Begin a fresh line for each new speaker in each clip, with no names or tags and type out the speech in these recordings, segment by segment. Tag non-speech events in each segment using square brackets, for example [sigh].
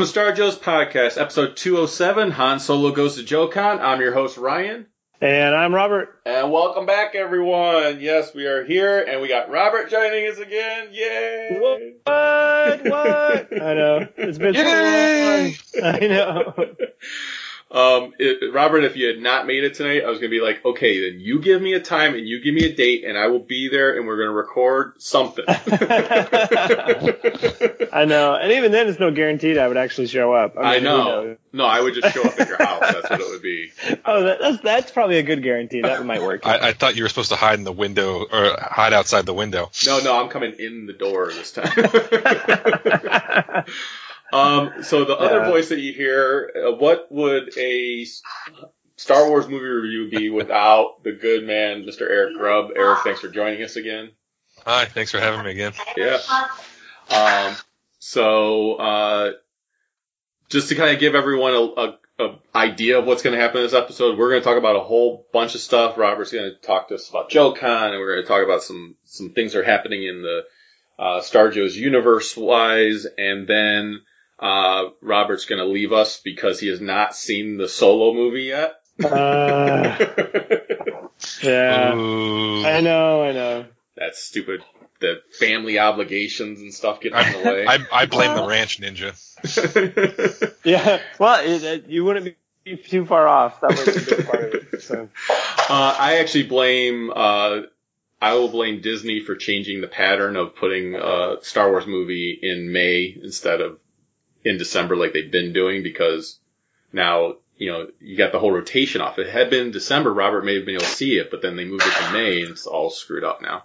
Welcome to Star Joe's podcast, episode 207. Han Solo goes to JoeCon. I'm your host, Ryan.
And I'm Robert.
And welcome back, everyone. Yes, we are here, and we got Robert joining us again. Yay!
What? What? [laughs] I know. It's been so long. I know. [laughs]
Um, it, Robert, if you had not made it tonight, I was gonna be like, okay, then you give me a time and you give me a date, and I will be there, and we're gonna record something. [laughs] [laughs]
I know. And even then, it's no guaranteed I would actually show up.
I
mean, who
know.
knows?
No, I would just show up at your house. That's what it would be. [laughs]
Oh, that, that's that's probably a good guarantee. That might work.
I, I thought you were supposed to hide in the window or hide outside the window.
No, no, I'm coming in the door this time. Um, so the other voice that you hear, uh, what would a Star Wars movie review be without the good man, Mr. Eric Grubb? Eric, thanks for joining us again.
Hi, thanks for having me again.
Yeah. Um, so, uh, just to kind of give everyone a, a, a idea of what's going to happen in this episode, we're going to talk about a whole bunch of stuff. Robert's going to talk to us about JoeCon, and we're going to talk about some, some things that are happening in the, uh, Star Joe's universe wise, and then, uh, Robert's going to leave us because he has not seen the solo movie yet.
Uh, [laughs] yeah.
Ooh.
I know. I know.
That's stupid. The family obligations and stuff get in the way.
I, I blame the ranch ninja. [laughs]
Yeah. Well, it, it, you wouldn't be too far off. That was a big part of it. So.
Uh, I actually blame, uh, I will blame Disney for changing the pattern of putting a Star Wars movie in May instead of in December like they've been doing because now, you know, you got the whole rotation off. If it had been December, Robert may have been able to see it, but then they moved it to May and it's all screwed up now.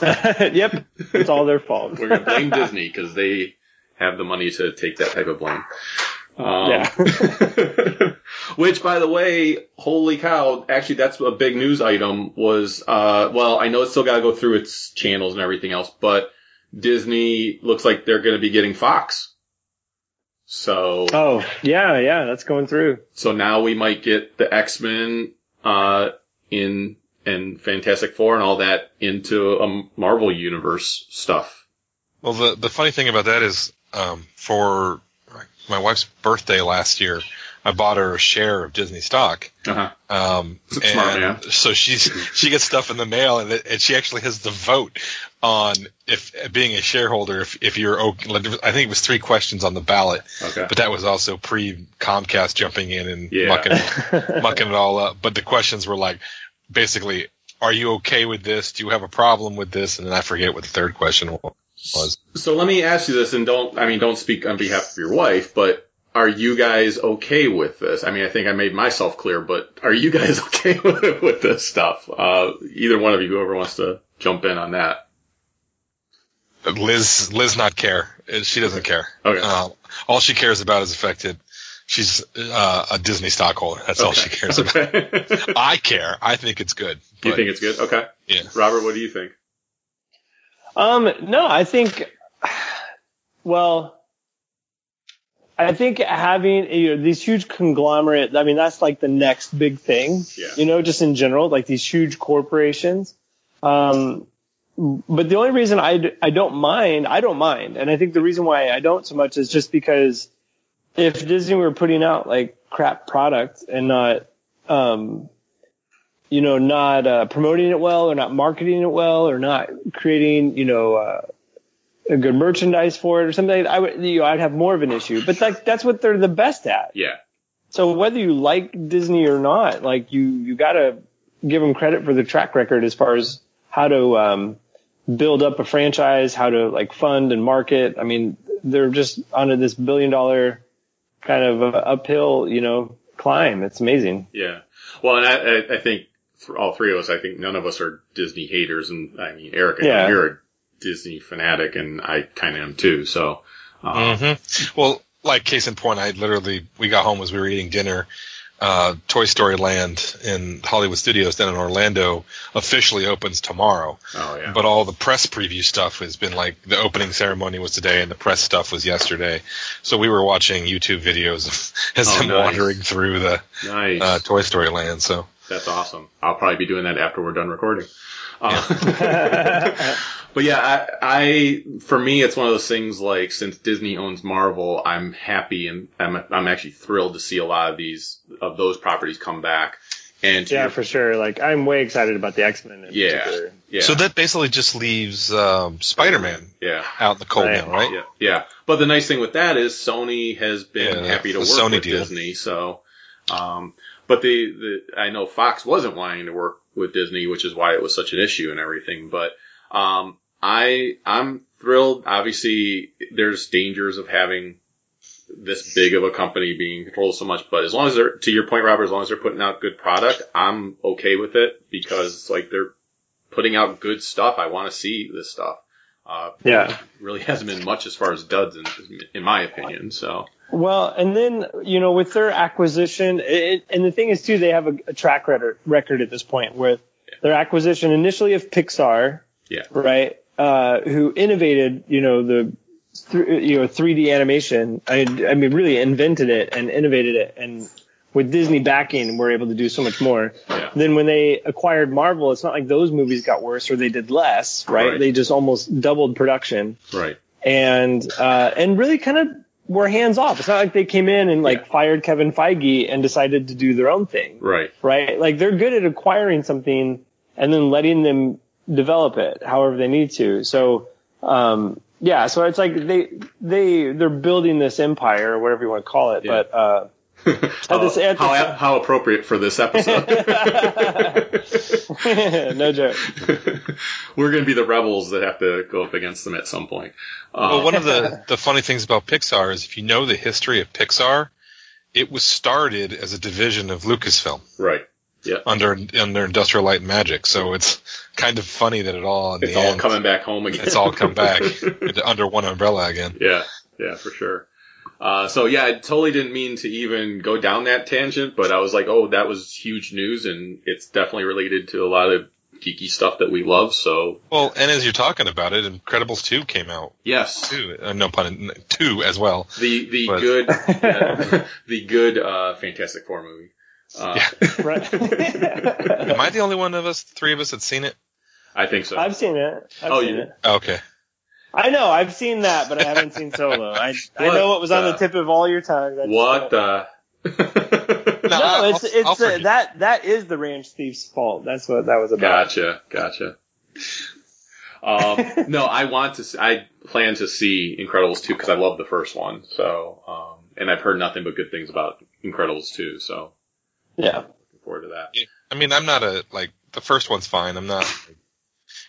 [laughs]
yep. It's all their fault.
We're going to blame [laughs] Disney because they have the money to take that type of blame. Um,
Yeah. [laughs]
which, by the way, holy cow! Actually, that's a big news item. Was uh, well, I know it's still got to go through its channels and everything else, but Disney looks like they're going to be getting Fox. So,
Oh, yeah, yeah. That's going through.
so now we might get the X Men uh, in and Fantastic Four and all that into a Marvel universe stuff.
Well, the the funny thing about that is, um, for my wife's birthday last year, I bought her a share of Disney stock.
Uh-huh.
Um,
Smart
and
man.
so she's [laughs] she gets stuff in the mail, and, it, and she actually has the vote on if being a shareholder. If if you're okay, like, I think it was three questions on the ballot,
Okay.
but that was also pre Comcast jumping in and
Yeah.
mucking [laughs] mucking it all up. But the questions were like basically, are you okay with this? Do you have a problem with this? And then I forget what the third question was.
So let me ask you this, and don't, I mean, don't speak on behalf of your wife, but are you guys okay with this? I mean, I think I made myself clear, but are you guys [laughs] okay with, with this stuff? Uh, either one of you, whoever wants to jump in on that.
Liz, Liz, not care. She doesn't care.
Okay.
Uh, all she cares about is affected. She's uh, a Disney stockholder. That's all she cares about. [laughs] I care. I think it's good.
you think it's good? Okay.
Yeah.
Robert, what do you think?
Um, no, I think, [sighs] well, I think having you know, these huge conglomerate, I mean, that's like the next big thing,
Yeah.
you know, just in general, like these huge corporations. Um, but the only reason I, d- I don't mind, I don't mind. And I think the reason why I don't so much is just because if Disney were putting out like crap product and not, um, you know, not uh, promoting it well or not marketing it well or not creating, you know, uh, a good merchandise for it or something, I would, you know, I'd have more of an issue. But like, that's what they're the best at.
Yeah.
So whether you like Disney or not, like you, you gotta give them credit for the track record as far as how to, um, build up a franchise, how to like fund and market. I mean, they're just on this billion dollar kind of uh, uphill, you know, climb. It's amazing.
Yeah. Well, and I, I, think for all three of us, I think none of us are Disney haters. And I mean, Eric,
Yeah.
you're a Disney fanatic and I kind of am too. So, uh,
hmm Well, like case in point, I literally we got home as we were eating dinner. Uh, Toy Story Land in Hollywood Studios down in Orlando officially opens tomorrow.
oh yeah.
But all the press preview stuff has been like the opening ceremony was today and the press stuff was yesterday. So we were watching YouTube videos of [laughs] as
Oh,
them
nice.
wandering through the
nice.
uh, Toy Story Land. So
That's awesome. I'll probably be doing that after we're done recording. Uh, [laughs] but yeah, I, I, for me, it's one of those things like since Disney owns Marvel, I'm happy and I'm, I'm actually thrilled to see a lot of these, of those properties come back. And
Yeah,
your-
for sure. Like I'm way excited about the X Men.
Yeah.
Particular.
yeah,
so that basically just leaves um, Spider-Man
yeah.
out in the cold
Right.
now, right?
Yeah, yeah. But the nice thing with that is Sony has been
Yeah,
happy to work
Sony
with
deal.
Disney. So, um, but the, the I know Fox wasn't wanting to work with Disney, which is why it was such an issue and everything. But um, I I'm thrilled. Obviously, there's dangers of having this big of a company being controlled so much, but as long as they're, to your point, Robert, as long as they're putting out good product, I'm okay with it because like they're putting out good stuff. I want to see this stuff. Uh,
Yeah.
really hasn't been much as far as duds in, in my opinion. So
Well, and then you know, with their acquisition, it, and the thing is too, they have a, a track record record at this point with their acquisition initially of Pixar,
yeah,
right? Uh, who innovated, you know, the th- you know 3D animation. I, I mean, really invented it and innovated it, and with Disney backing, we're able to do so much more.
Yeah.
Then when they acquired Marvel, it's not like those movies got worse or they did less, right?
Right.
They just almost doubled production
right,
and uh, and really kind of were hands off. It's not like they came in and like
Yeah.
fired Kevin Feige and decided to do their own thing,
right,
right? Like they're good at acquiring something and then letting them develop it however they need to. So um, yeah, so it's like they they they're building this empire or whatever you want to call it,
Yeah.
but. Uh, [laughs]
how,
this- at
how, how appropriate for this episode. [laughs]
no joke. [laughs]
We're going to be the rebels that have to go up against them at some point. Uh,
Well, one of the, the funny things about Pixar is if you know the history of Pixar, it was started as a division of Lucasfilm
right. Yeah.
under under Industrial Light and Magic. So it's kind of funny that it all in
It's
the
all
end,
coming back home again.
it's all come back under one umbrella again.
Yeah, yeah, for sure. Uh, so yeah, I totally didn't mean to even go down that tangent, but I was like, oh, that was huge news, and it's definitely related to a lot of geeky stuff that we love. So
Well, and as you're talking about it, Incredibles 2 came out
yes,
too. Uh, no pun, in- 2 as well.
the the
But-
good [laughs] yeah, the good uh, Fantastic Four movie. Uh, [laughs]
Right. [laughs]
Am I the only one of us, three of us, that's seen it?
I think so.
I've seen it. I've
Oh,
seen
you-
it.
Okay.
I know, I've seen that, but I haven't seen Solo. I I
What
know it was on the
the-
tip of all your tongues. I just
what
don't-
the? [laughs]
No,
No,
I'll-
it's
I'll
it's uh, that that is the ranch thief's fault. That's what that was about.
Gotcha, gotcha. Um, [laughs] no, I want to. See, I plan to see Incredibles two because I love the first one. So, um, and I've heard nothing but good things about Incredibles two. So,
Yeah.
looking forward to that.
I mean, I'm not a, like, the first one's fine. I'm not like,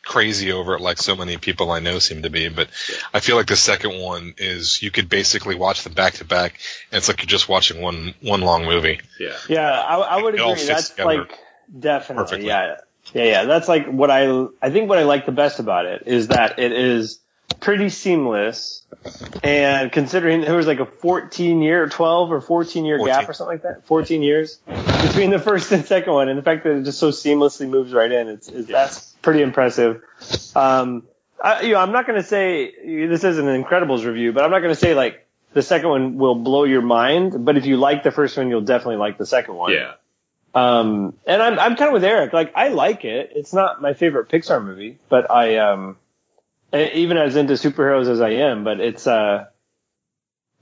crazy over it like so many people I know seem to be, but I feel like the second one is, you could basically watch them back to back, and it's like you're just watching one, one long movie.
Yeah,
Yeah, I, I would
It
agree. That's like definitely
perfectly.
yeah. Yeah, yeah. That's like what I I think what I like the best about it is that it is pretty seamless. And considering there was like a 14 year, 12 or 14 year
14.
gap or something like that, 14 years between the [laughs] first and second one, and the fact that it just so seamlessly moves right in, it's, it's that's pretty impressive. Um, I, you know, I'm not going to say this isn't an Incredibles review, but I'm not going to say like the second one will blow your mind. But if you like the first one, you'll definitely like the second one.
Yeah.
Um, and I'm I'm kind of with Eric. Like I like it. It's not my favorite Pixar movie, but I um, even as into superheroes as I am, but it's uh,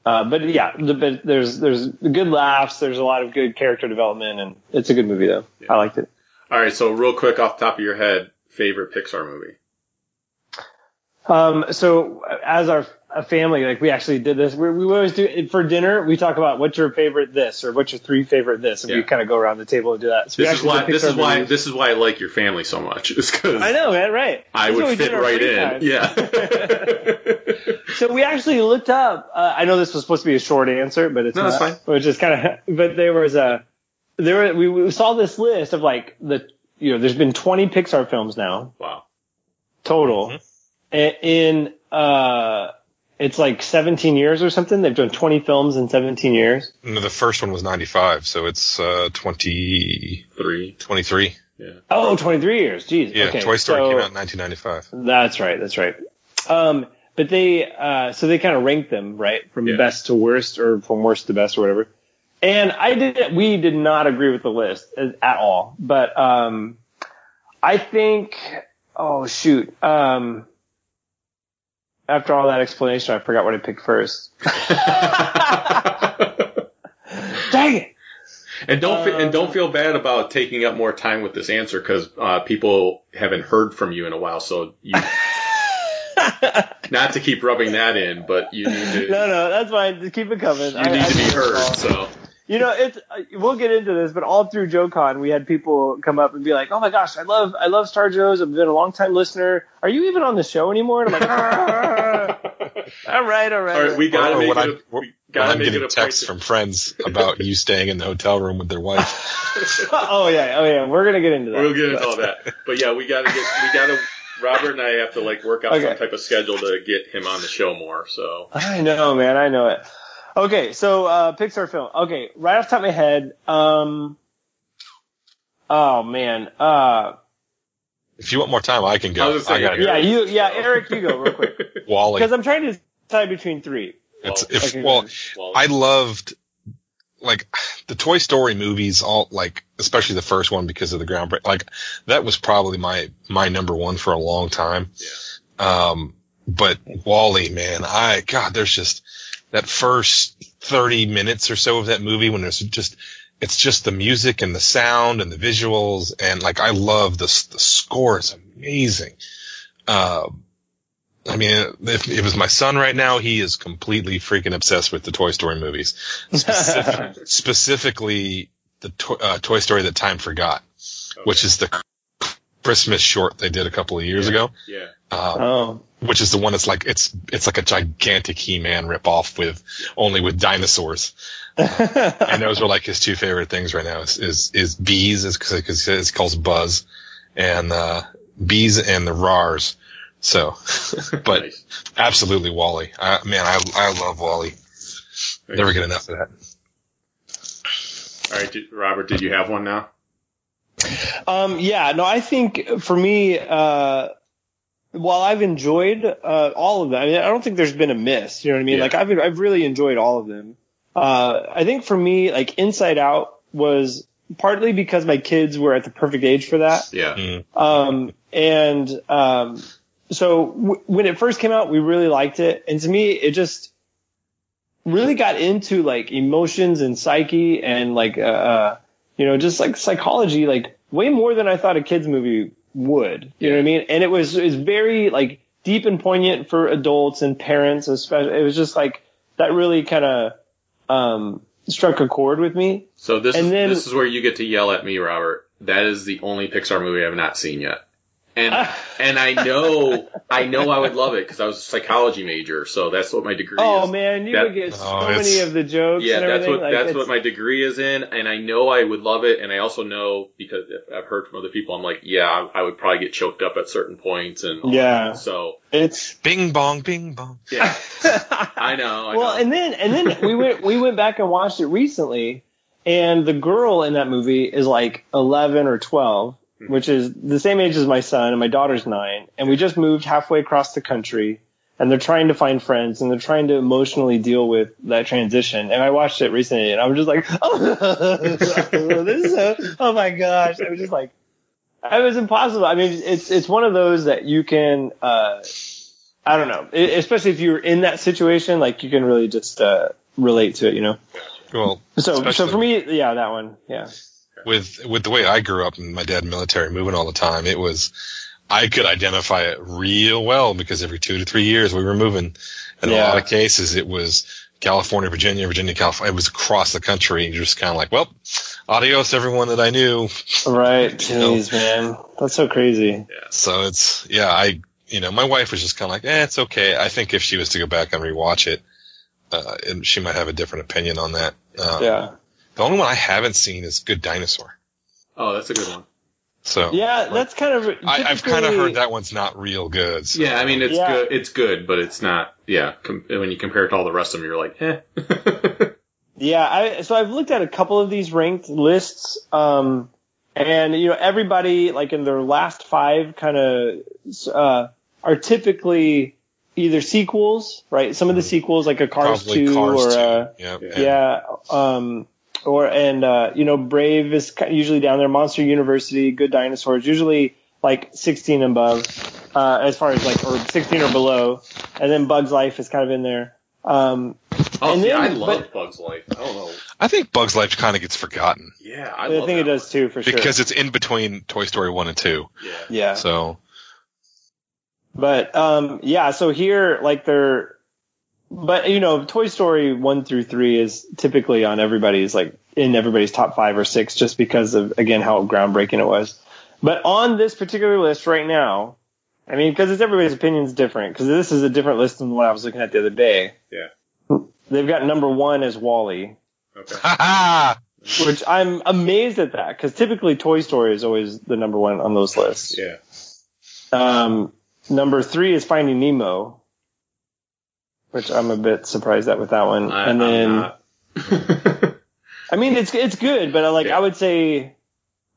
uh, but yeah, the, but there's there's good laughs. There's a lot of good character development, and it's a good movie though. I liked it.
All right. So real quick off the top of your head, favorite Pixar movie?
Um, so as our a family, like we actually did this. We, we always do it for dinner. We talk about what's your favorite this or what's your three favorite this, and we kind of go around the table and do that. So
This is why. This is why.
movies.
This is why I like your family so much. Is because
I know, man. Right.
I
That's
would fit right in.
time.
Yeah. [laughs]
So we actually looked up. Uh, I know this was supposed to be a short answer, but it's
No,
not.
that's
Which is kind of. [laughs] But there was a. There were, we, we saw this list of like the you know there's been 20 Pixar films now
wow.
total,
Mm-hmm.
In uh it's like 17 years or something. They've done 20 films in 17 years.
No, the first one was 95, so it's uh,
23.
23.
Yeah.
Oh, 23 years. Jeez.
Yeah,
okay.
Toy Story
so-
came out in 1995.
That's right. That's right. Um, but they, uh, so they kind of ranked them, right? From
Yeah.
best to worst or from worst to best or whatever. And I did, we did not agree with the list at all. But, um, I think, oh shoot, um, after all that explanation, I forgot what I picked first. [laughs] Dang it!
And don't and don't feel bad about taking up more time with this answer because uh, people haven't heard from you in a while. So you, [laughs] not to keep rubbing that in, but you need to
No, no, that's fine. Just keep it coming.
you
I-
need
I
to be heard. So
You know, it's uh, we'll get into this, but all through JoeCon, we had people come up and be like, "Oh my gosh, I love I love Star Joe's. I've been a long time listener. Are you even on the show anymore?" And I'm like. [laughs] "All right, all right."
all right, we gotta
Or
make it.
I-
A, we gotta
I'm
make it
getting
a
texts
point.
from friends [laughs] about you staying in the hotel room with their wife. [laughs]
oh yeah, oh yeah. We're gonna get into that.
We'll get into all that. But yeah, we gotta get we gotta. Robert and I have to like work out some type of schedule to get him on the show more. So
I know, man. I know it. Okay, so uh, Pixar film. Okay, right off the top of my head, um, oh man, uh,
If you want more time, I can go.
I was gonna say,
I got
yeah.
yeah, you, yeah, Eric, you go real quick [laughs]
WALL-E.
because I'm trying to decide between three.
It's,
Well,
if,
okay,
well,
well,
I loved like the Toy Story movies, all like especially the first one because of the groundbreak. Like that was probably my my number one for a long time. Um, but WALL-E, man, I God, there's just that first thirty minutes or so of that movie when there's just it's just the music and the sound and the visuals and like I love the the score. Is amazing. Um, I mean, if it was my son right now, he is completely freaking obsessed with the Toy Story movies, Specific- [laughs] specifically the to- uh, Toy Story that time forgot, which is the Christmas short they did a couple of years ago,
yeah.
uh,
Oh,
which is the one that's like it's it's like a gigantic He-Man ripoff with only with dinosaurs, [laughs] and those are like his two favorite things right now is is, is bees is because he calls Buzz, and uh, bees and the Rars. So, [laughs] but
Nice.
absolutely WALL-E. I, man, I I love WALL-E. Never get enough of that.
All right, did, Robert, did you have one now?
Um, yeah, no, I think for me, uh, while I've enjoyed uh, all of them, I, mean, I don't think there's been a miss. You know what I mean?
Yeah.
Like I've I've really enjoyed all of them. Uh, I think for me, like Inside Out was partly because my kids were at the perfect age for that.
Yeah.
Um, and um, so w- when it first came out, we really liked it, and to me, it just really got into like emotions and psyche and like uh, uh, you know just like psychology, like way more than I thought a kids movie would. You know what I mean? And it was it was very like deep and poignant for adults and parents, especially. It was just like that really kind of um, struck a chord with me.
So this
And
is
then-
this is where you get to yell at me, Robert. That is the only Pixar movie I have not seen yet. And and I know I know I would love it because I was a psychology major, so that's what my degree is.
Oh
is.
man, you
That-
would get so
Oh,
many of the jokes.
Yeah,
and
that's what
like,
that's
it's-
what my degree is in, and I know I would love it, and I also know because I've heard from other people, I'm like, yeah, I, I would probably get choked up at certain points, and
Yeah.
that. so
It's
Bing bong, bing bong.
yeah, [laughs] I know. I
well,
know.
and then and then [laughs] we went we went back and watched it recently, and the girl in that movie is like eleven or twelve,
Hmm.
Which is the same age as my son, and my daughter's nine, and we just moved halfway across the country, and they're trying to find friends, and they're trying to emotionally deal with that transition. And I watched it recently, and I was just like, [laughs] oh, this is so, oh my gosh, I was just like. It was impossible. I mean, it's it's one of those that you can, uh, I don't know, e- especially if you're in that situation, like you can really just uh, relate to it, you know.
Well,
So, so for me, yeah, that one, yeah,
with with the way I grew up and my dad military moving all the time, it was I could identify it real well because every two to three years we were moving. In a lot of cases, it was California, Virginia, Virginia, California. It was across the country. You're just kind of like, well, adios, everyone that I knew.
right. Jeez, man, that's so crazy. Yeah.
So it's yeah, I you know my wife was just kind of like, eh, it's okay. I think if she was to go back and rewatch it, uh, and she might have a different opinion on that. Uh,
Yeah,
The only one I haven't seen is Good Dinosaur.
oh, that's a good one.
So
yeah, that's kind of.
I, I've kind of heard that one's not real good. So.
Yeah, I mean it's
Yeah.
good. It's good, but it's not. Yeah, com- when you compare it to all the rest of them, you're like, eh. [laughs]
Yeah, I, so I've looked at a couple of these ranked lists, um, and you know everybody like in their last five kind of uh, are typically either sequels, right? Some of the sequels like a Cars
Probably
two
Cars
or
2.
uh,
yeah,
yeah, um, or and uh, you know Brave is usually down there. Monster University, Good Dinosaurs, usually like 16 and above, uh, as far as like or 16 or below, and then Bugs Life is kind of in there. Um,
oh,
And
see,
then-
I love
but-
Bugs Life. I don't know.
I think Bugs Life kind of gets forgotten
Yeah, I,
I, think it
that
does too for sure.
because it's in between Toy Story one and two.
Yeah.
yeah.
So
But um yeah, so here like they're but you know, Toy Story one through three is typically on everybody's like in everybody's top five or six just because of again how groundbreaking it was. But on this particular list right now, I mean, because it's everybody's opinion's different. Because this is a different list than what I was looking at the other day.
Yeah.
They've got number one as WALL-E,
Okay.
ha ha.
which I'm amazed at that because typically Toy Story is always the number one on those lists.
Yeah.
Um, number three is Finding Nemo, which I'm a bit surprised at with that one.
I,
and then. [laughs] I mean, it's it's good, but like
Yeah.
I would say,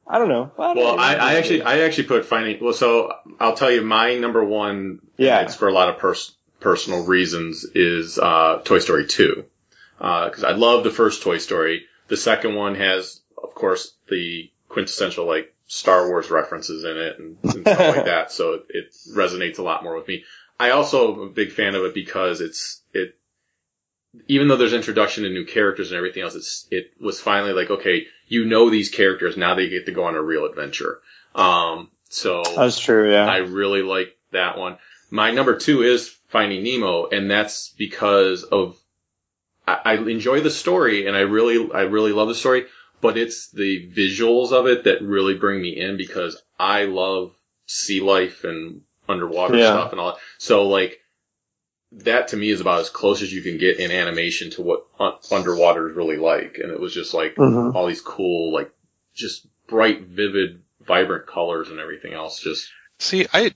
I don't know. I don't
well,
know.
I, I actually I actually put finding. Well, so I'll tell you, my number one.
Yeah.
It's for a lot of pers- personal reasons. Is uh, Toy Story two, because I love the first Toy Story. The second one has, of course, the quintessential like Star Wars references in it and, and stuff like [laughs] that. So it, it resonates a lot more with me. I also am a big fan of it because it's it. Even though there's introduction to new characters and everything else, it's it was finally like okay, you know these characters now they get to go on a real adventure. Um, so
That's true. Yeah.
I really like that one. My number two is Finding Nemo, and that's because of I, I enjoy the story, and I really, I really love the story, but it's the visuals of it that really bring me in because I love sea life and underwater
Yeah.
stuff and all that. So like that to me is about as close as you can get in animation to what un- underwater is really like, and it was just like
Mhm.
all these cool, like just bright, vivid, vibrant colors and everything else. Just
See, I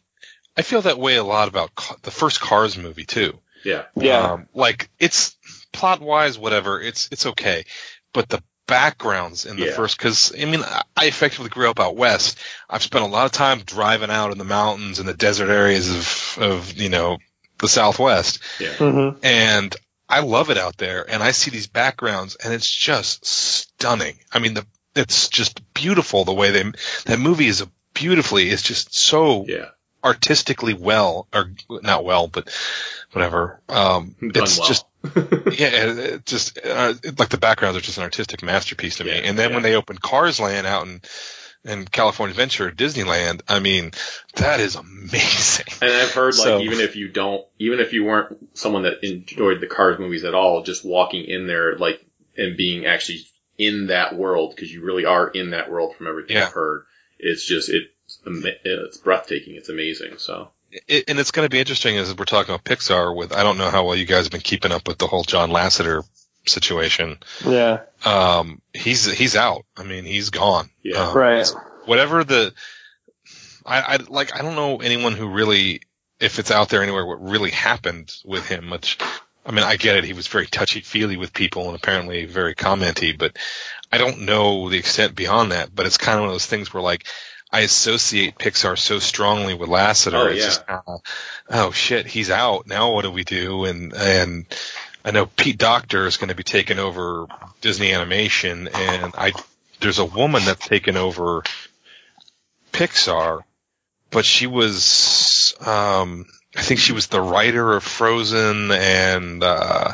I feel that way a lot about ca- the first Cars movie too.
yeah,
yeah.
Um, like it's plot wise, whatever. It's it's okay, but the backgrounds in the
Yeah.
first, because I mean, I- I effectively grew up out west. I've spent a lot of time driving out in the mountains and the desert areas of of you know the Southwest,
yeah.
hmm
and I love it out there. And I see these backgrounds, and it's just stunning. I mean, the it's just beautiful the way they that movie is a beautifully. It's just so
Yeah.
artistically well, or not well, but whatever. Um,
Done
it's
well.
just [laughs] yeah, just uh, it- like the backgrounds are just an artistic masterpiece to me.
Yeah,
and then
yeah.
when they opened Cars Land out in in California Adventure Disneyland, I mean, that is amazing.
And I've heard like
So-
even if you don't, even if you weren't someone that enjoyed the Cars movies at all, just walking in there like and being actually in that world because you really are in that world from everything
Yeah.
I've heard. It's just it it's breathtaking. It's amazing. So
It, and it's going to be interesting as we're talking about Pixar. With I don't know how well you guys have been keeping up with the whole John Lasseter situation.
Yeah.
Um, he's he's out. I mean, he's gone.
Yeah.
Um,
Right.
whatever the I, I like I don't know anyone who really if it's out there anywhere what really happened with him much I mean I get it he was very touchy feely with people and apparently very commenty but I don't know the extent beyond that but it's kind of one of those things where like I associate Pixar so strongly with Lasseter.
Oh,
it's
yeah.
just kinda, oh shit he's out. Now what do we do? And and I know Pete Docter is going to be taking over Disney Animation and I there's a woman that's taken over Pixar, but she was, um, I think she was the writer of Frozen and, uh,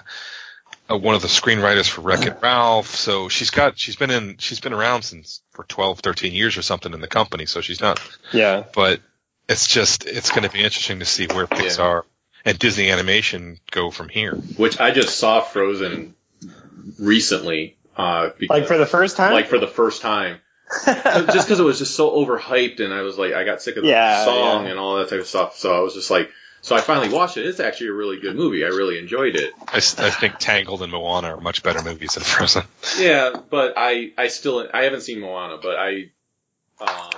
uh, one of the screenwriters for Wreck-It Ralph. So she's got, she's been in, she's been around since for 12, 13 years or something in the company. So she's not,
Yeah.
but it's just, it's going to be interesting to see where Pixar and Disney Animation go from here.
which I just saw Frozen recently. Uh, because,
Like for the first time?
like for the first time. [laughs] just because it was just so overhyped, and I was like, I got sick of the
Yeah,
song
yeah.
and all that type of stuff. So I was just like, so I finally watched it. It's actually a really good movie. I really enjoyed it.
I, I think Tangled and Moana are much better movies than Frozen.
Yeah, but I, I still, I haven't seen Moana, but I, um,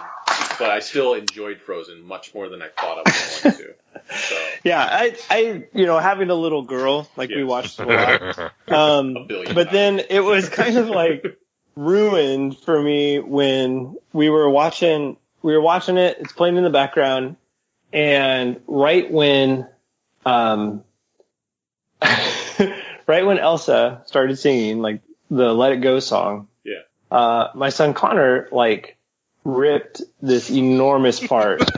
but I still enjoyed Frozen much more than I thought I was going to. So [laughs]
yeah, I, I, you know, having a little girl, like we watched a lot. [laughs] Um,
A billion
but then it was kind of like ruined for me when we were watching, we were watching it, it's playing in the background, and right when, um, [laughs] right when Elsa started singing, like the Let It Go song,
Yeah.
uh, my son Connor, like, ripped this enormous part. [laughs]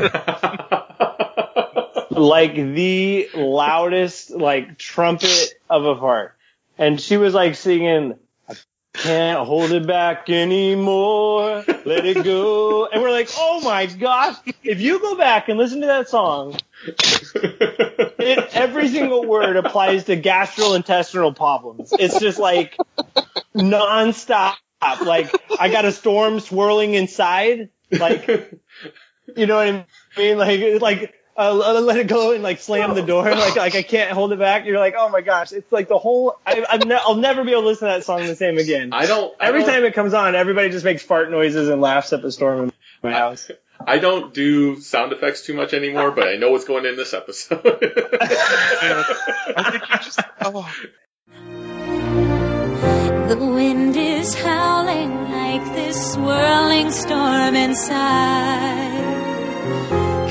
like the loudest like trumpet of a fart. And she was like singing, can't hold it back anymore. Let it go. And we're like, oh my gosh. If you go back and listen to that song, it, every single word applies to gastrointestinal problems. It's just like nonstop. Like I got a storm swirling inside. Like you know what I mean? Like, like, uh, let let it go and like slam the door. Like, like I can't hold it back. You're like, oh my gosh, it's like the whole. I, I've ne- I'll never be able to listen to that song the same again.
I don't. I
Every
don't-
time it comes on, everybody just makes fart noises and laughs at the storm in my house.
I don't do sound effects too much anymore, but I know what's going in this episode. [laughs]
I think you just, oh.
The wind is howling like this swirling storm inside.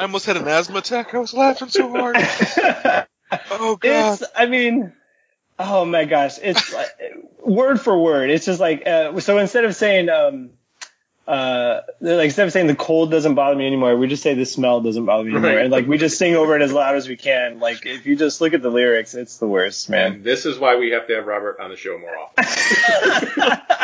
I almost had an asthma attack. I was laughing so hard. [laughs] oh god.
It's, I mean, oh my gosh, it's like, [laughs] word for word. It's just like, uh, so instead of saying, um, uh, like instead of saying the cold doesn't bother me anymore, we just say the smell doesn't bother me anymore,
Right.
and like we just sing over it as loud as we can. Like if you just look at the lyrics, it's the worst, man.
and this is why we have to have Robert on the show more often. [laughs]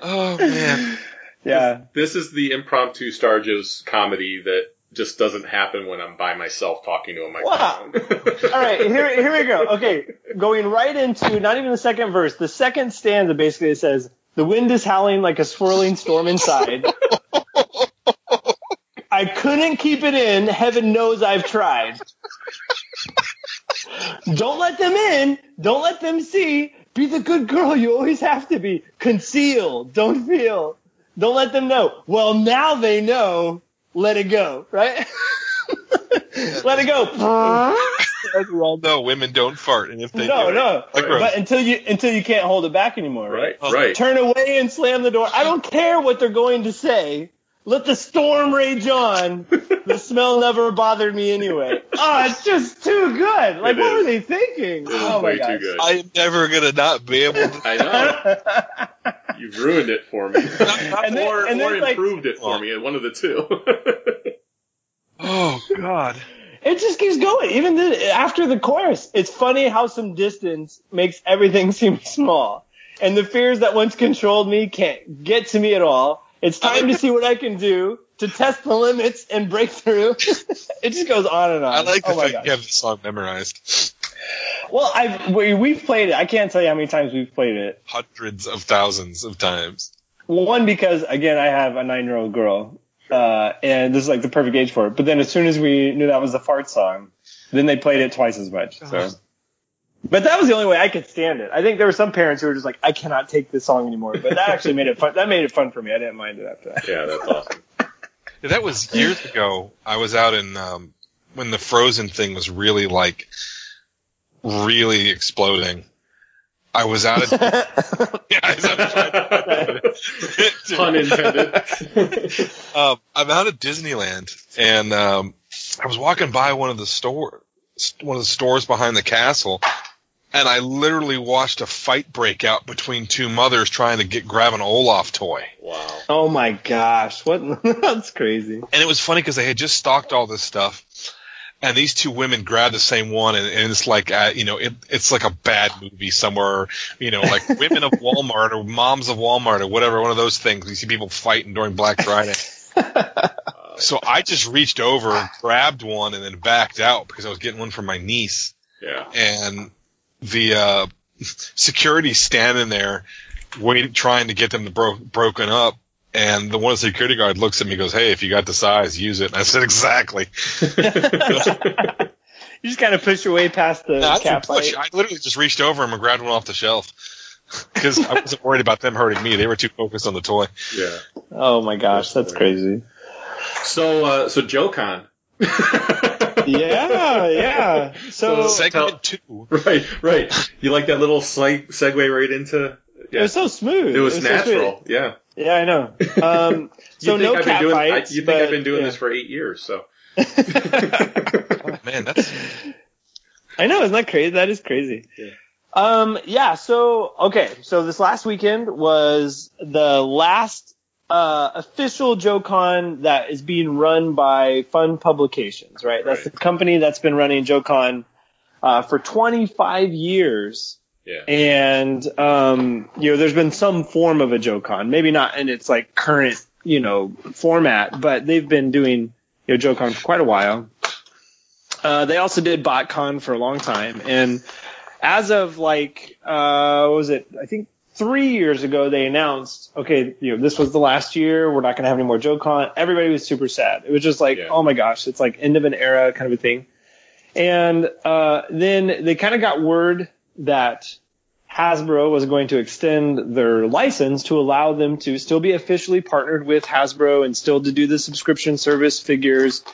Oh man.
Yeah,
this is the impromptu Starjo's comedy that just doesn't happen when I'm by myself talking to a microphone. [laughs]
All right, here, here we go. Okay, going right into not even the second verse. The second stanza basically says, "The wind is howling like a swirling storm inside. I couldn't keep it in. Heaven knows I've tried. Don't let them in. Don't let them see. Be the good girl you always have to be. Conceal. Don't feel. Don't let them know. Well, now they know. Let it go. Right? [laughs] let it go.
As we all know, women don't fart, and if they
no,
do,
no.
Like Rose.
But until you until you can't hold it back anymore, right?
right, right.
Turn away and slam the door. I don't care what they're going to say. Let the storm rage on. the smell never bothered me anyway. Oh, it's just too good. Like,
It
what
is.
were they thinking?
It is
oh my
way
gosh.
too good.
I am never gonna not be able to.
I know. [laughs] You've ruined it for me.
And then-
or
and then,
or
like-
improved it for me, one of the two. [laughs]
Oh god.
It just keeps going. Even the, after the chorus, it's funny how some distance makes everything [laughs] seem small. And the fears that once controlled me can't get to me at all. It's time to see what I can do to test the limits and break through. [laughs] it just goes on and on.
I like the
oh
fact
gosh.
you have the song memorized
Well, I've, we, we've played it. I can't tell you how many times we've played it.
hundreds of thousands of times.
One, because again, I have a nine year old girl, uh, and this is like the perfect age for it. But then as soon as we knew that was the fart song, then they played it twice as much. So, but that was the only way I could stand it. I think there were some parents who were just like, I cannot take this song anymore. But that actually made it fun. That made it fun for me. I didn't mind it after that.
Yeah, that's awesome. [laughs]
Yeah, that was years ago. I was out in um, when the Frozen thing was really like really exploding. I was out at [laughs] yeah, I was out at-
Pun intended. [laughs]
um, I'm out at Disneyland, and um, I was walking by one of the store, one of the stores behind the castle, and I literally watched a fight break out between two mothers trying to get grab an Olaf toy.
wow.
Oh my gosh. What? [laughs] That's crazy.
And it was funny because they had just stocked all this stuff, and these two women grabbed the same one, and, and it's like, uh, you know, it, it's like a bad movie somewhere, you know, like [laughs] Women of Walmart or Moms of Walmart or whatever, one of those things. You see people fighting during Black Friday. [laughs] so I just reached over and grabbed one and then backed out because I was getting one for my niece,
Yeah.
and the uh, security standing there, waiting, trying to get them to bro- broken up. And the one security guard looks at me and goes, Hey, if you got the size, use it. And I said, exactly. [laughs]
You just kind of push your way past the
I,
cat
push.
fight.
I literally just reached over him and grabbed one off the shelf. [laughs] Because I wasn't worried about them hurting me. They were too focused on the toy.
Yeah.
Oh my gosh, that's crazy.
So, uh, so JoeCon. [laughs]
Yeah, yeah. So,
Segment two.
right, right. You like that little slight segue right into? Yeah.
it was so smooth.
It was
so
natural. yeah.
yeah, I know. Um, [laughs] so no
I've
cat
been doing,
fights.
I, you think
but,
I've been doing
yeah.
this for eight years? So. [laughs]
Man, that's [laughs]
I know, isn't that crazy? That is crazy.
Yeah.
Um, yeah, so, okay, so this last weekend was the last, uh, official JoeCon that is being run by Fun Publications, right? That's the company that's been running JoeCon, uh, for 25 years.
Yeah.
And, um, you know, there's been some form of a JoeCon, maybe not in its like current, you know, format, but they've been doing, you know, JoeCon for quite a while. Uh, they also did BotCon for a long time. And as of like, uh, what was it? I think three years ago, they announced, okay, you know, this was the last year. We're not going to have any more JoeCon. Everybody was super sad. It was just like,
Yeah.
oh my gosh, it's like end of an era kind of a thing. And, uh, then they kind of got word that Hasbro was going to extend their license to allow them to still be officially partnered with Hasbro and still to do the subscription service figures.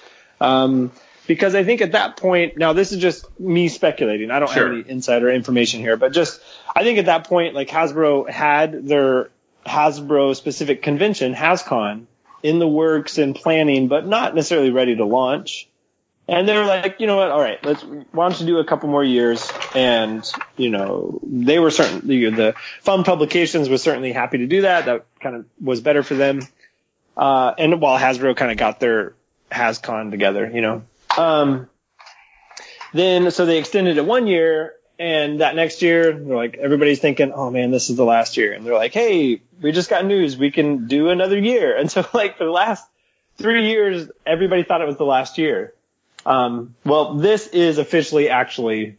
Um, because I think at that point, now this is just me speculating. I don't
Sure.
have any insider information here, but just I think at that point, like Hasbro had their Hasbro specific convention, HasCon, in the works and planning, but not necessarily ready to launch. And they were like, you know what? All right, let's why don't you do a couple more years? And you know, they were certain the, the Fun Publications was certainly happy to do that. That kind of was better for them. Uh, and while Hasbro kind of got their HasCon together, you know. Um, then so they extended it one year, and that next year they're like everybody's thinking, oh man, this is the last year, and they're like, hey, we just got news, we can do another year. And so [laughs] like for the last three years, everybody thought it was the last year. Um, well, this is officially actually,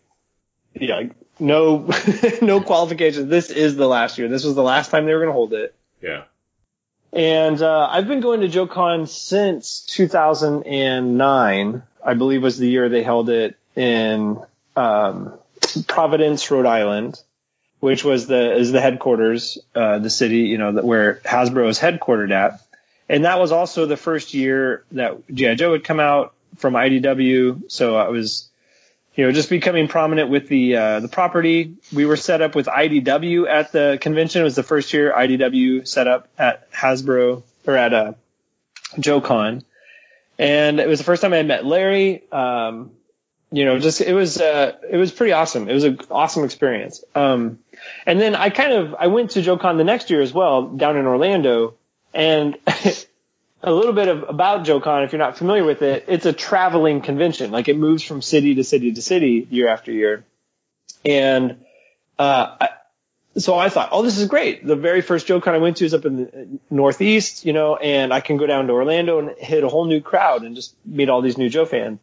yeah, no, [laughs] no qualifications. This is the last year. This was the last time they were going to hold it.
Yeah.
And uh, I've been going to JoeCon since 2009. I believe was the year they held it in um, Providence, Rhode Island, which was the is the headquarters, uh, the city, you know, that where Hasbro is headquartered at. And that was also the first year that GI Joe had come out from IDW. So I was, you know, just becoming prominent with the uh, the property. We were set up with IDW at the convention. It was the first year IDW set up at Hasbro or at uh, JoeCon, and it was the first time I met Larry. Um, you know, just it was uh, it was pretty awesome. It was an awesome experience. Um, and then I kind of I went to JoeCon the next year as well down in Orlando, and [laughs] a little bit of about JoeCon, if you're not familiar with it, it's a traveling convention. Like it moves from city to city to city year after year. And, uh, so I thought, oh, this is great. The very first Joe JoeCon I went to is up in the Northeast, you know, and I can go down to Orlando and hit a whole new crowd and just meet all these new Joe fans.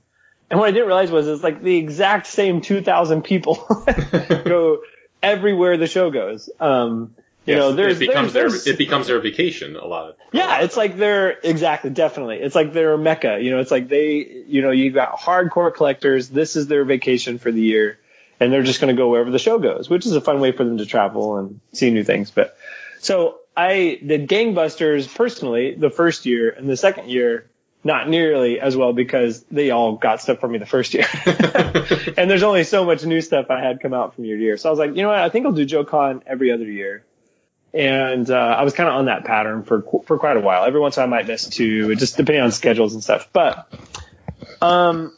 And what I didn't realize was it's like the exact same 2,000 people [laughs] go everywhere the show goes. Um, you
Yes,
know, there's,
it becomes
there's,
their it becomes their vacation a lot of
yeah, it's like they're exactly, definitely. It's like they're a mecca. You know, it's like they, you know, you got hardcore collectors. This is their vacation for the year, and they're just going to go wherever the show goes, which is a fun way for them to travel and see new things. But so I did Gangbusters personally the first year, and the second year not nearly as well because they all got stuff for me the first year. [laughs] and there's only so much new stuff I had come out from year to year. So I was like, you know what? I think I'll do JoeCon every other year. And uh, I was kind of on that pattern for for quite a while. Every once in a while I might miss two, just depending on schedules and stuff. But um,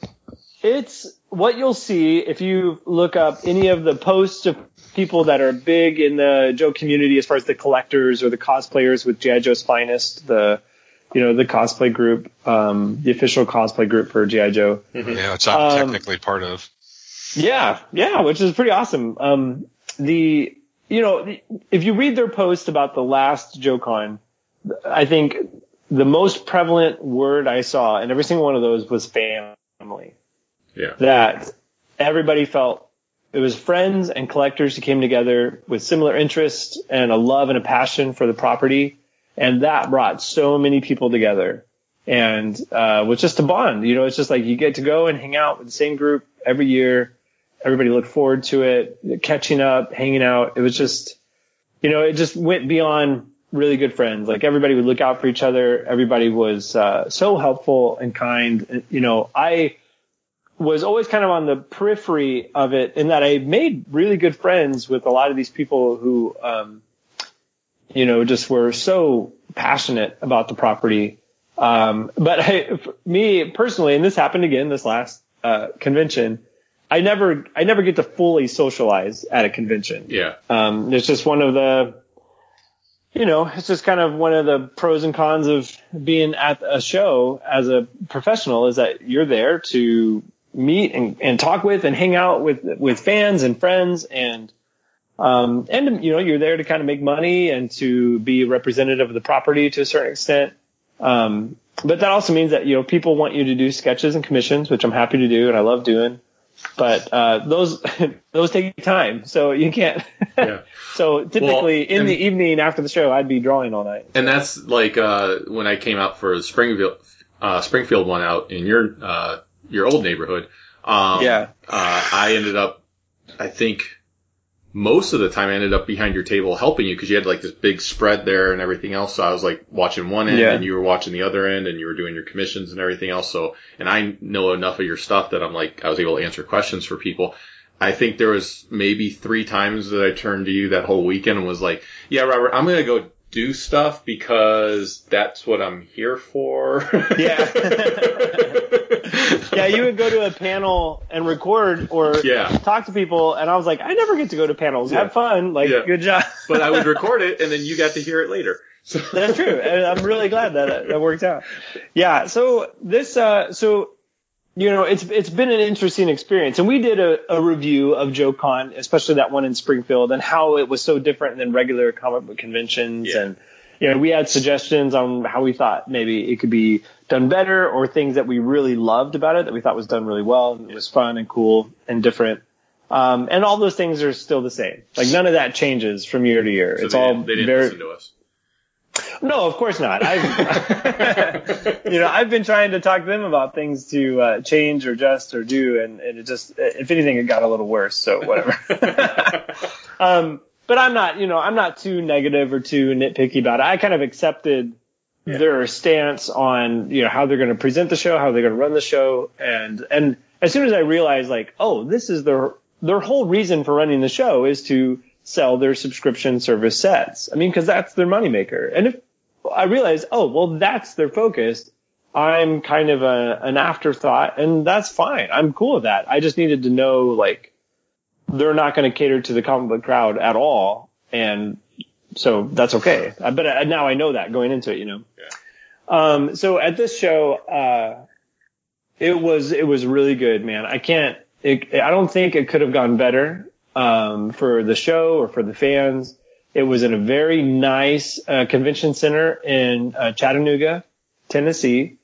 it's what you'll see if you look up any of the posts of people that are big in the Joe community as far as the collectors or the cosplayers with G.I. Joe's Finest, the you know the cosplay group, um, the official cosplay group for G.I. Joe.
Yeah, it's I'm
Um,
technically part of.
Yeah, yeah, which is pretty awesome. Um, the you know if you read their post about the last JoeCon, I think the most prevalent word I saw in every single one of those was family.
Yeah.
That everybody felt it was friends and collectors who came together with similar interests and a love and a passion for the property, and that brought so many people together. And uh, was just a bond. You know, it's just like you get to go and hang out with the same group every year. Everybody looked forward to it, catching up, hanging out. It was just, you know, it just went beyond really good friends. Like everybody would look out for each other. Everybody was uh, so helpful and kind. You know, I was always kind of on the periphery of it in that I made really good friends with a lot of these people who, um, you know, just were so passionate about the property. Um, but I, for me personally, and this happened again this last uh, convention, I never, I never get to fully socialize at a convention.
Yeah.
Um, it's just one of the, you know, it's just kind of one of the pros and cons of being at a show as a professional is that you're there to meet and, and talk with and hang out with, with fans and friends and, um, and, you know, you're there to kind of make money and to be representative of the property to a certain extent. Um, but that also means that, you know, people want you to do sketches and commissions, which I'm happy to do and I love doing. But, uh, those, [laughs] those take time. So you can't, [laughs]
Yeah.
so typically in
and-
the evening after the show, I'd be drawing all night.
And that's like uh, when I came out for Springfield uh, Springfield one out in your uh, your old neighborhood. Um,
Yeah.
Uh, I ended up, I think, most of the time I ended up behind your table helping you because you had like this big spread there and everything else. So I was like watching one end
Yeah.
and you were watching the other end and you were doing your commissions and everything else. So, and I know enough of your stuff that I'm like, I was able to answer questions for people. I think there was maybe three times that I turned to you that whole weekend and was like, yeah, Robert, I'm going to go do stuff because that's what I'm here for.
Yeah. [laughs] yeah, you would go to a panel and record or
Yeah.
talk to people, and I was like, I never get to go to panels.
Yeah.
Have fun. Like,
Yeah.
good job.
but I would record it and then you got to hear it later. So
That's true. And I'm really glad that that worked out. Yeah. So this, uh, so, you know, it's, it's been an interesting experience. And we did a, a review of JoeCon, especially that one in Springfield and how it was so different than regular comic book conventions.
Yeah.
And, you know, we had suggestions on how we thought maybe it could be done better or things that we really loved about it that we thought was done really well and it was fun and cool and different. Um, and all those things are still the same. Like none of that changes from year to year.
So
it's all
they didn't
very,
listen to us.
No, of course not. I've, [laughs] you know, I've been trying to talk to them about things to uh, change or adjust or do, and, and it just, if anything, it got a little worse. So whatever. [laughs] um, but I'm not, you know, I'm not too negative or too nitpicky about it. I kind of accepted their stance on, you know, how they're going to present the show, how they're going to run the show, and and as soon as I realized, like, oh, this is their their whole reason for running the show is to sell their subscription service sets. I mean, because that's their moneymaker. And if I realize, oh, well, that's their focus. I'm kind of a, an afterthought, and that's fine. I'm cool with that. I just needed to know, like, they're not going to cater to the comic book crowd at all, and so that's okay. But now I know that going into it, you know. Um, so at this show, uh, it was it was really good, man. I can't. It, I don't think it could have gone better um, for the show or for the fans. It was in a very nice uh, convention center in uh, Chattanooga, Tennessee,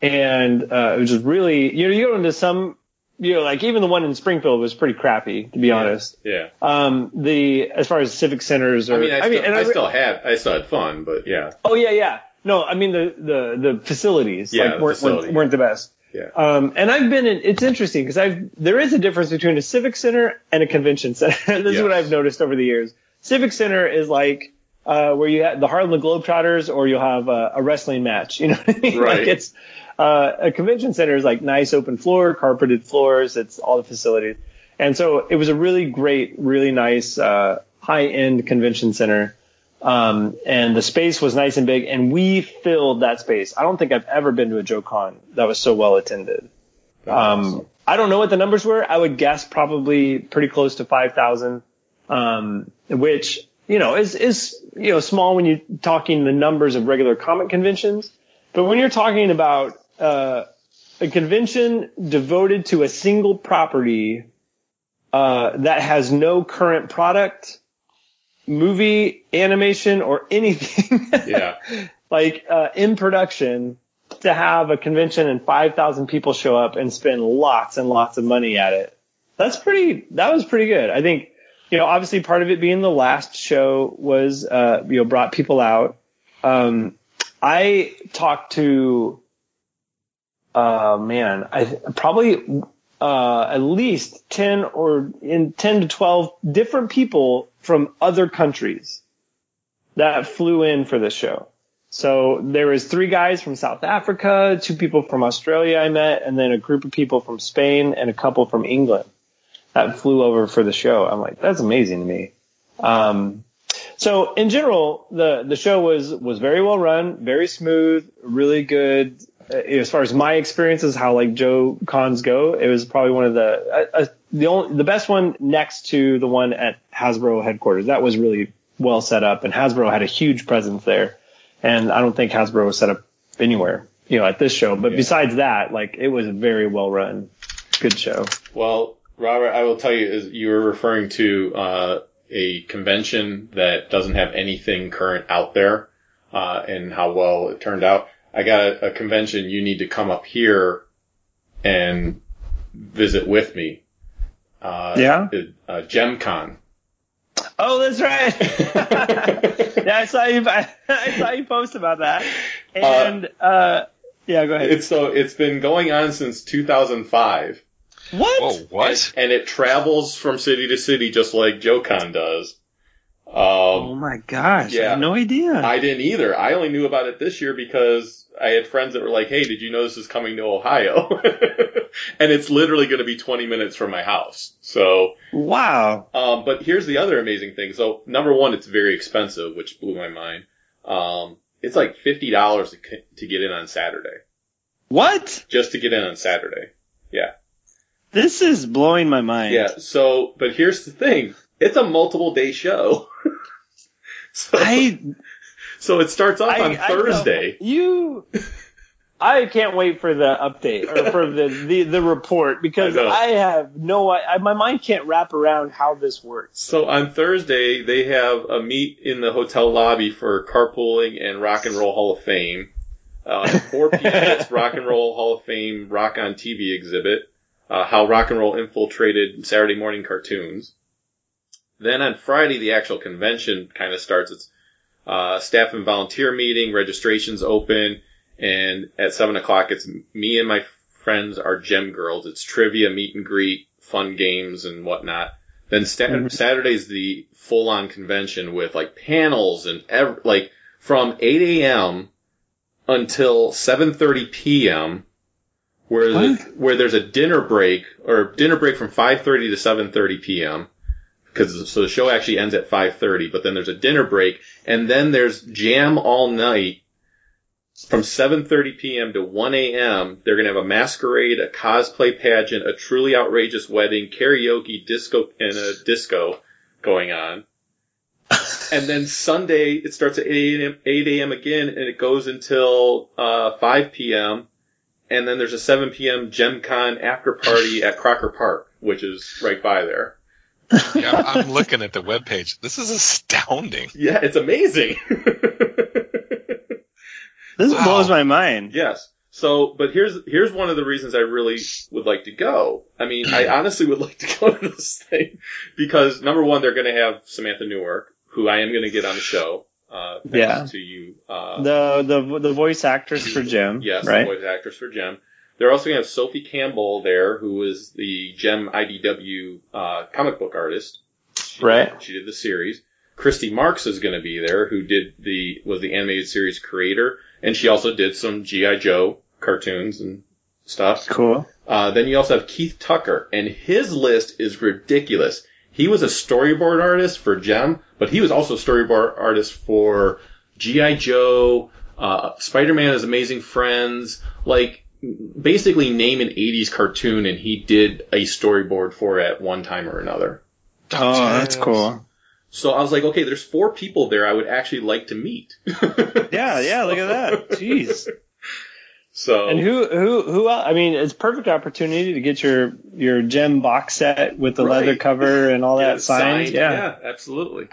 and uh, it was just really you know you go into some you know like even the one in Springfield was pretty crappy to be honest.
Yeah.
Um, the as far as civic centers or
I mean, I, still,
and
I,
re-
still had, I still had fun, but yeah.
Oh yeah, yeah. No, I mean the the the facilities
Yeah,
like weren't,
facility.
weren't weren't the best.
Yeah.
Um, and I've been in. It's interesting because I've there is a difference between a civic center and a convention center. [laughs] this is what I've noticed over the years. Civic center is like uh, where you have the Harlem Globetrotters, or you'll have a, a wrestling match. You know what I mean?
Right.
Like it's uh, a convention center is like nice open floor, carpeted floors. It's all the facilities, and so it was a really great, really nice uh, high end convention center. Um, and the space was nice and big, and we filled that space. I don't think I've ever been to a Joe Con that was so well attended. Um, I don't know what the numbers were. I would guess probably pretty close to 5,000, um, which, you know, is, is, you know, small when you're talking the numbers of regular comic conventions. But when you're talking about, uh, a convention devoted to a single property, uh, that has no current product, movie, animation, or anything
Yeah. [laughs]
like uh, in production to have a convention and 5,000 people show up and spend lots and lots of money at it. That's pretty, that was pretty good. I think, you know, obviously part of it being the last show was, uh, you know, brought people out. Um, I talked to, uh, man, I probably, uh, at least 10 or in 10 to 12 different people from other countries that flew in for this show. So there was three guys from South Africa, two people from Australia I met, and then a group of people from Spain and a couple from England that flew over for the show. I'm like, that's amazing to me. Um, so in general, the the show was was very well run, very smooth, really good. Uh, As far as my experiences, how like Joe cons go, it was probably one of the uh, uh, the only the best one next to the one at Hasbro headquarters. That was really well set up, and Hasbro had a huge presence there. And I don't think Hasbro was set up anywhere, you know, at this show. But besides that, like it was a very well run, good show.
Well, Robert, I will tell you, you were referring to uh, a convention that doesn't have anything current out there, uh, and how well it turned out. I got a, a convention you need to come up here and visit with me. Uh,
Yeah?
Uh, JemCon.
Oh, that's right. [laughs] yeah, I saw you. [laughs] I saw you post about that. And uh, yeah, go ahead.
It's so it's been going on since 2005.
what?
Whoa, what?
and it travels from city to city just like JoeCon does. Um,
Oh my gosh! I
Yeah.
had no idea.
I didn't either. I only knew about it this year because I had friends that were like, "Hey, did you know this is coming to Ohio?" [laughs] and it's literally going to be 20 minutes from my house. So,
wow.
um, but here's the other amazing thing. So, number one, it's very expensive, which blew my mind. Um, it's like fifty dollars to get in on Saturday,
What?
just to get in on Saturday. Yeah.
This is blowing my mind.
Yeah. So, but here's the thing: it's a multiple day show. [laughs] so,
I
so it starts off
I-
on
I
Thursday.
you. I can't wait for the update or for the, the, the report because
I.
I, have no I, my mind can't wrap around how this works.
So on Thursday, they have a meet in the hotel lobby for carpooling and Rock and Roll Hall of Fame. Uh, 4 [laughs] p.m. it's Rock and Roll Hall of Fame Rock on TV exhibit. Uh, how rock and roll infiltrated Saturday morning cartoons. Then on Friday, the actual convention kind of starts. It's uh, staff and volunteer meeting, registrations open, and at seven o'clock, it's me and my friends are Jem girls. It's trivia, meet and greet, fun games, and whatnot. Then sta- Saturday's the full-on convention with like panels and ev- like from 8 a.m. until 7:30 p.m. Where the, where there's a dinner break or dinner break from 5:30 to 7:30 p.m. Because so the show actually ends at 5:30, but then there's a dinner break, and then there's jam all night from 7:30 p.m. to 1 a.m. They're gonna have a masquerade, a cosplay pageant, a truly outrageous wedding, karaoke, disco, and a disco going on. [laughs] and then Sunday it starts at 8 a.m. 8 a.m. again, and it goes until uh, 5 p.m. And then there's a 7 p.m. Jem Con after party at Crocker Park, which is right by there. [laughs]
Yeah, I'm I'm looking at the webpage. This is astounding.
Yeah, it's amazing. [laughs]
This
Wow.
blows my mind.
yes. So, but here's here's one of the reasons I really would like to go. I mean, I honestly would like to go to this thing because number one, they're going to have Samantha Newark, who I am going to get on the show. Uh,
Yeah.
to you. Uh,
The the the voice actress for Jem,
Yes,
right?
the voice actress for Jem. They're also going to have Sophie Campbell there, who is the Jem IDW uh, comic book artist. She
Right.
Did, she did the series. Christy Marx is going to be there, who did the was the animated series creator, and she also did some GI Joe cartoons and stuff.
Cool.
Uh, then you also have Keith Tucker, and his list is ridiculous. He was a storyboard artist for Jem, but he was also a storyboard artist for G.I. Joe, uh, Spider-Man His Amazing Friends, like, basically name an 80s cartoon and he did a storyboard for it at one time or another.
Oh, that's cool.
So I was like, okay, there's four people there I would actually like to meet. [laughs]
Yeah, yeah. Look at that. Jeez.
So,
And who who who else? I mean, it's perfect opportunity to get your your Jem box set with the
Right.
leather cover and all [laughs]
Yeah,
that signed. Yeah.
absolutely.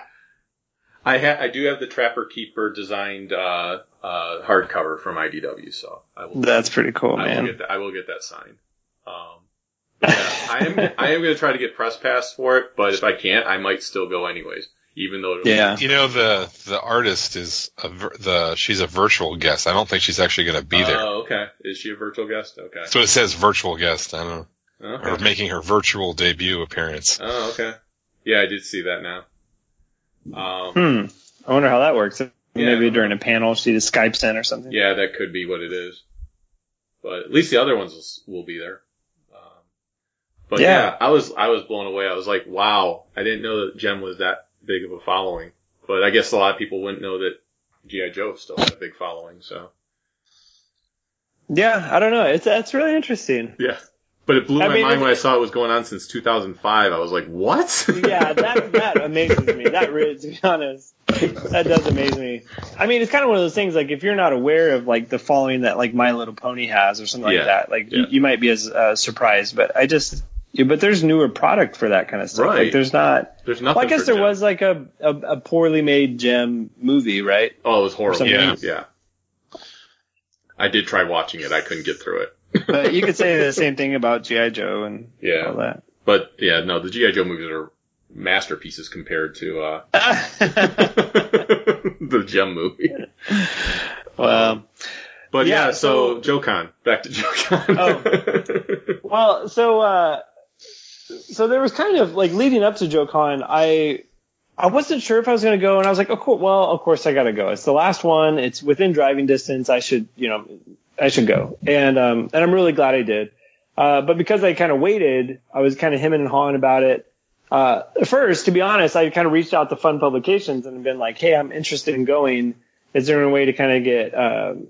I ha- I do have the Trapper Keeper designed uh, uh, hardcover from IDW, so I will.
That's pretty cool,
I will
man.
get that. I will get that signed. Um, yeah, I am. [laughs] I am going to try to get press pass for it, but if I can't, I might still go anyways, even though. It'll
Yeah.
You know the the artist is a vir- the she's a virtual guest. I don't think she's actually going to be there.
Oh, okay. Is she a virtual guest? Okay.
So it says, virtual guest. I don't know, or making her virtual debut appearance.
Oh, okay. Yeah, I did see that now. Um,
Hmm. I wonder how that works.
Yeah.
Maybe during a panel, she just Skypes in or something.
Yeah, that could be what it is. But at least the other ones will, will be there. Um, but yeah.
Yeah.
I was I was blown away. I was like, wow, I didn't know that Jem was that big of a following. But I guess a lot of people wouldn't know that GI Joe still had a big following. So
Yeah, I don't know. It's that's really interesting.
yeah. But it blew
I
my
mean,
mind when I saw it was going on since 2005. I was like, what?
Yeah, that [laughs] that amazes me. That really, to be honest, that does amaze me. I mean, it's kind of one of those things. Like, if you're not aware of like the following that like My Little Pony has or something
Yeah.
like that, like
Yeah.
you, you might be as uh, surprised. But I just, yeah, but there's newer product for that kind of stuff.
Right.
Like, there's not.
There's nothing.
Well, I guess there
Jem.
was like a, a a poorly made Jem movie, right?
Oh, it was horrible. Yeah.
else.
yeah. I did try watching it. I couldn't get through it.
But you could say the same thing about GI Joe and
Yeah.
all that.
But yeah, no, the GI Joe movies are masterpieces compared to uh [laughs] the Jem movie. [laughs]
well,
But yeah,
Yeah,
so,
so-
JoeCon. Back to JoeCon.
Oh. [laughs] Well, so uh, so there was kind of like leading up to JoeCon, I I wasn't sure if I was going to go, and I was like, oh, cool. Well, of course I got to go. It's the last one. It's within driving distance. I should, you know, I should go, and um, and I'm really glad I did. Uh, but because I kind of waited, I was kind of hemming and hawing about it. Uh, first, to be honest, I kind of reached out to Fun Publications and been like, hey, I'm interested in going. Is there a way to kind of get um,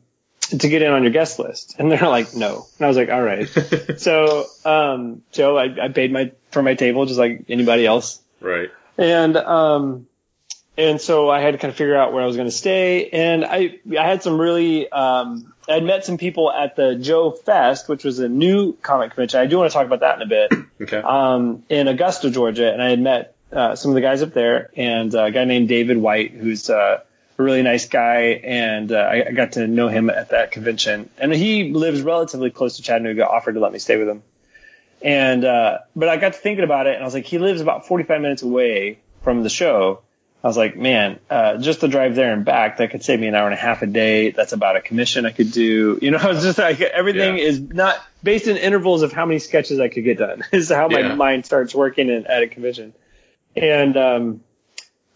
to get in on your guest list? And they're like, no. And I was like, all right. [laughs] so, um, so I, I paid my for my table just like anybody else,
right.
and um, and so I had to kind of figure out where I was going to stay. And I I had some really um, I'd met some people at the Joe Fest, which was a new comic convention. I do want to talk about that in a bit [clears throat]
Okay.
um, in Augusta, Georgia, and I had met uh, some of the guys up there, and uh, a guy named David White, who's uh, a really nice guy, and uh, I, I got to know him at that convention. And he lives relatively close to Chattanooga, offered to let me stay with him. And uh, but I got to thinking about it, and I was like, he lives about 45 minutes away from the show. I was like, man, uh, just the drive there and back, that could save me an hour and a half a day. That's about a commission I could do. You know, [laughs] I was just like, everything
Yeah.
is not based in intervals of how many sketches I could get done. [laughs] is how my
Yeah.
mind starts working in, at a commission. And um,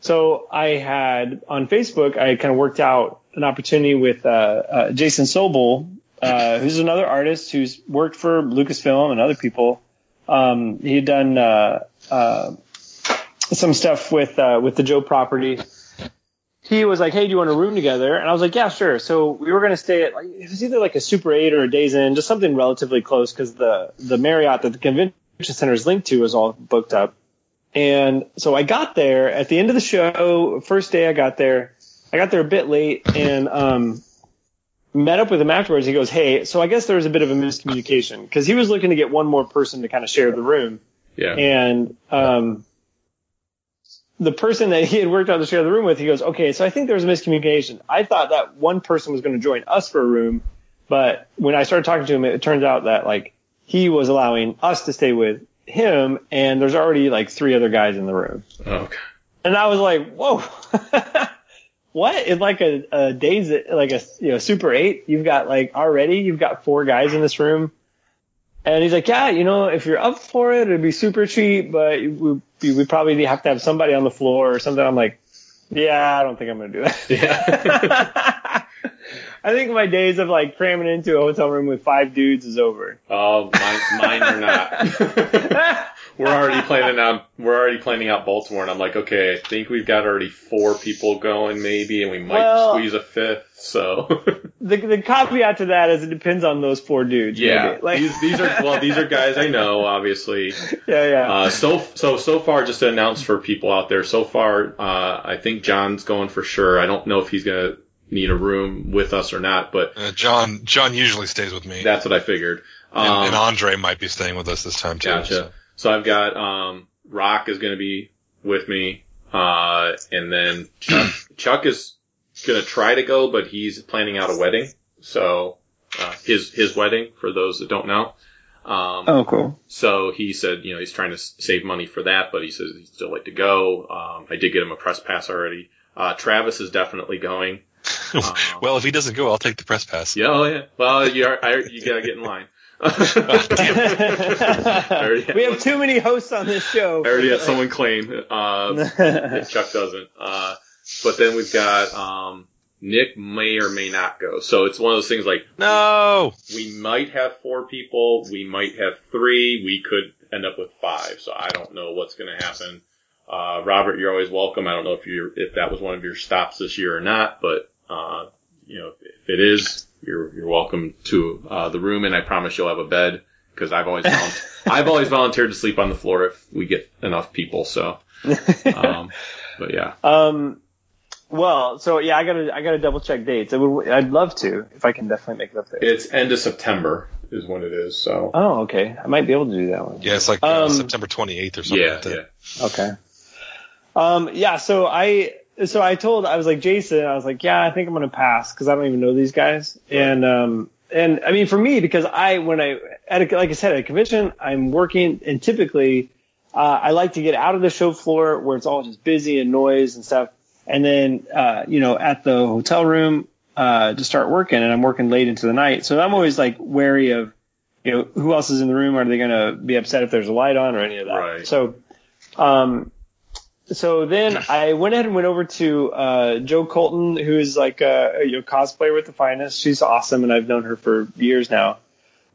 so I had on Facebook, I kind of worked out an opportunity with uh, uh, Jason Sobel, uh, [laughs] who's another artist who's worked for Lucasfilm and other people. Um, he had done uh, uh, some stuff with uh, with the Joe property. He was like, "Hey, do you want a room together?" And I was like, "Yeah, sure." So we were going to stay at like it was either like a Super Eight or a Days Inn, just something relatively close because the the Marriott that the convention center is linked to is all booked up. and so I got there at the end of the show. First day I got there, I got there a bit late and um, met up with him afterwards. He goes, "Hey, so I guess there was a bit of a miscommunication because he was looking to get one more person to kind of share the room,
Yeah.
and um, the person that he had worked on to share the room with, he goes, "Okay, so I think there was a miscommunication. I thought that one person was going to join us for a room, but when I started talking to him, it turns out that like he was allowing us to stay with him, and there's already like three other guys in the room."
okay.
And I was like, whoa, [laughs] what? In like a, a days, like a, you know, super eight, you've got like already, you've got four guys in this room. And he's like, yeah, you know, if you're up for it, it'd be super cheap, but we, we probably have to have somebody on the floor or something. I'm like, yeah, I don't think I'm going to do that.
Yeah. [laughs]
I think my days of like cramming into a hotel room with five dudes is over.
Oh, mine, mine are not. [laughs] we're already planning on we're already planning out Baltimore, and I'm like, okay, I think we've got already four people going, maybe, and we might
Well-
squeeze a fifth. So [laughs]
the, the caveat to that is it depends on those four dudes.
yeah,
maybe. Like,
these these are well, these are guys I know, obviously. [laughs]
yeah, yeah.
Uh, so so so far, just to announce for people out there, so far, uh, I think John's going for sure. I don't know if he's gonna need a room with us or not, but
Uh, John John usually stays with me,
that's what I figured.
and,
Um,
and Andre might be staying with us this time too.
Gotcha.
so.
So I've got um Rock is going to be with me, uh, and then Chuck, [clears throat] Chuck is going to try to go, but he's planning out a wedding. So uh, his his wedding for those that don't know. Um,
oh, cool.
So he said, you know, he's trying to s- save money for that, but he says he'd still like to go. Um, I did get him a press pass already. Uh, Travis is definitely going. [laughs] Um,
well, if he doesn't go, I'll take the press pass.
yeah, oh yeah. Well, you are, I, you gotta get in line. Already- [laughs]
we have too many hosts on this show.
I already had someone claim uh, if Chuck doesn't. Uh, but then we've got um, Nick may or may not go. So it's one of those things like
No.
we might have four people, we might have three, we could end up with five. So I don't know what's going to happen. Uh, Robert, you're always welcome. I don't know if you if that was one of your stops this year or not, but uh, you know if it is, you're you're welcome to uh, the room, and I promise you'll have a bed because I've always volun- [laughs] I've always volunteered to sleep on the floor if we get enough people. So, um, but yeah,
um, well, so yeah, I gotta I gotta double check dates. I would, I'd love to if I can definitely make it up there.
it's end of September is when it is. So
Oh, okay. I might be able to do that one.
Yeah, it's like uh,
Um,
September 28th or something
yeah,
like that.
yeah.
Okay. Um, yeah, so I, so I told, I was like, Jason, I was like, yeah, I think I'm going to pass because I don't even know these guys. And, um, and I mean, for me, because I, when I, at a, like I said, at a convention, I'm working and typically, uh, I like to get out of the show floor where it's all just busy and noise and stuff. And then, uh, you know, at the hotel room, uh, to start working and I'm working late into the night. So I'm always like wary of, you know, who else is in the room? Are they going to be upset if there's a light on or any of that?
Right.
So, um, so then [laughs] I went ahead and went over to uh, Joe Colton, who is like a, you know cosplayer with the finest. She's awesome, and I've known her for years now.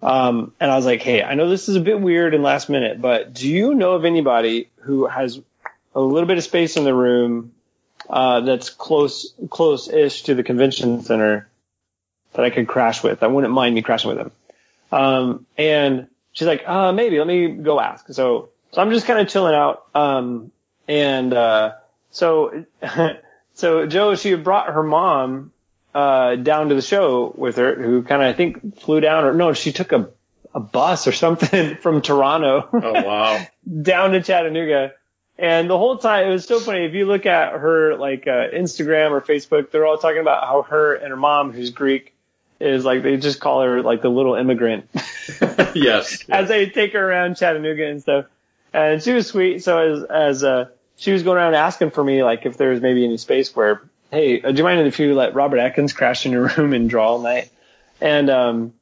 Um, and I was like, hey, I know this is a bit weird and last minute, but do you know of anybody who has a little bit of space in the room uh, that's close close-ish to the convention center that I could crash with? I wouldn't mind me crashing with them. Um, and she's like, uh, maybe let me go ask. So, so I'm just kind of chilling out. Um, and, uh, so, [laughs] so Joe, she brought her mom, uh, down to the show with her, who kind of, I think flew down or no, she took a, a bus or something [laughs] from Toronto
Oh wow. [laughs]
down to Chattanooga. And the whole time, it was so funny. If you look at her, like, uh, Instagram or Facebook, they're all talking about how her and her mom, who's Greek, is like, they just call her like the little immigrant.
yes.
as they take her around Chattanooga and stuff. And she was sweet. So as as uh, she was going around asking for me, like if there was maybe any space where, hey, uh, do you mind if you let Robert Atkins crash in your [laughs] room and draw all night? And um,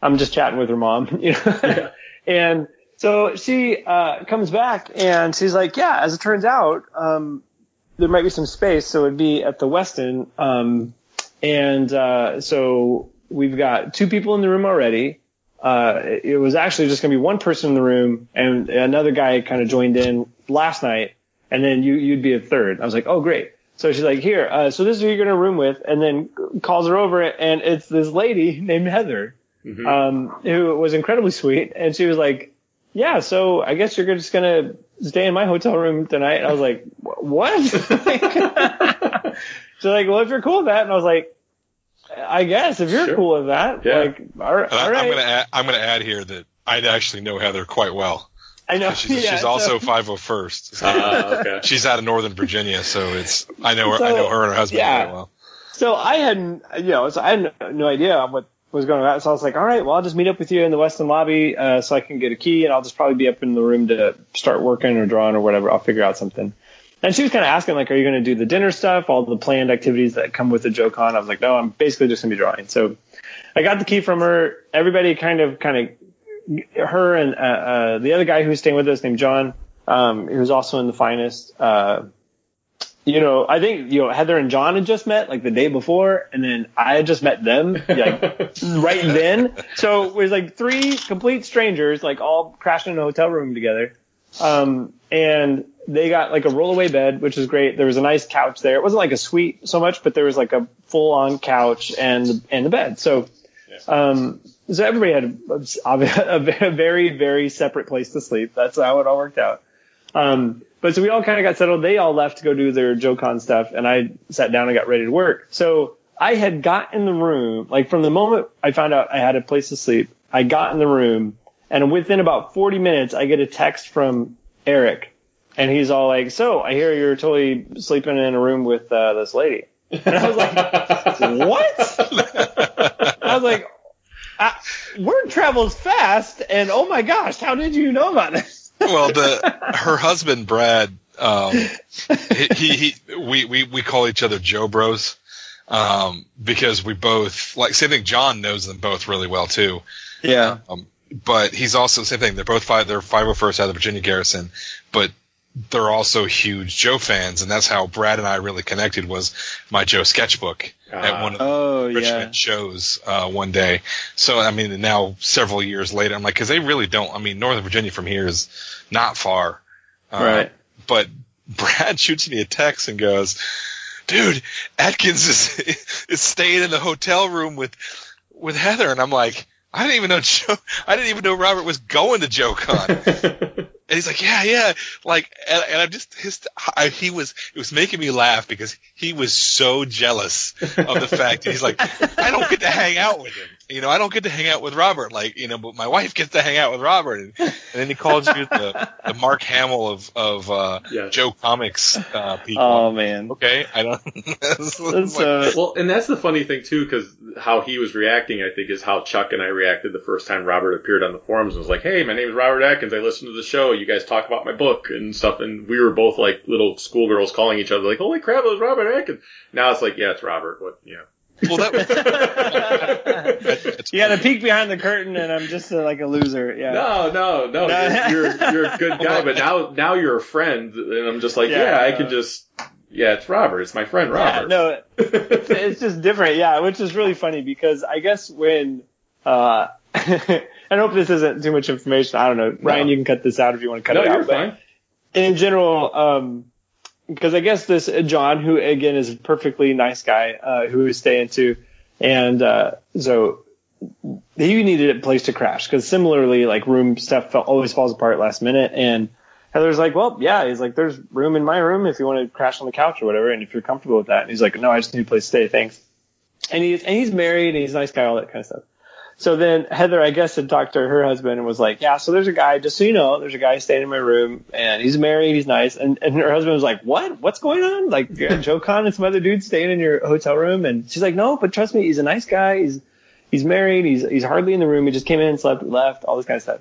I'm just chatting with her mom, [laughs] you know. and so she uh, comes back and she's like, yeah, as it turns out, um, there might be some space, so it'd be at the Westin. Um, and uh, so we've got two people in the room already uh, it was actually just going to be one person in the room and another guy kind of joined in last night and then you, you'd be a third. I was like, oh, great. So she's like, here, uh, so this is who you're going to room with and then calls her over and it's this lady [laughs] named Heather,
Mhm.
um, who was incredibly sweet. And she was like, yeah, so I guess you're just gonna stay in my hotel room tonight. And I was like, "Wh- what? [laughs] She's like, well, if you're cool with that, and I was like, I guess if you're
Sure.
cool with that,
Yeah.
like, all right,
I, I'm gonna add, I'm gonna add here that I actually know Heather quite well.
I know.
She's, [laughs]
yeah,
she's
so-
also 501st. So
Uh, okay. [laughs]
she's out of Northern Virginia, so it's I know her, I know her and her husband
yeah.
very well.
So I had, you know, so I had no, no idea what was going on. So I was like, all right, well, I'll just meet up with you in the Westin lobby, uh, so I can get a key and I'll just probably be up in the room to start working or drawing or whatever. I'll figure out something. And she was kind of asking, like, are you going to do the dinner stuff, all the planned activities that come with the JoeCon? I was like, no, I'm basically just going to be drawing. So I got the key from her. Everybody kind of, kind of, her and, uh, uh, the other guy who was staying with us named John, um, who was also in the finest, uh, you know, I think, you know, Heather and John had just met like the day before and then I had just met them like [laughs] right then. So it was like three complete strangers, like all crashing in a hotel room together. Um, and they got like a rollaway bed, which was great. There was a nice couch there. It wasn't like a suite so much, but there was like a full on couch and, and the bed. So, um, so everybody had a, a, [laughs] a very, very separate place to sleep. That's how it all worked out. Um, but so we all kind of got settled. They all left to go do their JoeCon stuff, and I sat down and got ready to work. So I had got in the room, like from the moment I found out I had a place to sleep, I got in the room, and within about 40 minutes, I get a text from Eric, and he's all like, "So I hear you're totally sleeping in a room with uh, this lady." And I was like, [laughs] "What?" [laughs] I was like, I, "Word travels fast," and oh my gosh, how did you know about this?
well, the [laughs] her husband Brad, um, he, he, he we, we we call each other Joe Bros, um, because we both like same thing. John knows them both really well too.
Yeah.
Um, but he's also the same thing. They're both five. They're 501st out of the Virginia Garrison, but they're also huge Joe fans, and that's how Brad and I really connected. Was my Joe sketchbook at
Ah.
one of the
Oh
Richmond
yeah.
shows uh, one day. So I mean, now several years later, I'm like, because they really don't. I mean, Northern Virginia from here is not far, uh,
Right.
But [laughs] Brad shoots me a text and goes, "Dude, Atkins is [laughs] is staying in the hotel room with with Heather," and I'm like. I didn't even know Joe. I didn't even know Robert was going to JoeCon. [laughs] And he's like, yeah, yeah, like, and, and I'm just his. I, he was. It was making me laugh because he was so jealous of the fact that he's like, I don't get to hang out with him. You know, I don't get to hang out with Robert. Like, you know, but my [laughs] wife gets to hang out with Robert. And, and then he calls you the the Mark Hamill of of uh,
Yeah.
Joe Comics uh, people.
Oh man.
okay, I don't. [laughs] it's
That's, uh,
Well, and that's the funny thing too, because how he was reacting, I think, is how Chuck and I reacted the first time Robert appeared on the forums and was like, "Hey, my name is Robert Atkins. I listen to the show. You guys talk about my book and stuff." And we were both like little schoolgirls calling each other like, "Holy crap, it was Robert Atkins!" Now it's like, "Yeah, it's Robert." What? Yeah.
Well, that was. [laughs]
you got to peek behind the curtain, and I'm just uh, like a loser. Yeah.
No, no, no.
No. [laughs]
You're, you're you're a good guy, but now now you're a friend, and I'm just like,
Yeah,
yeah, I
no.
can just, yeah, it's Robert. It's my friend
Yeah,
Robert.
no, it's, [laughs] it's just different. Yeah, which is really funny because I guess when, uh, I hope this isn't too much information. I don't know. Ryan, you can cut this out if you want to cut
no,
it out.
No, you're
but-
fine.
in general, um, because I guess this John, who again is a perfectly nice guy, uh, who was staying too, and uh, so he needed a place to crash because similarly, like room stuff fell, always falls apart last minute, and Heather's like, well, yeah, he's like, there's room in my room if you want to crash on the couch or whatever, and if you're comfortable with that, and he's like, no, I just need a place to stay, thanks. And he's and he's married and he's a nice guy, all that kind of stuff. So then Heather, I guess, had talked to her husband and was like, yeah, so there's a guy, just so you know, there's a guy staying in my room and he's married, he's nice. And, and her husband was like, what? What's going on? Like, got Joe Con and some other dude staying in your hotel room? And she's like, no, but trust me, he's a nice guy. He's, he's married. He's, he's hardly in the room. He just came in, slept, left, all this kind of stuff.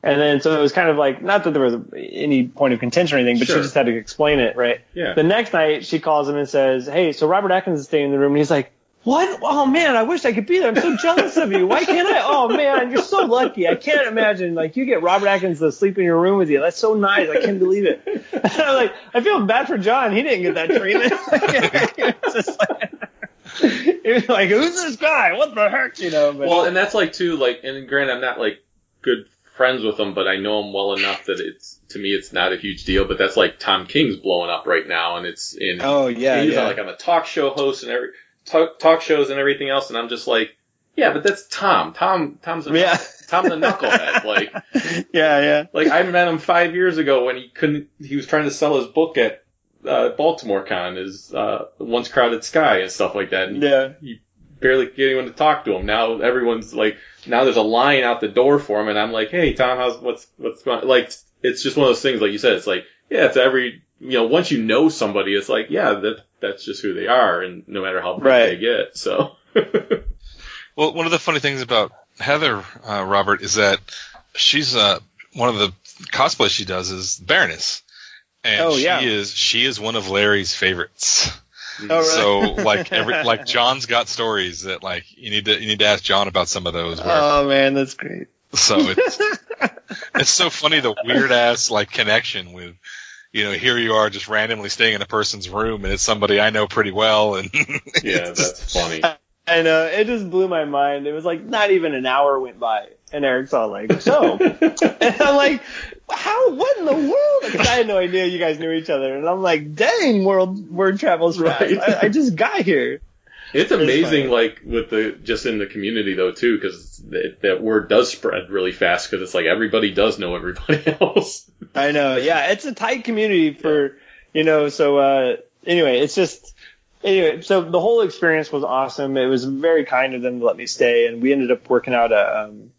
And then, so it was kind of like, not that there was any point of contention or anything, but
Sure.
she just had to explain it, right?
Yeah.
The next night, she calls him and says, "Hey, so Robert Atkins is staying in the room." And he's like, "What? Oh man, I wish I could be there. I'm so jealous of you. Why can't I? Oh man, you're so lucky. I can't imagine like you get Robert Atkins to sleep in your room with you. That's so nice. I can't believe it." And [laughs] I'm like, I feel bad for John. He didn't get that treatment. [laughs] It's just like, he was like, "Who's this guy? What the heck?" You know. But,
Well, and that's like too, like, and granted, I'm not like good friends with him, but I know him well enough that it's to me it's not a huge deal. But that's like Tom King's blowing up right now, and it's in.
oh yeah,
he's
yeah.
like I'm a talk show host and every talk, talk shows and everything else, and I'm just like, Yeah, but that's Tom. Tom. Tom's a
Yeah.
Tom's a knucklehead. Like, [laughs]
Yeah, yeah.
like I met him five years ago when he couldn't. He was trying to sell his book at uh, Baltimore Con, his uh, Once Crowded Sky and stuff like that. And
Yeah.
he barely get anyone to talk to him. Now everyone's like, now there's a line out the door for him, and I'm like, hey Tom, how's what's what's going? Like, it's just one of those things. Like you said, it's like, yeah, it's every you know, once you know somebody, it's like, yeah, that that's just who they are, and no matter how big
Right.
they get, so. [laughs]
Well, one of the funny things about Heather, uh, Robert, is that she's uh, one of the cosplays she does is Baroness, and
Oh,
she
yeah.
is she is one of Larry's favorites.
Oh, really?
So [laughs] like every like John's got stories that like you need to you need to ask John about some of those. Where,
Oh man, that's great.
so it's it's so funny the weird ass like connection with you know here you are just randomly staying in a person's room and it's somebody I know pretty well and [laughs]
Yeah, that's funny.
I know it just blew my mind. It was like not even an hour went by, and Eric's all like, "So," [laughs] and I'm like, "How? What in the world?" Because I had no idea you guys knew each other, and I'm like, "Dang, world word travels.
Right.
I, I just got here.
It's amazing, like with the just in the community though too, because that word does spread really fast. Because it's like everybody does know everybody [laughs] else.
I know. Yeah, it's a tight community for you know. So uh, anyway, it's just anyway. So the whole experience was awesome. It was very kind of them to let me stay, and we ended up working out a. Um,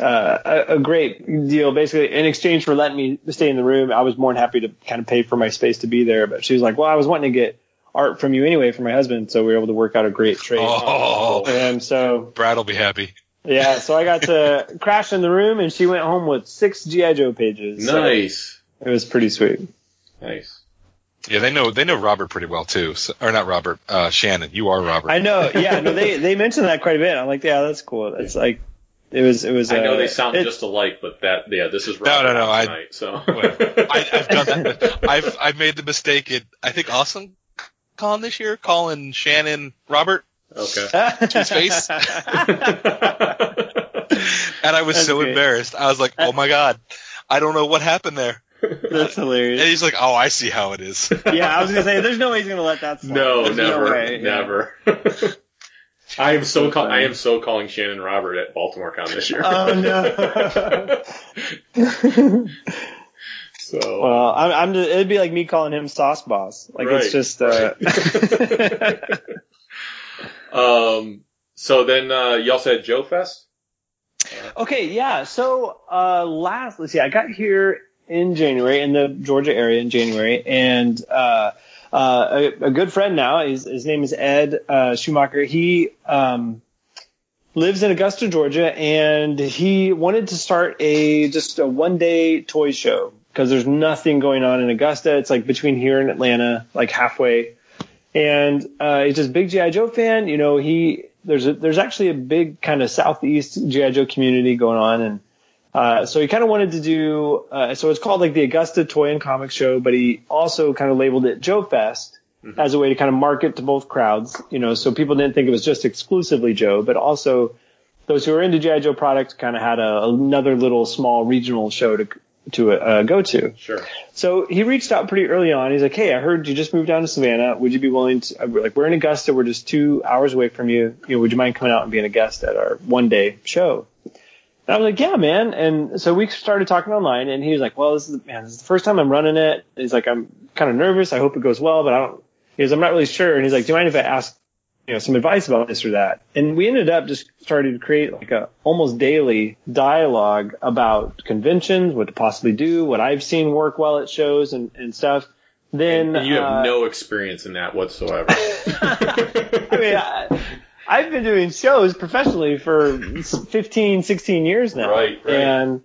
uh, a, a great deal. Basically, in exchange for letting me stay in the room, I was more than happy to kind of pay for my space to be there. But she was like, "Well, I was wanting to get art from you anyway for my husband, so we were able to work out a great trade."
oh
And so,
Brad will be happy.
yeah, so I got to [laughs] crash in the room, and she went home with six GI Joe pages. So
nice,
it was pretty sweet.
nice.
Yeah, they know they know Robert pretty well too. So, or not Robert, uh, Shannon. You are Robert.
I know. Yeah, no, they [laughs] they mentioned that quite a bit. I'm like, yeah, that's cool. It's like it was it was.
I know
uh,
they sound
it-
just alike, but that yeah, this is
No,
Robert
no, no, I-
tonight, so
I, I've done [laughs] that. I've I've made the mistake in I think Awesome Con this year calling Shannon Robert,
okay.
to his face, [laughs] and I was
That's
so
great.
embarrassed. I was like, oh my god, I don't know what happened there.
That's hilarious.
And
hilarious.
he's like, oh, I see how it is.
Yeah, I was gonna say, there's no way he's gonna let that slide.
no,
There's
never,
no way. Yeah.
never. [laughs] I am so
So
call- I am so calling Shannon Robert at Baltimore Con this year.
Oh no. [laughs]
so
well, I'm, I'm just, it'd be like me calling him Sauce Boss. Like
Right,
it's just. uh [laughs]
um, so then uh, you also had Joe Fest.
Okay, yeah. So uh last let's see, I got here in January in the Georgia area in January and uh uh a, a good friend now, his, his name is Ed uh Schumacher. He um lives in Augusta, Georgia and he wanted to start a just a one day toy show because there's nothing going on in Augusta. It's like between here and Atlanta, like halfway. And uh, he's just a big GI Joe fan. You know, he there's a, there's actually a big kind of southeast GI Joe community going on, and uh, so he kind of wanted to do. Uh, so it's called like the Augusta Toy and Comic Show, but he also kind of labeled it Joe Fest as a way to kind of market to both crowds. You know, so people didn't think it was just exclusively Joe, but also those who are into GI Joe products kind of had a, another little small regional show to to uh, go to.
Sure.
So he reached out pretty early on. He's like, "Hey, I heard you just moved down to Savannah. Would you be willing to? we're Like, we're in Augusta. We're just two hours away from you. You know, would you mind coming out and being a guest at our one day show?" And I was like, "Yeah, man." And so we started talking online, and he was like, "Well, this is man, this is the first time I'm running it." He's like, "I'm kind of nervous. I hope it goes well, but I don't." He goes, "I'm not really sure." And he's like, "Do you mind if I ask?" You know, some advice about this or that. And we ended up just starting to create like a almost daily dialogue about conventions, what to possibly do, what I've seen work well at shows and, and stuff. Then
And you have
uh,
no experience in that whatsoever. [laughs]
I mean, I, I've been doing shows professionally for 15, 16 years now.
Right, right.
And,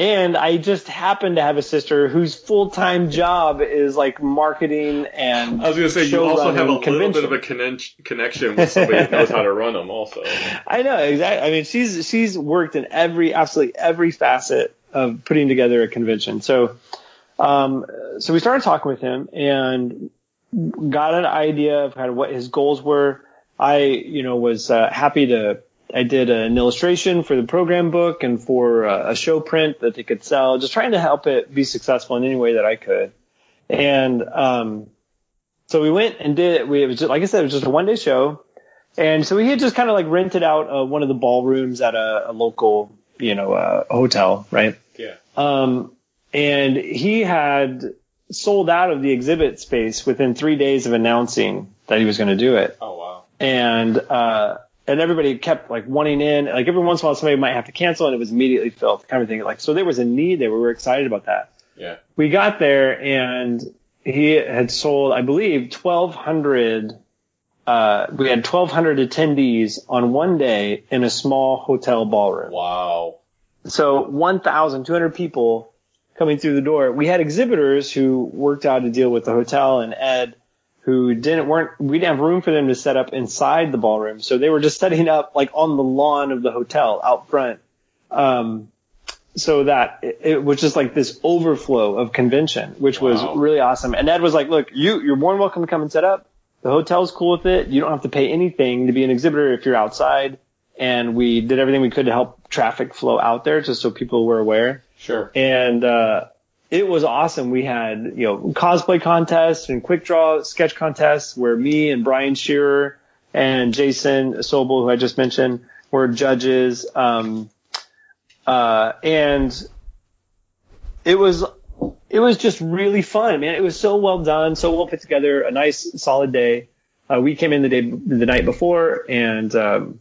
and I just happen to have a sister whose full-time job is like marketing and
I was gonna say you also have a
running
little bit of a
convention.
connection connection with somebody that knows how to run them. Also, [laughs]
I know exactly. I mean, she's she's worked in every absolutely every facet of putting together a convention. So, um, so we started talking with him and got an idea of kind of what his goals were. I, you know, was uh, happy to. I did an illustration for the program book and for uh, a show print that they could sell, just trying to help it be successful in any way that I could. And um, so we went and did. It. We it was just, like I said, it was just a one day show And so he had just kind of like rented out uh, one of the ballrooms at a, a local, you know, uh, hotel, right?
Yeah.
Um, and he had sold out of the exhibit space within three days of announcing that he was going to do it.
Oh wow.
And, uh, and everybody kept like wanting in, like every once in a while somebody might have to cancel and it was immediately filled kind of thing. Like, so there was a need there. We were excited about that.
Yeah.
We got there and he had sold, I believe, 1200, uh, we had 1200 attendees on one day in a small hotel ballroom.
Wow.
So 1,200 people coming through the door. We had exhibitors who worked out a deal with the hotel and Ed who didn't weren't we didn't have room for them to set up inside the ballroom. So they were just setting up like on the lawn of the hotel out front. Um so that it, it was just like this overflow of convention, which was
Wow.
really awesome. And Ed was like, look, you, you're more than welcome to come and set up. The hotel's cool with it. You don't have to pay anything to be an exhibitor if you're outside. And we did everything we could to help traffic flow out there just so people were aware.
Sure.
And, uh, it was awesome. We had, you know, cosplay contests and quick draw sketch contests where me and Brian Shearer and Jason Sobel, who I just mentioned, were judges. Um, uh, and it was, it was just really fun, man. It was so well done, so well put together, a nice solid day. Uh, we came in the day, the night before and, um,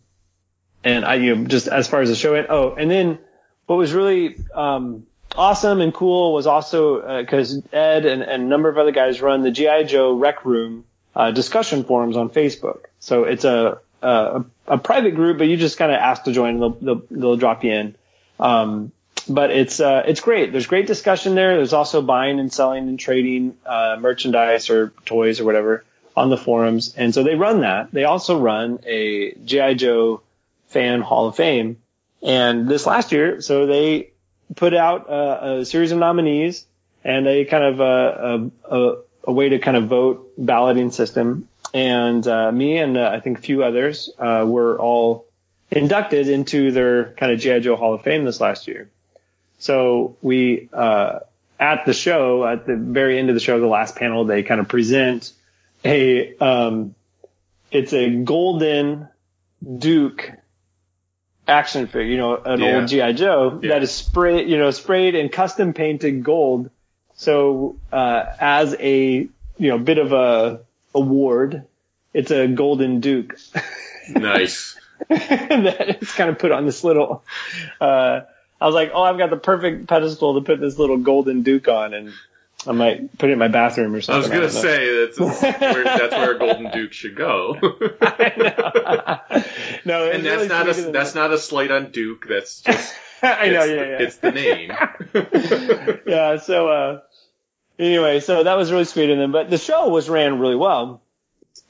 and I, you know, just as far as the show went. Oh, and then what was really, um, awesome and cool was also, because Ed and, and a number of other guys run the G.I. Joe Rec Room, uh, discussion forums on Facebook. So it's a, a, a private group, but you just kind of ask to join and they'll, they'll, they'll drop you in. Um, but it's, uh, it's great. There's great discussion there. There's also buying and selling and trading, uh, merchandise or toys or whatever on the forums. And so they run that. They also run a G.I. Joe fan hall of fame. And this last year, so they put out uh, a series of nominees and a kind of a, a, a, a way to kind of vote balloting system. And uh, me and uh, I think a few others uh, were all inducted into their kind of GI Joe Hall of Fame this last year. So we uh, at the show, at the very end of the show, the last panel, they kind of present a um, it's a golden Duke action figure, you know, an
Yeah.
old GI Joe
Yeah.
that is sprayed, you know, sprayed and custom painted gold. So uh, as a you know bit of a award, it's a golden Duke [laughs]
Nice. [laughs]
that is kind of put on this little. Uh, I was like, oh, I've got the perfect pedestal to put this little golden Duke on, and I might put it in my bathroom or something.
I was gonna
don't
say that's where, that's where a golden duke should go. [laughs] [laughs] [laughs]
no,
and
was really
that's not a
than
that's not a slight on Duke. That's just.
I know,
it's,
yeah, yeah.
it's the name.
yeah. So uh, anyway, so that was really sweet of them. But the show was ran really well,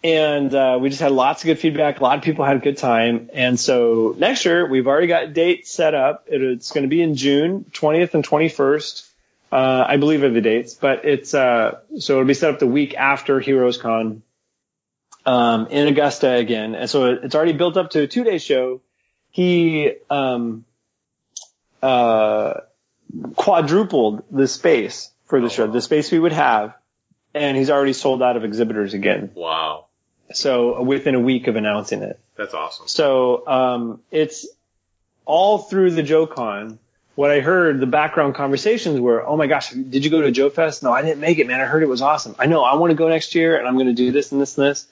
and uh, we just had lots of good feedback. A lot of people had a good time, and so next year we've already got dates set up. It, it's going to be in June 20th and 21st. Uh, I believe are the dates, but it's uh, so it'll be set up the week after Heroes Con um, in Augusta again, and so it's already built up to a two day show. He um, uh, quadrupled the space for the show, the space we would have, and he's already sold out of exhibitors again.
wow,
So within a week of announcing it.
that's awesome.
So um, it's all through the JoeCon. What I heard, the background conversations were, "Oh my gosh, did you go to Joe Fest? No, I didn't make it, man. I heard it was awesome. I know I want to go next year, and I'm going to do this and this and this."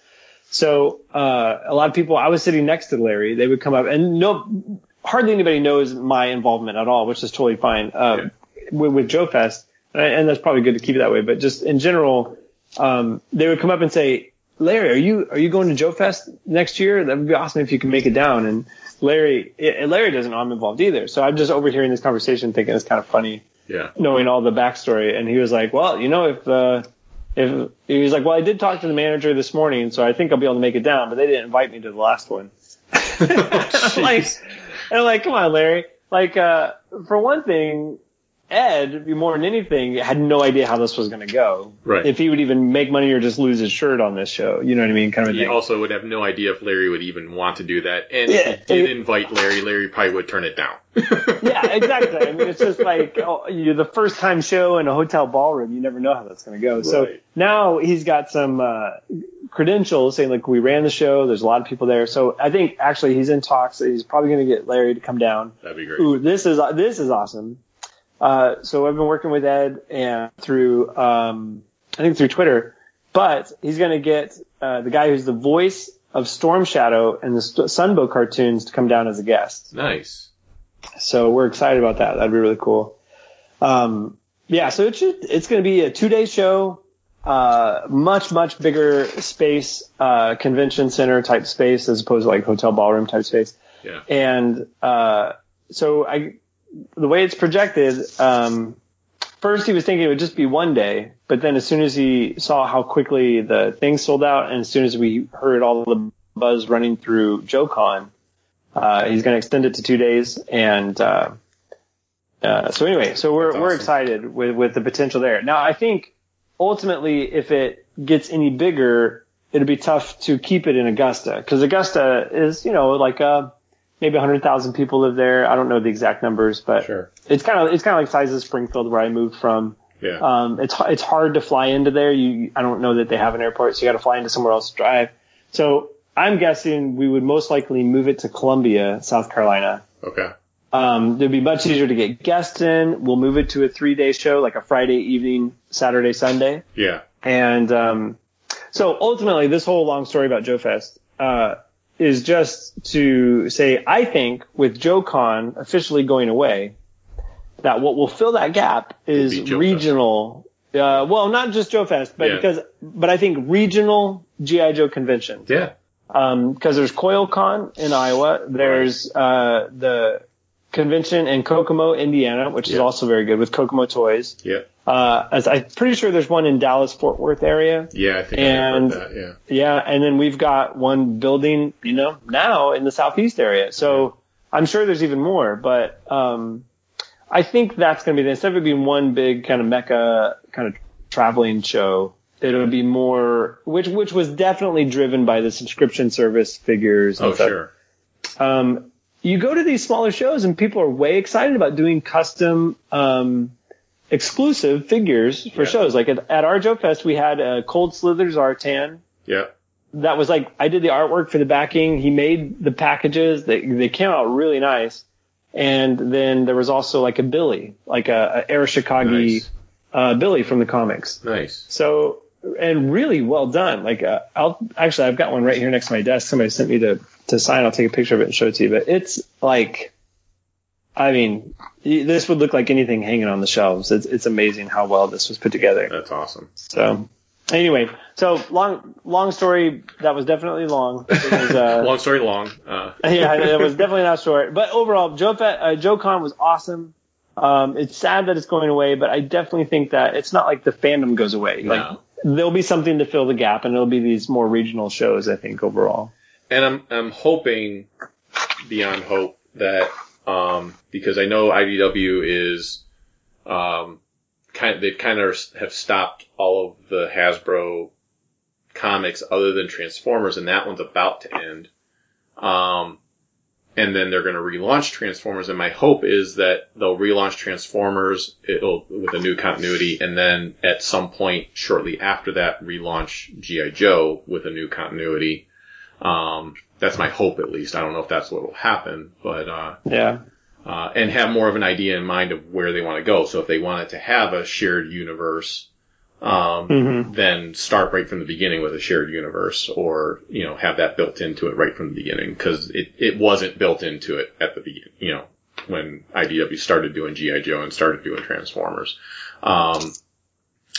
So uh, a lot of people, I was sitting next to Larry. They would come up, and no, hardly anybody knows my involvement at all, which is totally fine. Uh, with, with Joe Fest, and, and that's probably good to keep it that way. But just in general, um, they would come up and say, Larry, are you are you going to Joe Fest next year? That would be awesome if you can make it down. And Larry, and Larry doesn't know I'm involved either. So I'm just overhearing this conversation, thinking it's kind of funny,
Yeah.
knowing all the backstory. And he was like, "Well, you know, if uh, if he was like, well, I did talk to the manager this morning, so I think I'll be able to make it down, but they didn't invite me to the last one." [laughs] like, and I'm like, come on, Larry. Like, uh, for one thing, Ed, more than anything, had no idea how this was going to go.
Right.
If he would even make money or just lose his shirt on this show, you know what I mean, kind of
He
thing.
also would have no idea if Larry would even want to do that. And
Yeah,
if he did
it-
invite Larry, Larry probably would turn it down. [laughs]
yeah, exactly. I mean, it's just like oh, you're the first time show in a hotel ballroom. You never know how that's going to go.
Right.
So now he's got some uh, credentials saying like we ran the show. There's a lot of people there, so I think actually he's in talks. He's probably going to get Larry to come down.
That'd be great.
Ooh, this is this is awesome. Uh, so I've been working with Ed and through um, I think through Twitter, but he's going to get uh, the guy who's the voice of Storm Shadow and the St- Sunbow cartoons to come down as a guest.
Nice.
So we're excited about that. That'd be really cool. Um, yeah, so it should, it's going to be a two day show, uh, much, much bigger space, uh, convention center type space as opposed to like hotel ballroom type space.
Yeah.
And, uh, so I, the way it's projected, um, first he was thinking it would just be one day, but then as soon as he saw how quickly the thing sold out and as soon as we heard all the buzz running through JoeCon, uh, he's going to extend it to two days. And, uh, uh, so anyway, so we're,
That's
we're excited with, with the potential there. Now, I think ultimately if it gets any bigger, it'll be tough to keep it in Augusta because Augusta is, you know, like, uh, maybe 100,000 people live there. I don't know the exact numbers, but
Sure.
it's kind of, it's kind of like size of Springfield where I moved from.
Yeah.
Um, it's it's hard to fly into there. You I don't know that they have an airport, so you got to fly into somewhere else to drive. So I'm guessing we would most likely move it to Columbia, South Carolina.
okay.
Um, it'd be much easier to get guests in. We'll move it to a three day show, like a Friday evening, Saturday, Sunday.
Yeah.
And um, so ultimately, this whole long story about Joe Fest uh, is just to say, I think with Joe-Con officially going away, that what will fill that gap is
Will be Joe
regional. Uh, well, not just Joe Fest, but
Yeah.
because, but I think regional GI Joe conventions.
Yeah.
Um, cause there's CoilCon in Iowa. There's, uh, the convention in Kokomo, Indiana, which is also very good with Kokomo Toys.
Yeah.
Uh, as I'm pretty sure there's one in Dallas Fort Worth area.
Yeah. I think
And-
I heard that. Yeah.
Yeah, and then we've got one building, you know, now in the southeast area. So I'm sure there's even more, but um, I think that's going to be the instead of it being one big kind of mecca kind of traveling show, it'll be more which which was definitely driven by the subscription service figures.
Oh,
stuff.
sure.
Um, you go to these smaller shows and people are way excited about doing custom um, exclusive figures for
Yeah.
shows. Like at, at our Joe Fest, we had a Cold Slither Zartan
Yeah.
that was like I did the artwork for the backing. He made the packages. They they came out really nice. And then there was also like a Billy, like a, a Arashikage
Nice.
uh, Billy from the comics.
Nice.
So and really well done. Like uh, I'll actually I've got one right here next to my desk. Somebody sent me to to sign. I'll take a picture of it and show it to you. But it's like, I mean, this would look like anything hanging on the shelves. It's it's amazing how well this was put together.
That's awesome.
So anyway, so long long story. That was definitely long. Was, uh, [laughs]
Long story long. Uh,
yeah, it was definitely not short. But overall, Joe Fe- uh, Joe Con was awesome. Um, it's sad that it's going away, but I definitely think that it's not like the fandom goes away. Like there'll be something to fill the gap, and it'll be these more regional shows. I think overall.
and I'm I'm hoping beyond hope that um, because I know IDW is um, kind of, they've kind of have stopped all of the Hasbro comics other than Transformers, and that one's about to end. Um, and then they're going to relaunch Transformers, and my hope is that they'll relaunch Transformers it'll, with a new continuity, and then at some point shortly after that, relaunch GI Joe with a new continuity. Um, that's my hope at least. I don't know if that's what will happen, but, uh,
Yeah.
uh, and have more of an idea in mind of where they want to go. So if they wanted to have a shared universe, um,
Mhm.
then start right from the beginning with a shared universe or, you know, have that built into it right from the beginning because it, it wasn't built into it at the beginning, you know, when IDW started doing G.I. Joe and started doing Transformers. Um,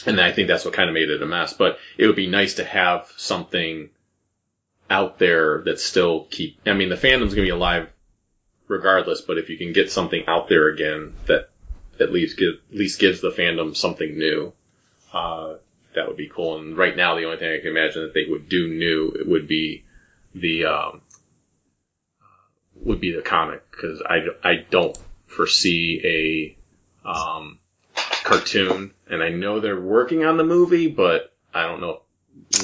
and I think that's what kind of made it a mess, but it would be nice to have something out there that still keep, I mean, the fandom's going to be alive regardless, but if you can get something out there again that at least give, at least gives the fandom something new, uh, that would be cool. And right now, the only thing I can imagine that they would do new it would be the um, would be the comic because I, I don't foresee a um, cartoon, and I know they're working on the movie, but I don't know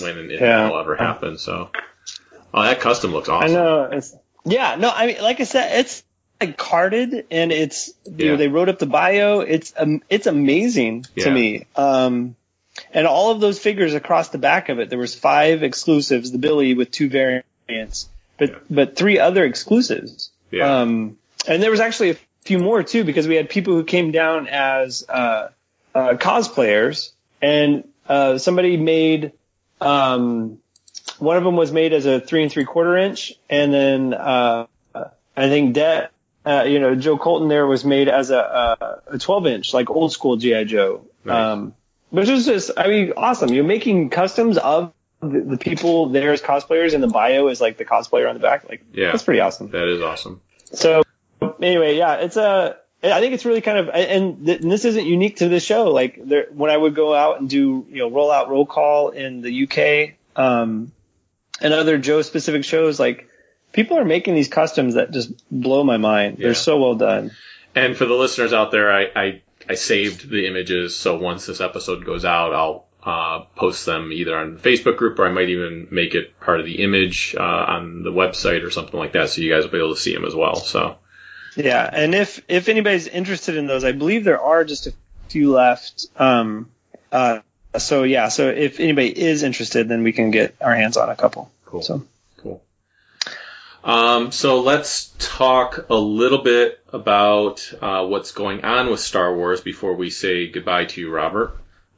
when and if
Yeah.
it'll ever happen. So, oh, that custom looks awesome.
I know. It's, yeah. No. I mean, like I said, it's like carded, and it's you
Yeah.
know they wrote up the bio. It's um, it's amazing
Yeah.
to me. Um, and all of those figures across the back of it, there was five exclusives, the Billy with two variants, but but three other exclusives.
Yeah.
Um, and there was actually a few more too because we had people who came down as uh, uh, cosplayers, and uh, somebody made um, one of them was made as a three and three quarter inch, and then uh, I think that uh, you know Joe Colton there was made as a, a 12 inch, like old school GI Joe,
Nice.
um, which is just I mean awesome. You're making customs of the, the people there as cosplayers, and the bio is like the cosplayer on the back. Like
Yeah.
that's pretty awesome.
That is awesome.
So anyway, yeah, it's a. I think it's really kind of, and, th- and this isn't unique to this show. Like there, when I would go out and do, you know, roll out roll call in the UK, um, and other Joe specific shows, like people are making these customs that just blow my mind.
Yeah.
They're so well done.
And for the listeners out there, I, I, I saved the images, so once this episode goes out, I'll uh, post them either on the Facebook group or I might even make it part of the image uh, on the website or something like that, so you guys will be able to see them as well. So
Yeah, and if if anybody's interested in those, I believe there are just a few left. Um, uh, so yeah, so if anybody is interested, then we can get our hands on a couple.
Cool.
So
Cool. Um, so let's talk a little bit about uh, what's going on with Star Wars before we say goodbye to you, Robert.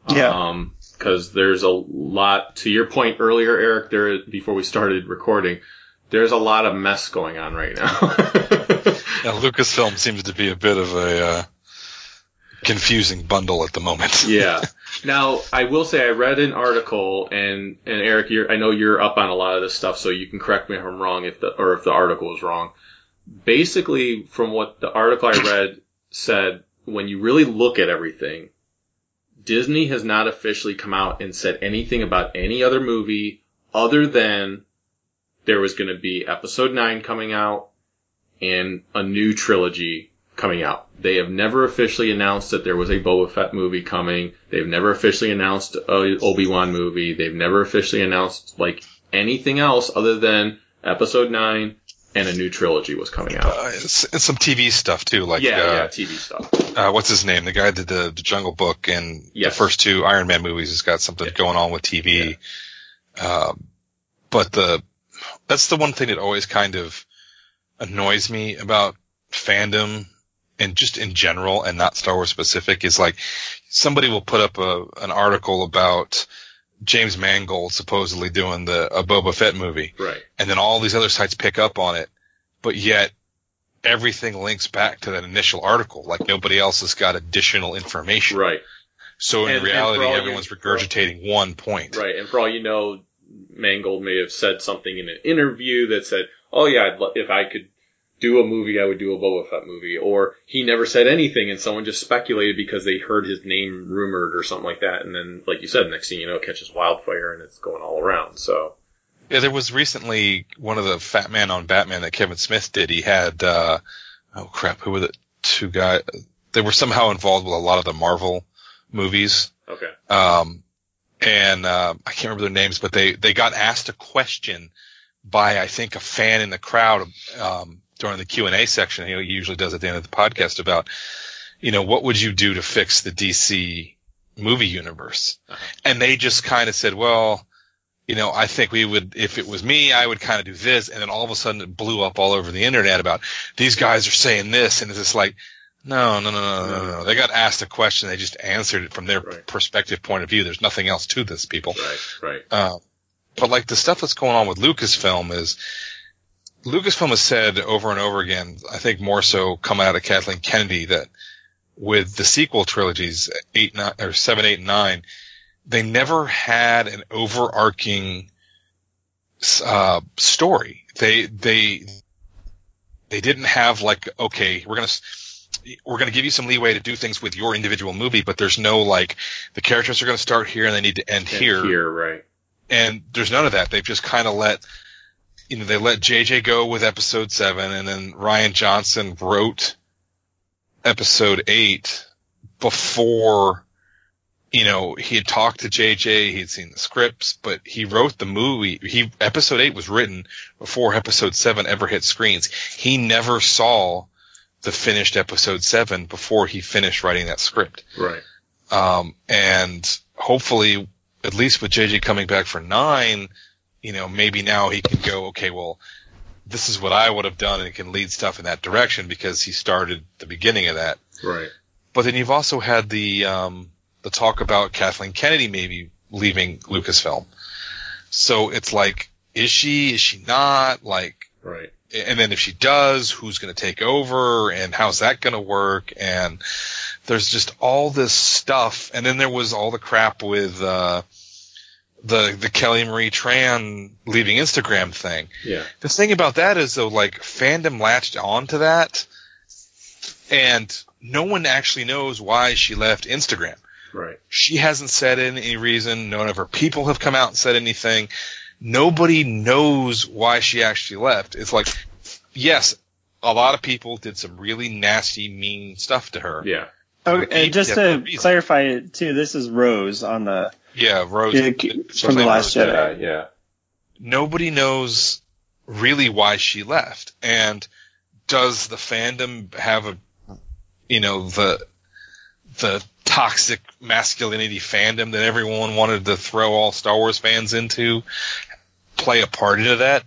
Yeah.
Um, because there's a lot. To your point earlier, Eric, there before we started recording, there's a lot of mess going on right now. [laughs]
Yeah, Lucasfilm seems to be a bit of a uh, confusing bundle at the moment. [laughs]
yeah. Now, I will say I read an article, and and Eric, I know you're up on a lot of this stuff, so you can correct me if I'm wrong, if the or if the article is wrong. Basically, from what the article I read [coughs] said, when you really look at everything, Disney has not officially come out and said anything about any other movie other than there was going to be Episode Nine coming out and a new trilogy coming out. They have never officially announced that there was a Boba Fett movie coming. They've never officially announced a Obi-Wan movie. They've never officially announced like anything else other than Episode 9 and a new trilogy was coming out.
Uh, it's some TV stuff too, like
yeah,
uh,
yeah, TV stuff.
uh, what's his name? The guy that did the, the Jungle Book and
Yes.
the first two Iron Man movies has got something going on with TV. Um, but the that's the one thing that always kind of annoys me about fandom and just in general and not Star Wars specific is like somebody will put up a an article about James Mangold supposedly doing the a Boba Fett movie
Right.
and then all these other sites pick up on it, but yet everything links back to that initial article. Like nobody else has got additional information.
Right.
So in
And- and
reality,
you-
everyone's regurgitating one point.
Right. And for all you know, Mangold may have said something in an interview that said, "Oh yeah, I'd lo- if I could do a movie, I would do a Boba Fett movie," or he never said anything, and someone just speculated because they heard his name rumored or something like that, and then, like you said, next thing you know, it catches wildfire and it's going all around. So
Yeah, there was recently one of the Fat Man on Batman that Kevin Smith did. He had, uh, oh crap, who were the two guys? They were somehow involved with a lot of the Marvel movies.
okay,
Um, and, uh, I can't remember their names, but they, they got asked a question by, I think, a fan in the crowd, um, during the Q and A section. You know, he usually does at the end of the podcast about, you know, what would you do to fix the DC movie universe? And they just kind of said, well, you know, I think we would, if it was me, I would kind of do this. And then all of a sudden it blew up all over the internet about these guys are saying this. And it's just like, no, no, no, no, no, no. They got asked a question. They just answered it from their
Right.
perspective point of view. There's nothing else to this, people.
right, right,
Uh, but like the stuff that's going on with Lucasfilm is Lucasfilm has said over and over again, I think more so coming out of Kathleen Kennedy that with the sequel trilogies, eight, nine, or seven, eight, and nine, they never had an overarching, uh, story. They, they, they didn't have like, okay, we're going to, we're going to give you some leeway to do things with your individual movie, but there's no like, the characters are going to start here and they need to end
And
here
here, right,
and there's none of that. They've just kind of let, you know, they let JJ go with episode seven, and then Rian Johnson wrote episode eight before, you know, he had talked to JJ, he had seen the scripts, but he wrote the movie. He episode eight was written before episode seven ever hit screens. He never saw the finished episode seven before he finished writing that script.
right,
Um, and hopefully, at least with JJ coming back for nine, you know, maybe now he can go, okay, well, this is what I would have done and it can lead stuff in that direction because he started the beginning of that.
Right.
But then you've also had the, um, the talk about Kathleen Kennedy maybe leaving Lucasfilm. So it's like, is she, is she not? Like,
Right.
and then if she does, who's going to take over and how's that going to work? And there's just all this stuff. And then there was all the crap with, uh, the, the Kelly Marie Tran leaving Instagram thing.
Yeah.
The thing about that is though, like fandom latched onto that and no one actually knows why she left Instagram.
Right.
She hasn't said any reason. None of her people have come out and said anything. Nobody knows why she actually left. It's like, yes, a lot of people did some really nasty, mean stuff to her.
Yeah.
Oh, okay, and just to
reason.
clarify it too, this is Rose on the
Yeah, Rose.
Yeah, from the Last
Rose-
Jedi.
Yeah. Yeah.
Nobody knows really why she left. And does the fandom have a, you know, the, the toxic masculinity fandom that everyone wanted to throw all Star Wars fans into play a part into that?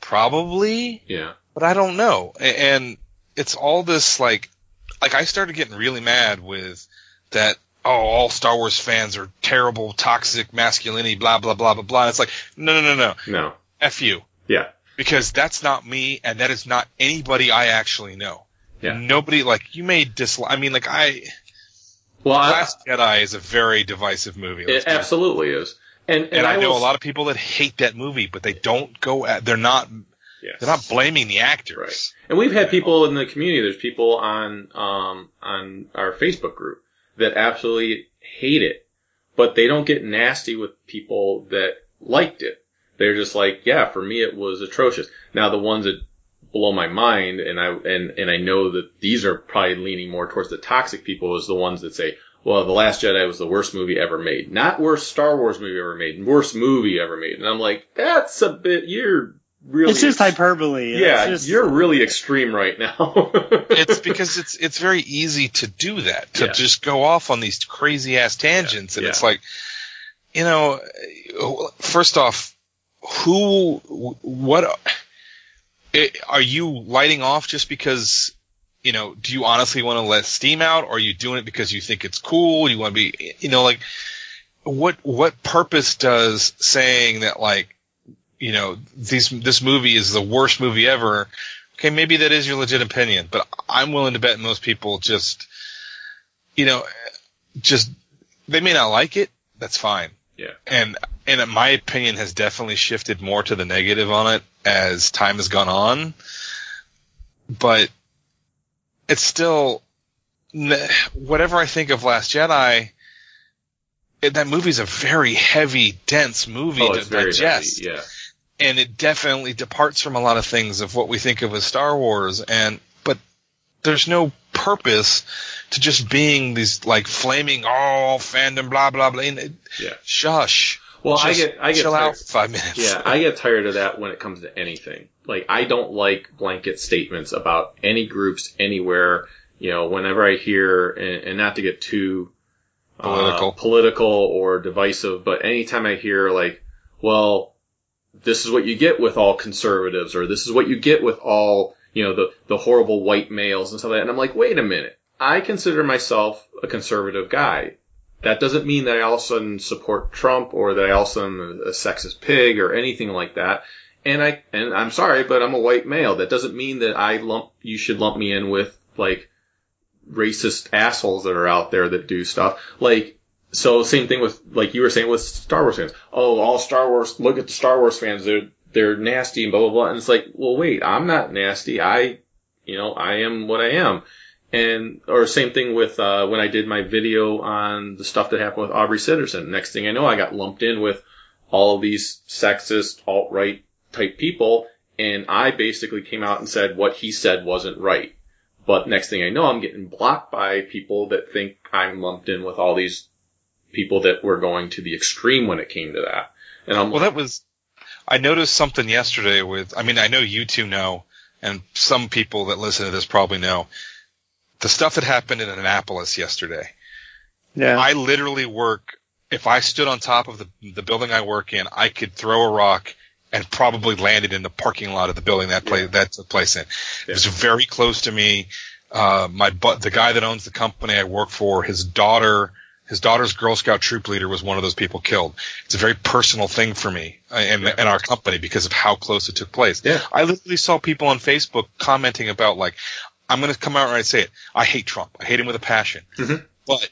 Probably.
Yeah.
but I don't know. And it's all this like, like I started getting really mad with that. Oh, all Star Wars fans are terrible, toxic masculinity, blah blah blah blah blah. It's like, no, no, no, no,
No.
f you,
Yeah.
because that's not me, and that is not anybody I actually know.
Yeah.
Nobody like you may dislike. I mean, like I,
Well, I,
Last Jedi is a very divisive movie.
it absolutely is. And and,
and I, know
will
a lot of people that hate that movie, but they don't go at. They're not.
Yes.
They're not blaming the actors.
Right. And we've had people in the community. There's people on um, on our Facebook group that absolutely hate it, but they don't get nasty with people that liked it. They're just like, yeah, for me it was atrocious. Now the ones that blow my mind, and I and and I know that these are probably leaning more towards the toxic people, is the ones that say, well, the Last Jedi was the worst movie ever made, not worst Star Wars movie ever made, worst movie ever made. And I'm like, that's a bit. You're really
It's just hyperbole.
yeah,
just,
you're really extreme right now. [laughs]
it's because it's it's very easy to do that to
Yeah.
just go off on these crazy ass tangents and
Yeah.
it's like you know first off who what it, are you lighting off just because you know do you honestly want to let steam out or are you doing it because you think it's cool you want to be you know like what what purpose does saying that like you know these this movie is the worst movie ever. Okay maybe that is your legit opinion but i'm willing to bet most people just you know just they may not like it. That's fine.
Yeah.
and and my opinion has definitely shifted more to the negative on it as time has gone on. But it's still whatever i think of last jedi it, that movie's a very heavy dense movie
Oh,
to
it's very
digest.
heavy, yeah.
And it definitely departs from a lot of things of what we think of as Star Wars and but there's no purpose to just being these like flaming all fandom blah blah blah and
Yeah.
shush
Well, I get, I get
chill
tired.
out for five minutes
Yeah, I get tired of that when it comes to anything. Like, I don't like blanket statements about any groups anywhere. You know, whenever I hear, and, and not to get too uh,
Political.
political or divisive, but anytime I hear like, well, this is what you get with all conservatives, or this is what you get with all, you know, the the horrible white males and stuff like that, and I'm like, wait a minute, I consider myself a conservative guy. That doesn't mean that I all of a sudden support Trump or that I also am a, a sexist pig or anything like that. And I and I'm sorry, but I'm a white male. That doesn't mean that I lump you should lump me in with like racist assholes that are out there that do stuff. Like so same thing with like you were saying with Star Wars fans. Oh, all Star Wars look at the Star Wars fans, they're they're nasty and blah blah blah. And it's like, well wait, I'm not nasty. I you know, I am what I am. And or same thing with uh, when I did my video on the stuff that happened with Aubrey Sitterson. Next thing I know, I got lumped in with all of these sexist alt right type people, and I basically came out and said what he said wasn't right. But next thing I know, I'm getting blocked by people that think I'm lumped in with all these people that were going to the extreme when it came to that. And I'm
well that was I noticed something yesterday with I mean I know you two know and some people that listen to this probably know the stuff that happened in Annapolis yesterday
Yeah.
I literally work. If I stood on top of the the building I work in, I could throw a rock and probably land it in the parking lot of the building that play that took place in. It was very close to me. Uh, my but the guy that owns the company I work for, his daughter, his daughter's Girl Scout troop leader was one of those people killed. It's a very personal thing for me uh, and and our company because of how close it took place.
Yeah.
I literally saw people on Facebook commenting about like, I'm going to come out and I say it. I hate Trump. I hate him with a passion.
Mhm.
But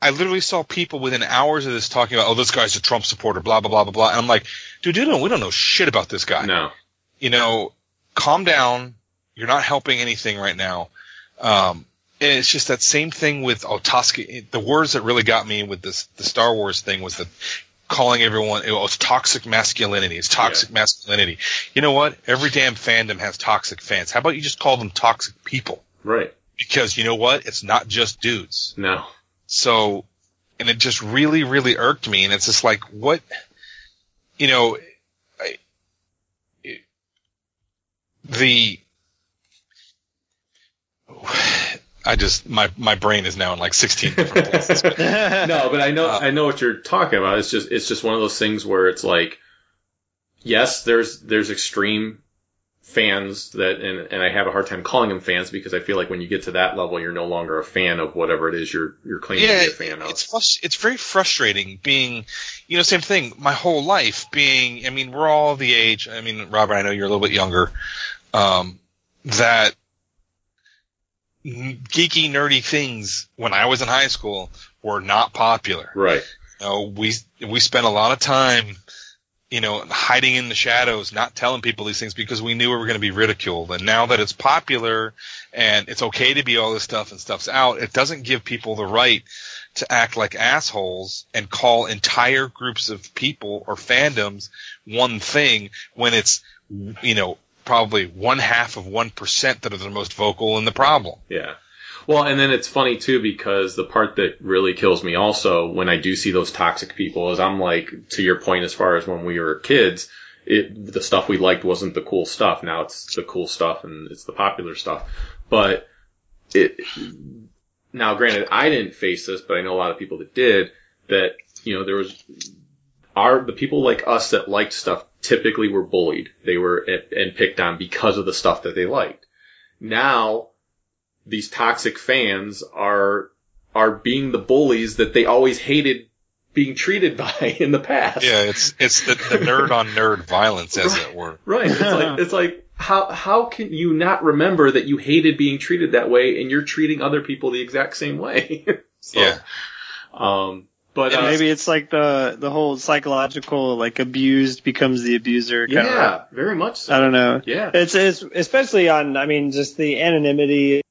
I literally saw people within hours of this talking about, oh, this guy's a Trump supporter, blah blah blah blah blah. And I'm like, dude, don't, we don't know shit about this guy.
No.
You know, calm down. You're not helping anything right now. Um, and it's just that same thing with Tosca. The words that really got me with this the Star Wars thing was that calling everyone it was toxic masculinity. It's toxic masculinity. You know what? Every damn fandom has toxic fans. How about you just call them toxic people?
Right.
Because you know what? It's not just dudes.
No.
So, and it just really, really irked me. And it's just like, what, you know, I, it- the, I just, my, my brain is now in like 16 different [laughs] places.
no, but I know
Uh,
I know what you're talking about. It's just it's just one of those things where it's like, yes, there's there's extreme fans that and and I have a hard time calling them fans because I feel like when you get to that level, you're no longer a fan of whatever it is you're you're claiming
yeah,
to be a fan of.
it's frus- it's very frustrating being, you know, same thing. My whole life being, I mean, we're all the age. I mean, Robert, I know you're a little bit younger. Um, that n- geeky, nerdy things when I was in high school were not popular.
Right.
You know, we we spent a lot of time, you know, hiding in the shadows, not telling people these things because we knew we were going to be ridiculed. And now that it's popular and it's okay to be all this stuff and stuff's out, it doesn't give people the right to act like assholes and call entire groups of people or fandoms one thing when it's, you know, probably one half of one percent that are the most vocal in the problem.
Yeah. Well, and then it's funny too because the part that really kills me also when I do see those toxic people is I'm like, to your point as far as when we were kids, it, the stuff we liked wasn't the cool stuff. Now it's the cool stuff and it's the popular stuff. But it, now granted, I didn't face this, but I know a lot of people that did, that, you know, there was, our, the people like us that liked stuff typically were bullied. They were, and picked on because of the stuff that they liked. Now, these toxic fans are are being the bullies that they always hated being treated [laughs] by in the past.
Yeah, it's it's the, the nerd on nerd violence, as it were. [laughs]
Right. It's like it's like how how can you not remember that you hated being treated that way and you're treating other people the exact same way? [laughs] so,
Yeah.
Um but uh,
maybe it's like the the whole psychological like abused becomes the abuser. Kind
yeah, very much so.
I don't know.
Yeah.
It's it's especially on I mean just the anonymity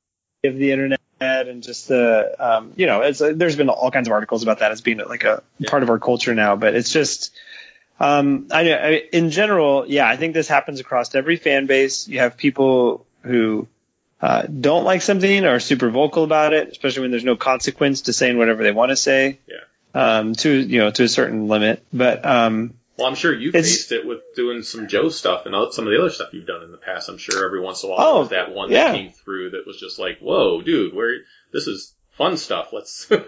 of the internet and just the um, you know it's there's been all kinds of articles about that as being like a part of our culture now, but it's just um, I, know- I in general, yeah, I think this happens across every fan base. You have people who uh, don't like something or are super vocal about it, especially when there's no consequence to saying whatever they want to say.
Yeah.
Um, to you know to a certain limit, but um,
Well, I'm sure you faced it with doing some Joe stuff and some of the other stuff you've done in the past. I'm sure every once in a while
Oh,
that one
yeah.
that came through that was just like, "Whoa, dude, where this is fun stuff. Let's." [laughs]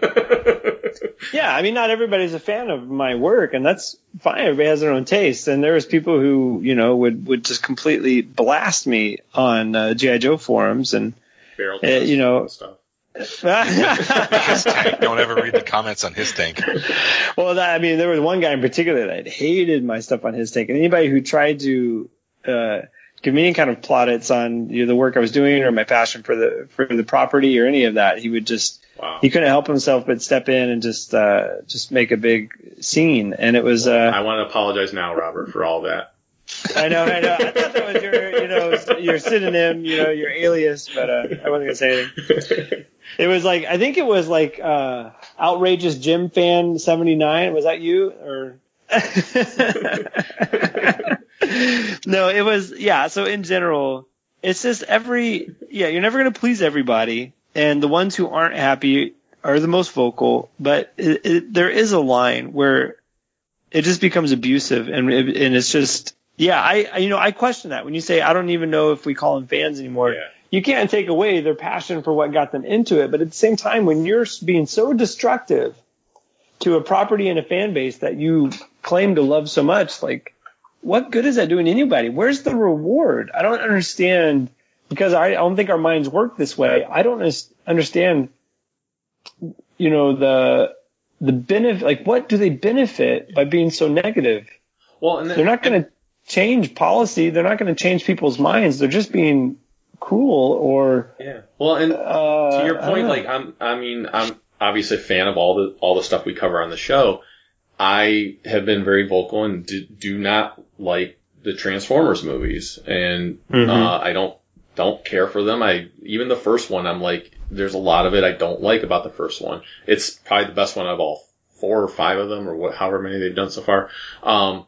Yeah, I mean, not everybody's a fan of my work, and that's fine. Everybody has their own taste, and there was people who, you know, would would just completely blast me on uh, GI Joe forums, and Uh, you know-
stuff.
His tank. Don't ever read the comments on HissTank.
well, that, I mean, there was one guy in particular that hated my stuff on HissTank, and anybody who tried to uh, give me any kind of plaudits on you know, the work I was doing or my passion for the for the property or any of that, he would just
Wow.
he couldn't help himself but step in and just uh, just make a big scene, and it was. Uh,
I want to apologize now, Robert, for all that.
I know, I know. I thought that was your, you know, your synonym, you know, your alias, but uh, I wasn't gonna say anything. It was like I think it was like uh, outrageous Jem fan seventy nine. Was that you or? [laughs] no, it was yeah. So in general, it's just every yeah. You're never gonna please everybody, and the ones who aren't happy are the most vocal. But it, it, there is a line where it just becomes abusive, and it, and it's just yeah. I, I you know I question that when you say I don't even know if we call them fans anymore.
Yeah.
you can't take away their passion for what got them into it. But at the same time, when you're being so destructive to a property and a fan base that you claim to love so much, like, what good is that doing anybody? Where's the reward? I don't understand because I, I don't think our minds work this way. I don't understand, you know, the, the benefit, like what do they benefit by being so negative?
Well, and then,
They're not going to change policy. They're not going to change people's minds. They're just being cruel or,
Yeah. Well, and
uh,
to your point,
know.
like I'm, I mean, I'm obviously a fan of all the all the stuff we cover on the show. I have been very vocal and do, do not like the Transformers movies, and
Mhm.
uh, I don't don't care for them. I even the first one, I'm like, there's a lot of it I don't like about the first one. It's probably the best one of all four or five of them, or what, however many they've done so far. Um,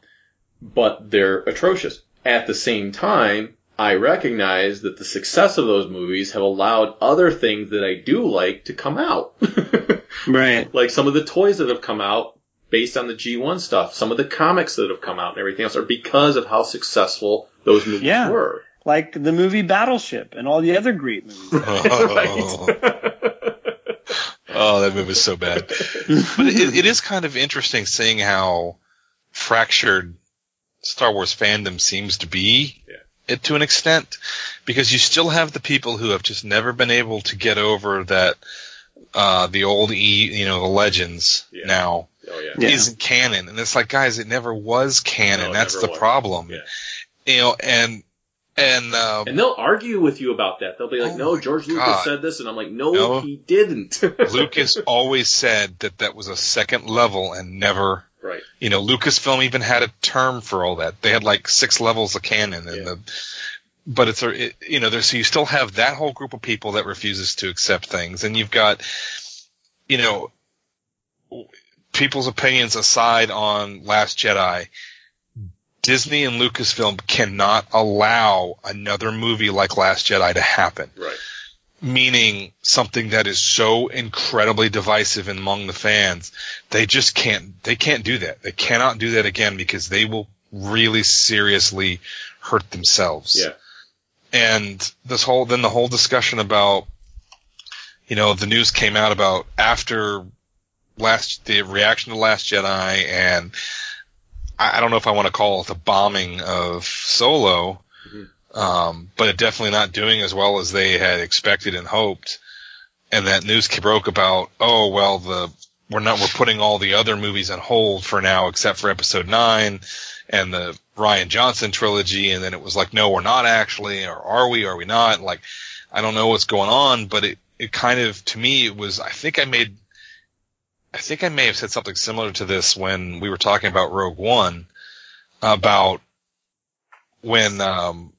but they're atrocious. At the same time, I recognize that the success of those movies have allowed other things that I do like to come out. [laughs]
right.
like some of the toys that have come out based on the G1 stuff, some of the comics that have come out and everything else are because of how successful those movies
Yeah.
were.
Like the movie Battleship and all the other great movies.
Oh, [laughs] [laughs] oh, that movie was so bad. But it, it is kind of interesting seeing how fractured Star Wars fandom seems to be
Yeah.
it to an extent, because you still have the people who have just never been able to get over that uh, the old E, you know, the legends
Yeah.
now
Oh yeah.
Yeah.
isn't canon, and it's like, guys, it never was canon.
No,
That's the
was.
problem.
Yeah.
You know, and and um,
And they'll argue with you about that. They'll be like,
Oh
"No,
my
George Lucas
God.
said this," and I'm like, "No,
No.
he didn't." [laughs]
Lucas always said that that was a second level and never
right?
you know, Lucasfilm even had a term for all that. They had like six levels of canon and
Yeah.
the, but it's a, it, you know, there's, so you still have that whole group of people that refuses to accept things. And you've got, you know, people's opinions aside on Last Jedi, Disney and Lucasfilm cannot allow another movie like Last Jedi to happen
Right.
Meaning something that is so incredibly divisive among the fans. They just can't, they can't do that. They cannot do that again because they will really seriously hurt themselves.
Yeah.
And this whole, then the whole discussion about, you know, the news came out about after last, the reaction to Last Jedi and I, I don't know if I want to call it the bombing of Solo, um, but it definitely not doing as well as they had expected and hoped. And that news broke about, oh well, the we're not we're putting all the other movies on hold for now except for Episode Nine and the Rian Johnson trilogy. And then it was like, no, we're not actually, or are we? Are we not? Like, I don't know what's going on, but it it kind of to me it was. I think I made. I think I may have said something similar to this when we were talking about Rogue One about when um,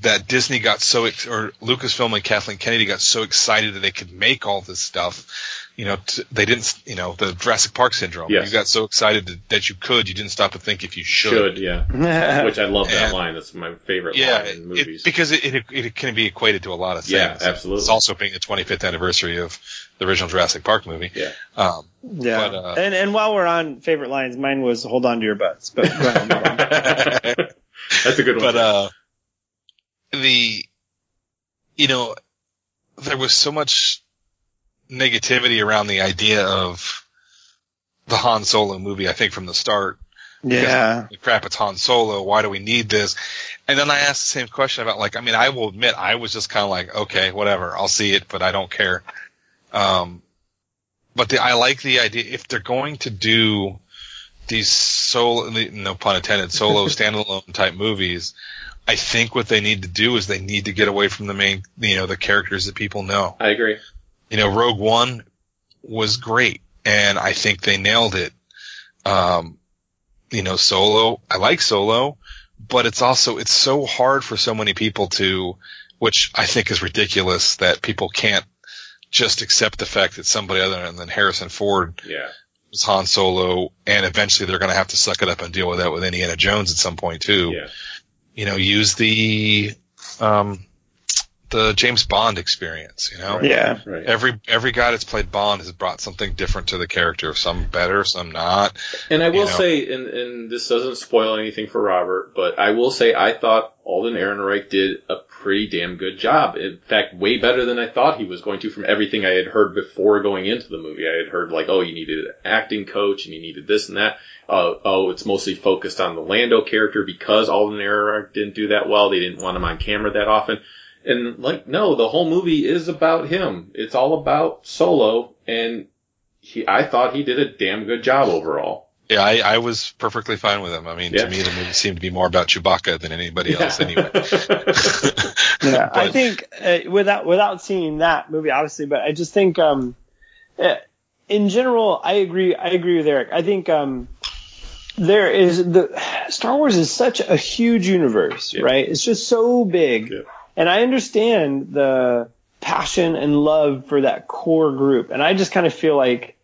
that Disney got so ex- or Lucasfilm and Kathleen Kennedy got so excited that they could make all this stuff. You know, t- they didn't. You know, the Jurassic Park syndrome.
Yes.
You got so excited that, that you could, you didn't stop to think if you should.
Should yeah. [laughs] Which I love that
And-
line. That's my favorite
Yeah,
line in movies.
it, because it, it it can be equated to a lot of things.
Yeah, absolutely.
It's also being the 25th anniversary of the original Jurassic Park movie.
yeah.
Um,
Yeah.
But, uh,
and and while we're on favorite lines, mine was "Hold on to your butts." But go ahead, move on. [laughs]
That's a good one.
but uh the you know there was so much negativity around the idea of the Han Solo movie I think from the start.
Yeah,
crap it's Han Solo why do we need this? And then I asked the same question about like I mean I will admit I was just kind of like okay whatever I'll see it but I don't care. Um but the, I like the idea if they're going to do these solo, no pun intended, solo [laughs] standalone type movies. I think what they need to do is they need to get away from the main, you know, the characters that people know.
I agree.
You know, Rogue One was great, and I think they nailed it. Um, you know, Solo, I like Solo, but it's also it's so hard for so many people to, which I think is ridiculous that people can't just accept the fact that somebody other than Harrison Ford
Yeah.
was Han Solo, and eventually they're going to have to suck it up and deal with that with Indiana Jones at some point too.
Yeah.
You know, use the um, the James Bond experience. You know,
Yeah.
Right.
every every guy that's played Bond has brought something different to the character. Some better, some not.
And I will
You know.
say, and, and this doesn't spoil anything for Robert, but I will say I thought Alden Ehrenreich did a pretty damn good job. In fact, way better than I thought he was going to from everything I had heard before going into the movie. I had heard like, oh, you needed an acting coach and you needed this and that. Uh, oh, it's mostly focused on the Lando character because Alden Ehrenreich didn't do that well. They didn't want him on camera that often. And like, no, the whole movie is about him. It's all about Solo and he, I thought he did a damn good job overall.
Yeah, I, I was perfectly fine with him. I mean,
Yeah.
to me, the movie seemed to be more about Chewbacca than anybody else anyway. [laughs]
Yeah, I think uh, without without seeing that movie, obviously, but I just think um, uh, in general, I agree. I agree with Eric. I think um, there is the Star Wars is such a huge universe,
Yeah.
right? It's just so big,
Yeah.
And I understand the passion and love for that core group, and I just kind of feel like.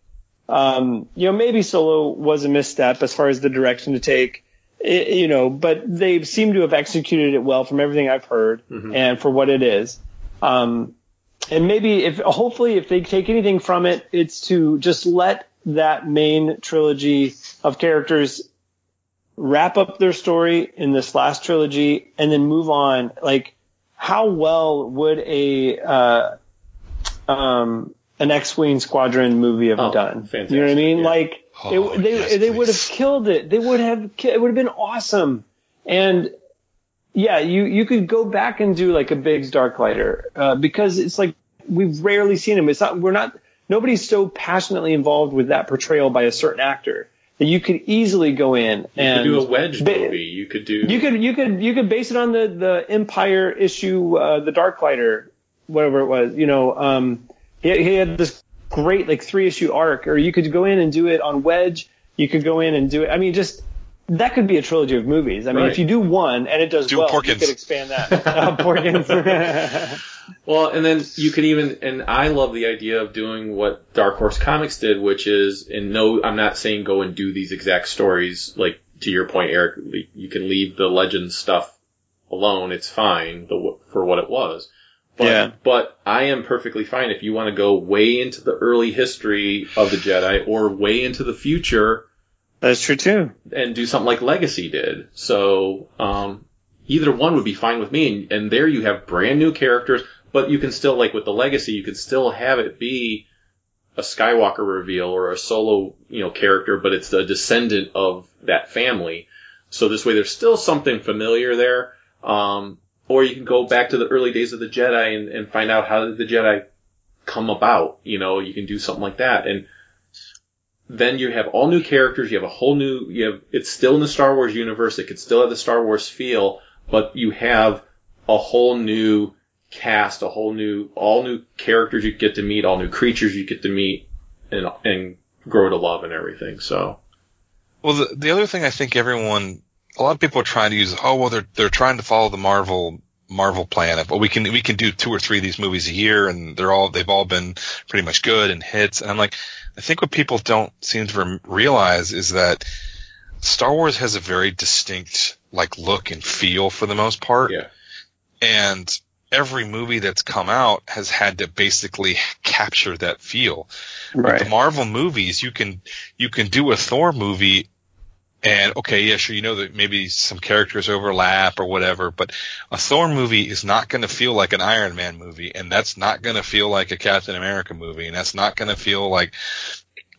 Um, you know, maybe Solo was a misstep as far as the direction to take, i you know, but they seem to have executed it well from everything I've heard and for what it is. Um, and maybe if, hopefully if they take anything from it, it's to just let that main trilogy of characters wrap up their story in this last trilogy and then move on. Like, how well would a, uh, um, an X-Wing Squadron movie have
Oh,
done?
fantastic,
You know what I mean?
yeah.
Like,
Oh,
it, they,
yes,
they would have killed it. They would have, ki- it would have been awesome. And yeah, you, you could go back and do like a Biggs Darklighter, uh, because it's like, we've rarely seen him. It's not, we're not, nobody's so passionately involved with that portrayal by a certain actor that you could easily go in
You
and
could do a wedge
ba-
movie. You could do.
you could, you could, you could base it on the, the Empire issue, uh, the Darklighter, whatever it was, you know, um, he, he had this great like three issue arc, or you could go in and do it on Wedge. You could go in and do it. I mean, just that could be a trilogy of movies. I mean,
Right.
if you do one and it does
Do
well,
Porkins.
you could expand that. [laughs] uh, Porkins. [laughs] [laughs]
Well, and then you could even, and I love the idea of doing what Dark Horse Comics did, which is, and no, I'm not saying go and do these exact stories. Like to your point, Eric, you can leave the legend stuff alone. It's fine the, for what it was. But,
Yeah.
but I am perfectly fine if you want to go way into the early history of the Jedi or way into the future
That's true too.
and do something like Legacy did. So um, either one would be fine with me. And, and there you have brand new characters, but you can still like with the Legacy, you could still have it be a Skywalker reveal or a solo you know character, but it's a descendant of that family. So this way, there's still something familiar there. Um, or you can go back to the early days of the Jedi and, and find out how did the Jedi come about. You know, you can do something like that and then you have all new characters, you have a whole new, you have, it's still in the Star Wars universe, it could still have the Star Wars feel, but you have a whole new cast, a whole new, all new characters you get to meet, all new creatures you get to meet, and, and grow to love and everything, so.
Well, the, the other thing I think everyone, a lot of people are trying to use, oh, well, they're, they're trying to follow the Marvel, Marvel plan of, well, we can, we can do two or three of these movies a year and they're all, they've all been pretty much good and hits. And I'm like, I think what people don't seem to realize is that Star Wars has a very distinct, like, look and feel for the most part.
Yeah.
And every movie that's come out has had to basically capture that feel. With the Marvel movies, you can you can do a Thor movie, and okay, yeah, sure, you know that maybe some characters overlap or whatever, but a Thor movie is not going to feel like an Iron Man movie, and that's not going to feel like a Captain America movie, and that's not going to feel like,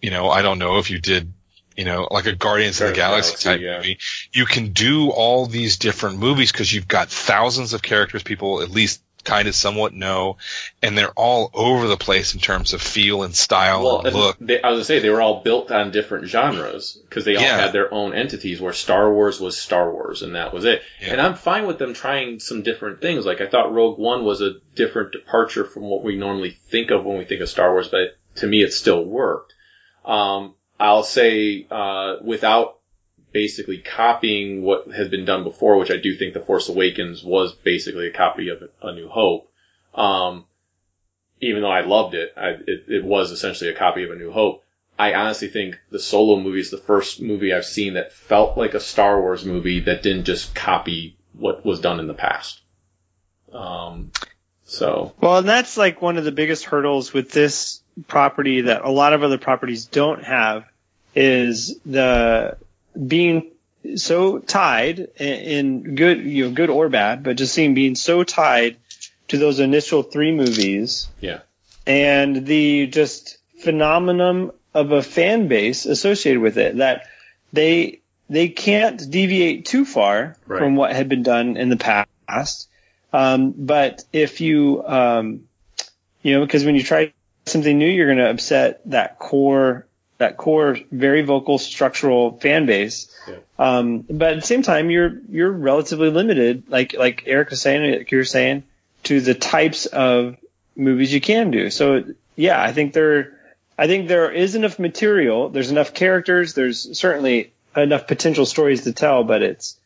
you know, I don't know if you did. You know, like a Guardians of the Galaxy type
yeah.
movie. You can do all these different movies because you've got thousands of characters people at least kind of somewhat know, and they're all over the place in terms of feel and style
Well,
and
and
look.
they, I was gonna say they were all built on different genres because they all
Yeah.
had their own entities. Where Star Wars was Star Wars, and that was it.
Yeah.
And I'm fine with them trying some different things. Like I thought Rogue One was a different departure from what we normally think of when we think of Star Wars, but to me it still worked. Um, I'll say uh, without basically copying what has been done before, which I do think The Force Awakens was basically a copy of A New Hope. Um, even though I loved it, I, it, it was essentially a copy of A New Hope. I honestly think the Solo movie is the first movie I've seen that felt like a Star Wars movie that didn't just copy what was done in the past. Um, So
Well, and that's like one of the biggest hurdles with this property that a lot of other properties don't have is the being so tied in, good, you know, good or bad, but just seeing being so tied to those initial three movies
yeah,
and the just phenomenon of a fan base associated with it that they they can't deviate too far
Right.
from what had been done in the past. Um, but if you um, you know because when you try something new, you're going to upset that core that core very vocal structural fan base.
Yeah.
Um, but at the same time, you're you're relatively limited, like like Eric was saying, like you were saying, to the types of movies you can do. So yeah, I think there, I think there is enough material. There's enough characters. There's certainly enough potential stories to tell. But it's,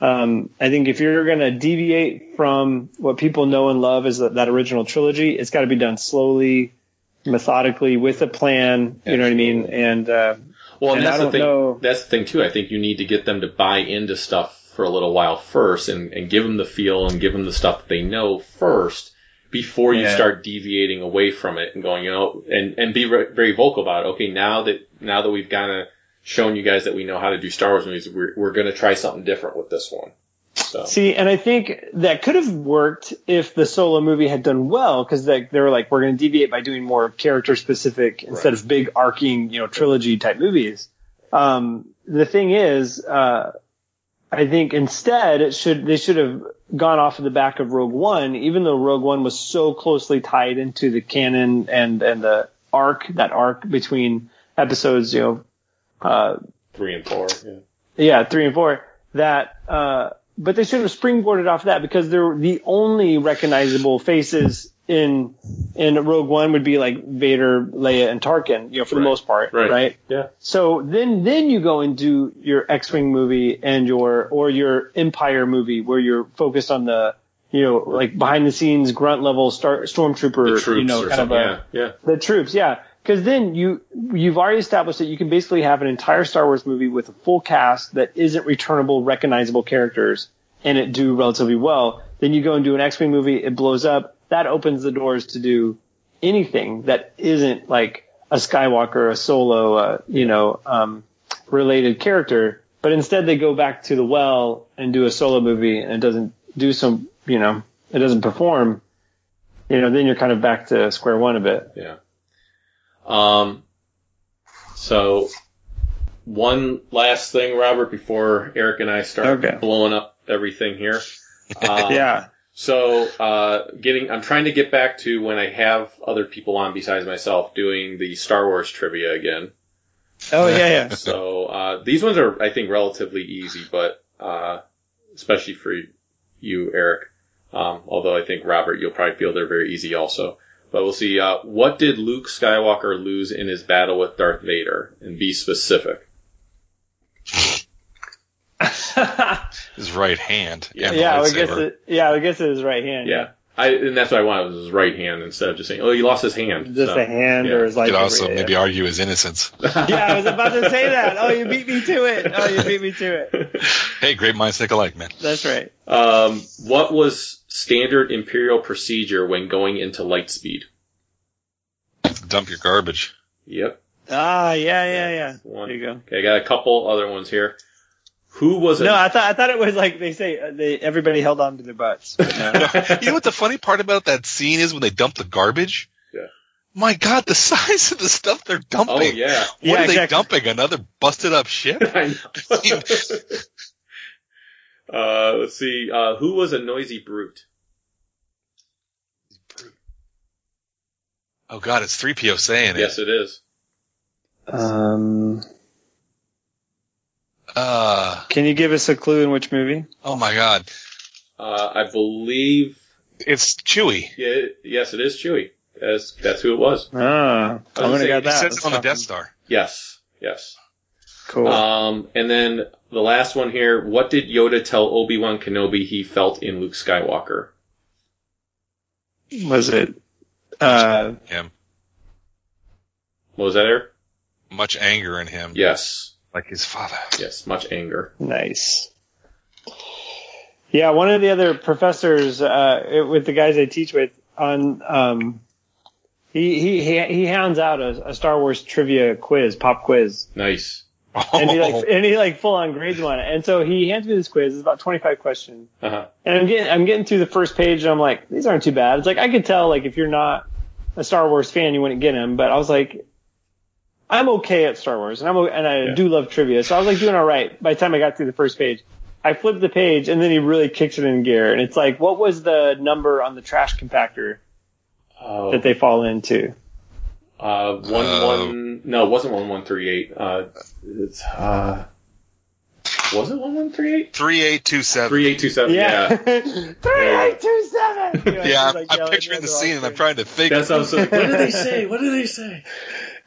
um, I think if you're going to deviate from what people know and love as that, that original trilogy, it's got to be done slowly, methodically, with a plan. You know what I mean? And uh,
Well, and,
And
that's
I
the
don't
thing.
know-
That's the thing too. I think you need to get them to buy into stuff for a little while first, and, and give them the feel and give them the stuff that they know first before you
Yeah.
start deviating away from it and going, you know, and and be re- very vocal about it. Okay, now that now that we've kind of shown you guys that we know how to do Star Wars movies, we're we're going to try something different with this one. So
See, and I think that could have worked if the solo movie had done well, because they, they were like, we're going to deviate by doing more character specific instead of big arcing, you know, trilogy type movies. Um, the thing is, uh, I think instead it should they should have gone off of the back of Rogue One, even though Rogue One was so closely tied into the canon and and the arc that arc between episodes, you know, uh,
three and four. Yeah.
yeah, three and four. That, uh, but they should have springboarded off that because they're the only recognizable faces in in Rogue One would be like Vader, Leia, and Tarkin. You know, for the most part,
Right.
right?
Yeah.
So then then you go and do your X-wing movie and your or your Empire movie where you're focused on the you know like behind the scenes grunt level star, stormtrooper
The troops
you know
or
kind of a,
yeah. Yeah.
the troops, yeah. Because then you you've already established that you can basically have an entire Star Wars movie with a full cast that isn't returnable, recognizable characters, and it do relatively well. Then you go and do an X-wing movie, it blows up. That opens the doors to do anything that isn't like a Skywalker, a Solo, uh, you know, um, related character. But instead, they go back to the well and do a solo movie, and it doesn't do some, you know, it doesn't perform. You know, then you're kind of back to square one a bit.
Yeah. Um, so one last thing, Robert, before Eric and I start
Okay.
blowing up everything here. Um, [laughs]
yeah.
So, uh, getting, I'm trying to get back to when I have other people on besides myself doing the Star Wars trivia again.
Oh yeah, yeah. [laughs]
So, uh, these ones are, I think, relatively easy, but, uh, especially for you, Eric. Um, although I think Robert, you'll probably feel they're very easy also. But we'll see, uh, what did Luke Skywalker lose in his battle with Darth Vader? And be specific. [laughs]
His right hand.
Yeah.
yeah, I guess it. Yeah, I guess it was right hand.
Yeah. I, and that's what I wanted was his right hand instead of just saying, oh, he lost his hand.
Just
So,
a hand
yeah.
or his
Could also
yeah,
maybe argue his innocence.
yeah. [laughs] yeah, I was about to say that. Oh, you beat me to it. Oh, you beat me to it. [laughs]
hey, great minds think alike, man.
That's right.
Um, what was standard Imperial procedure when going into lightspeed?
Dump your garbage.
Yep.
Ah, yeah, yeah, yeah.
One.
There you go.
Okay, I got a couple other ones here. Who was it?
No, I thought I thought it was like they say uh, they everybody held on to their butts. [laughs] No. [laughs]
you know what the funny part about that scene is when they dump the garbage?
Yeah.
My God, the [laughs] size of the stuff they're dumping.
oh yeah.
What
Yeah,
are they
exactly.
dumping? Another busted up ship?
I know. Uh, let's see. Uh, who was a noisy brute?
Oh God, it's 3PO saying
Yes, it is.
um,
it. Uh,
can you give us a clue in which movie?
oh my God.
Uh, I believe.
It's Chewy.
Yeah, yes, it is Chewy. That's that's who it was.
Ah,
I
I'm gonna
saying,
got
He
that.
says it on the Death. Star.
Yes, yes.
Cool.
Um, and then the last one here. What did Yoda tell Obi Wan Kenobi he felt in Luke Skywalker?
was it? Uh,
Him.
What was that, Eric?
Much anger in him.
Yes,
Like his father.
yes. Much anger.
Nice. Yeah, one of the other professors uh, with the guys I teach with, on um, he he he he hounds out a, a Star Wars trivia quiz, pop quiz,
Nice.
And he like and he like full on grades on it. And so he hands me this quiz. It's about 25 questions.
Uh-huh.
And I'm getting I'm getting through the first page and I'm like, these aren't too bad. It's like I could tell like if you're not a Star Wars fan, you wouldn't get them. But I was like, I'm okay at Star Wars, and I'm and I
Yeah.
do love trivia, so I was like doing all right. By the time I got through the first page, I flipped the page and then he really kicks it in gear, and it's like, what was the number on the trash compactor
Oh,
that they fall into?
Uh, one
Uh,
one. No, it wasn't one one three eight. Uh, it's uh, was it one one three eight?
Three eight two seven.
Three eight two seven. Yeah. [laughs]
three eight two seven. [laughs]
Yeah, I'm, I'm picturing the scene and I'm trying to think.
That's what I'm saying. [laughs] What did they say? What did they say?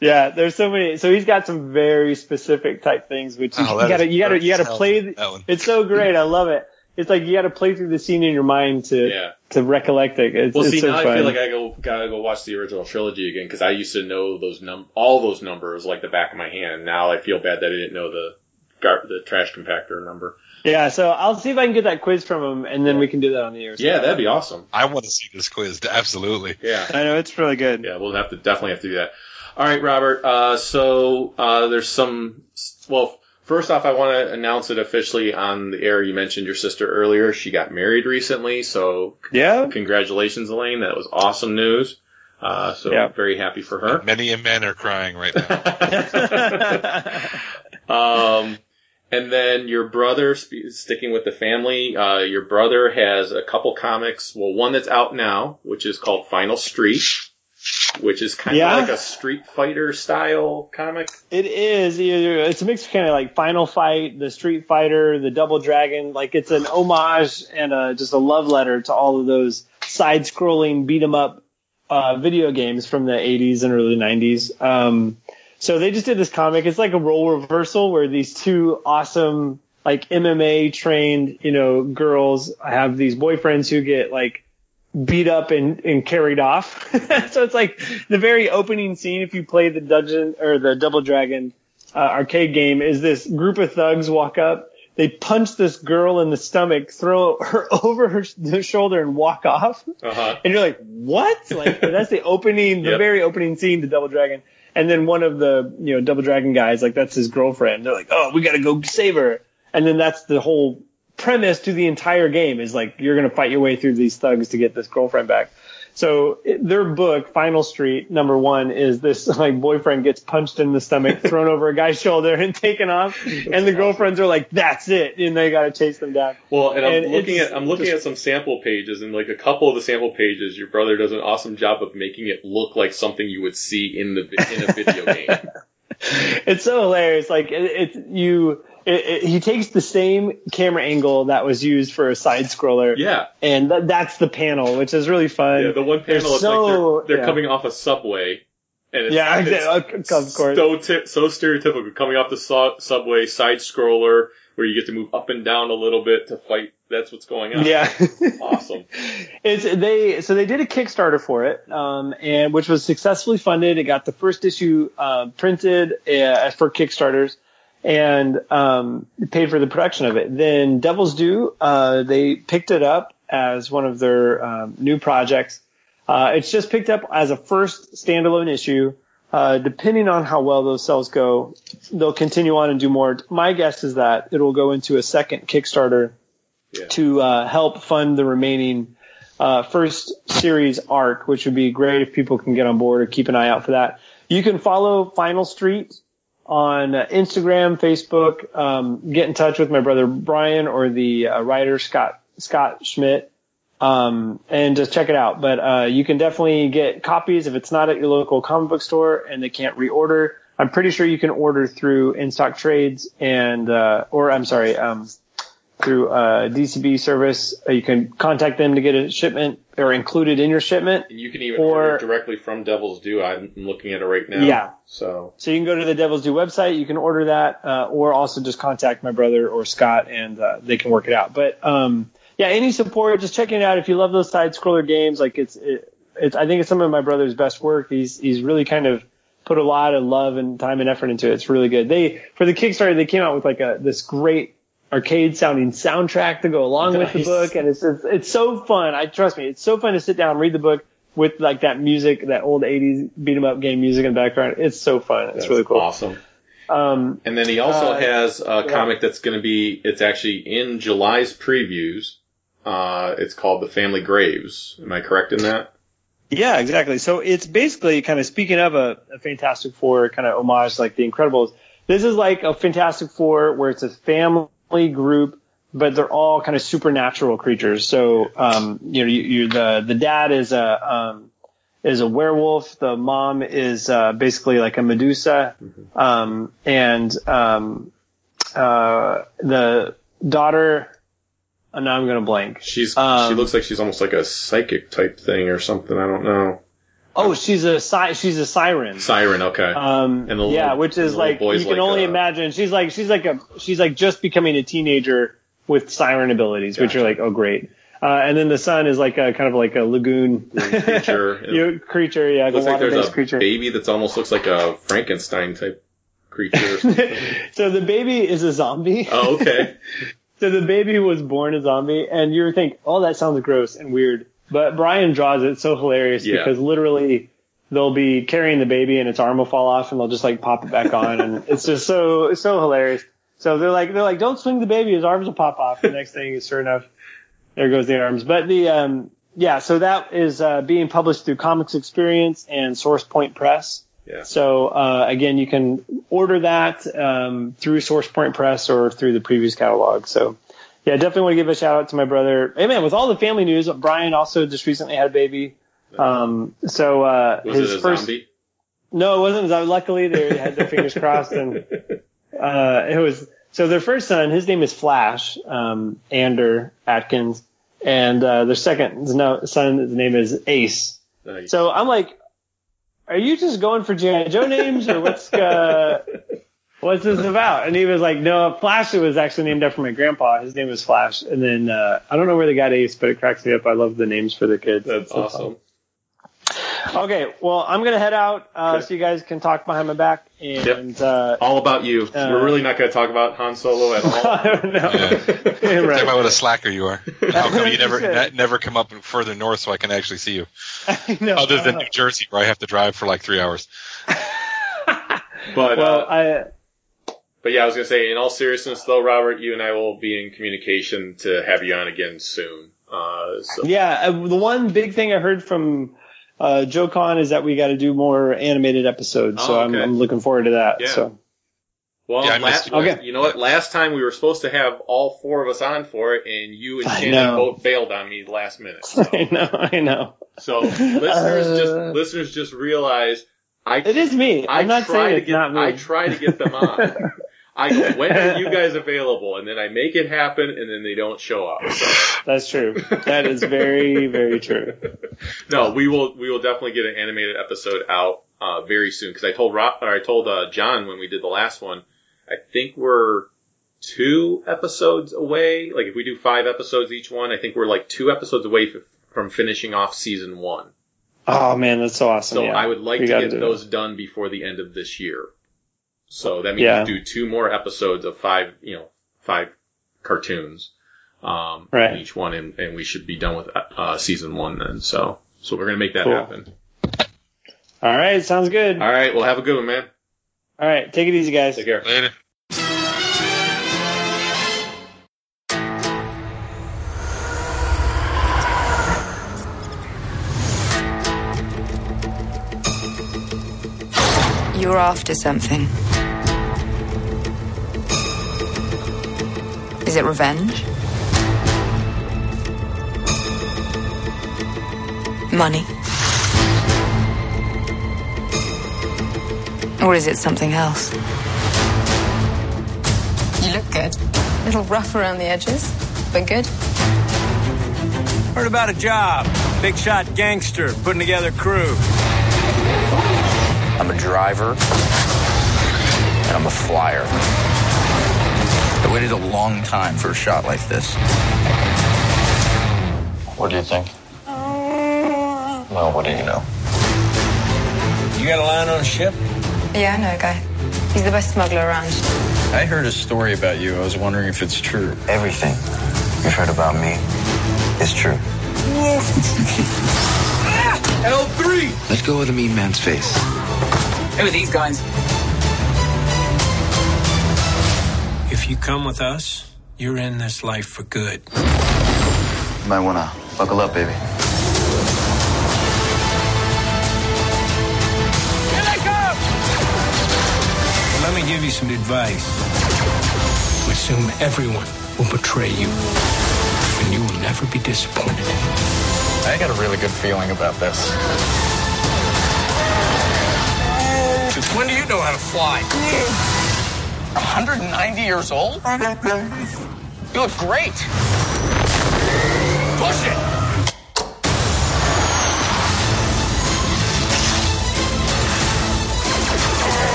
Yeah, there's so many. So he's got some very specific type things, which you,
Oh,
you gotta, you gotta, you gotta
hard as
play. the-
that one.
It's so great. I love it. It's like you gotta play through the scene in your mind to
Yeah.
To recollect it. It's,
Well,
it's
see,
so
now I feel like I go gotta go watch the original trilogy again because I used to know those num all those numbers like the back of my hand. Now I feel bad that I didn't know the gar- the trash compactor number.
yeah, so I'll see if I can get that quiz from him, and then we can do that on the air.
Yeah, that'd be awesome.
I want to see this quiz. Absolutely.
Yeah.
I know it's really good.
Yeah, we'll have to definitely have to do that. All right, Robert. Uh, so uh, there's some. Well, first off, I want to announce it officially on the air. You mentioned your sister earlier. She got married recently, so
Yeah.
congratulations, Elaine. That was awesome news. Uh, so
Yeah.
very happy for her.
Many men are crying right now. [laughs] [laughs]
um, and then your brother, sp- sticking with the family, uh, your brother has a couple comics. Well, one that's out now, which is called Final Street, which is kind
Yeah.
of like a Street Fighter style comic.
It is. It's a mix of kind of like Final Fight, the Street Fighter, the Double Dragon. Like it's an homage and a, just a love letter to all of those side-scrolling beat 'em up uh, video games from the 80s and early 90s. Um, so they just did this comic. It's like a role reversal where these two awesome like MMA trained, you know, girls have these boyfriends who get like beat up and, and carried off. [laughs] so it's like the very opening scene if you play the dungeon or the Double Dragon uh, arcade game is this group of thugs walk up, they punch this girl in the stomach, throw her [laughs] over her, her shoulder and walk off.
Uh huh.
And you're like, what? Like that's the [laughs] opening, the
Yep.
very opening scene to Double Dragon. And then one of the, you know, Double Dragon guys, like that's his girlfriend. They're like, oh, we gotta go save her. And then that's the whole premise to the entire game is like, you're gonna fight your way through these thugs to get this girlfriend back. So their book, Final Street, number one, is this [laughs] like boyfriend gets punched in the stomach, [laughs] thrown over a guy's shoulder, and taken off, and the girlfriends are like, "That's it," and they got to chase them down.
Well, and I'm
And
looking at I'm looking
just-
at some sample pages, and like a couple of the sample pages, your brother does an awesome job of making it look like something you would see in the in a video game. [laughs]
it's so hilarious. Like it, it you, it, it, he takes the same camera angle that was used for a side scroller,
Yeah,
and th- that's the panel, which is really fun.
yeah. The one
They're
panel is
so-
like they're, they're
yeah.
coming off a subway, and it's,
Yeah,
it's. [laughs]
Of course.
so ti- so stereotypical. Coming off the su- subway, side scroller, where you get to move up and down a little bit to fight. That's what's going on.
yeah. [laughs]
awesome. [laughs]
It's they so they did a Kickstarter for it, um, and which was successfully funded. It got the first issue uh, printed uh, for Kickstarters, and um, paid for the production of it. Then Devil's Due, uh, they picked it up as one of their um, new projects. Uh, it's just picked up as a first standalone issue. Uh, depending on how well those sales go, they'll continue on and do more. My guess is that it'll go into a second Kickstarter
Yeah.
to uh, help fund the remaining uh, first series arc, which would be great if people can get on board or keep an eye out for that. You can follow Final Street on Instagram, Facebook. Um, get in touch with my brother Brian or the uh, writer Scott Scott Schmidt, um, and just check it out. But uh, you can definitely get copies if it's not at your local comic book store and they can't reorder. I'm pretty sure you can order through InStockTrades and uh, or I'm sorry. Um, through uh, DCB service. Uh, you can contact them to get a shipment or included in your shipment.
And you can even
Or-
order directly from Devil's Due. I'm looking at it right now.
Yeah.
So
So you can go to the Devil's Due website, you can order that, uh, or also just contact my brother or Scott and uh, they can work it out. But um, yeah, any support, just checking it out. If you love those side scroller games, like it's, it, it's I think it's some of my brother's best work. He's he's really kind of put a lot of love and time and effort into it. It's really good. They for the Kickstarter they came out with like a this great arcade sounding soundtrack to go along with the book and it's, it's it's so fun. I trust me, it's so fun to sit down, read the book, with like that music, that old '80s beat 'em up game music in the background. It's so fun. It's
That's
really cool.
Awesome.
Um,
And then he also
Uh,
has a
yeah.
comic that's going to be, it's actually in July's previews. Uh, it's called The Family Graves. Am I correct in that?
Yeah, exactly. So it's basically kind of speaking of a, a Fantastic Four kind of homage like The Incredibles. This is like a Fantastic Four where it's a family group, but they're all kind of supernatural creatures. So, um, you know, you, you the the dad is a um, is a werewolf. The mom is uh, basically like a Medusa, um, and um, uh, the daughter. Uh, now I'm gonna blank.
She's, she
Um,
looks like she's almost like a psychic type thing or something. I don't know.
Oh, she's a si- she's a siren.
Siren, okay.
Um,
And the
yeah,
little-
which is like you can
like,
only
uh,
imagine. She's like she's like a she's like just becoming a teenager with siren abilities, which are like oh great. Uh, and then the son is like a kind of like a lagoon [laughs]
creature. [laughs]
you creature, yeah,
looks like there's a
creature.
baby that's almost looks like a Frankenstein type creature [laughs]
so the baby is a zombie.
oh, okay.
So the baby was born a zombie, and you would think, oh, that sounds gross and weird. But Brian draws it so hilarious
Yeah.
because literally they'll be carrying the baby and its arm will fall off and they'll just like pop it back on and [laughs] it's just so it's so hilarious. So they're like they're like, don't swing the baby, his arms will pop off. The next thing is sure enough, there goes the arms. But the um yeah, so that is uh, being published through Comics Experience and Source Point Press.
Yeah.
So uh, again, you can order that um, through SourcePoint Press or through the Previews catalog. So yeah, definitely want to give a shout out to my brother. Hey man, with all the family news, Brian also just recently had a baby. Um, so uh,
Was
his first
zombie?
no, it wasn't. Luckily, they had their fingers crossed, and [laughs] uh, it was so their first son. His name is Flash um, Ander Atkins, and uh, their second son, his name is Ace.
Nice.
So I'm like, are you just going for GI Joe names, or what's uh, [laughs] what's this about? And he was like, no, Flash was actually named after my grandpa. His name was Flash, and then uh, I don't know where they got Ace, but it cracks me up. I love the names for the kids.
That's
So fun.
awesome.
Okay, well, I'm gonna head out uh,
Okay.
so you guys can talk behind my back, and uh,
All about you.
Uh,
We're really not going to talk about Han Solo at [laughs] all.
I don't know.
Yeah.
Yeah, [laughs] right.
Talk about what a slacker you are. How come you never [laughs] ne- never come up further north so I can actually see you?
I know.
Other than New Jersey, where I have to drive for like three hours.
But
well,
uh,
I
but yeah, I was going to say, in all seriousness, though, Robert, you and I will be in communication to have you on again soon. Uh, so
yeah, uh, the one big thing I heard from uh, Joe Con is that we got to do more animated episodes. So
Oh,
I'm. I'm looking forward to that.
Yeah.
So
Well,
Yeah, I
la-
you.
Okay.
you know what? Last time we were supposed to have all four of us on for it, and you and
I
Shannon both bailed on me last minute. So, [laughs]
I know, I know.
so listeners
Uh.
just listeners just realize I
It is me.
I
I'm not
try
saying
to
it's
get
not me.
I try to get them on. [laughs] I go, when are you guys available? And then I make it happen, and then they don't show up. So [laughs]
That's true. That is very, very true.
no, we will we will definitely get an animated episode out uh, very soon because I told Rob, or I told uh, John when we did the last one. I think we're two episodes away. Like if we do five episodes each one, I think we're like two episodes away f- from finishing off season one.
Oh man, that's so awesome.
So
yeah.
I would like
We
to get
do it.
those done before the end of this year. So that means
Yeah.
do two more episodes of five, you know, five cartoons, um,
Right.
each one, and, and we should be done with uh, season one then. So, so we're gonna make that
Cool.
happen.
All right, sounds good.
All right, well, have a good one, man.
All right, take it easy, guys.
Take care.
Later.
You're after something. Is it revenge? Money? Or is it something else? You look good. A little rough around the edges, but good.
Heard about a job. Big shot gangster putting together crew.
I'm a driver, and I'm a flyer. I waited a long time for a shot like this. What do you think? Uh, well, what do you know?
You got a line on a ship?
Yeah, I know a guy. He's the best smuggler around.
I heard a story about you. I was wondering if it's true.
Everything you've heard about me is true.
L3!
Let us go of the mean man's face.
Who are these guys? If you come with us, you're in this life for good.
You might wanna buckle up, baby.
Here they come! Let me give you some advice. Assume everyone will betray you, and you will never be disappointed.
I got a really good feeling about this.
Since when do you know how to fly? Mm.
190 years old? You look great.
Push it!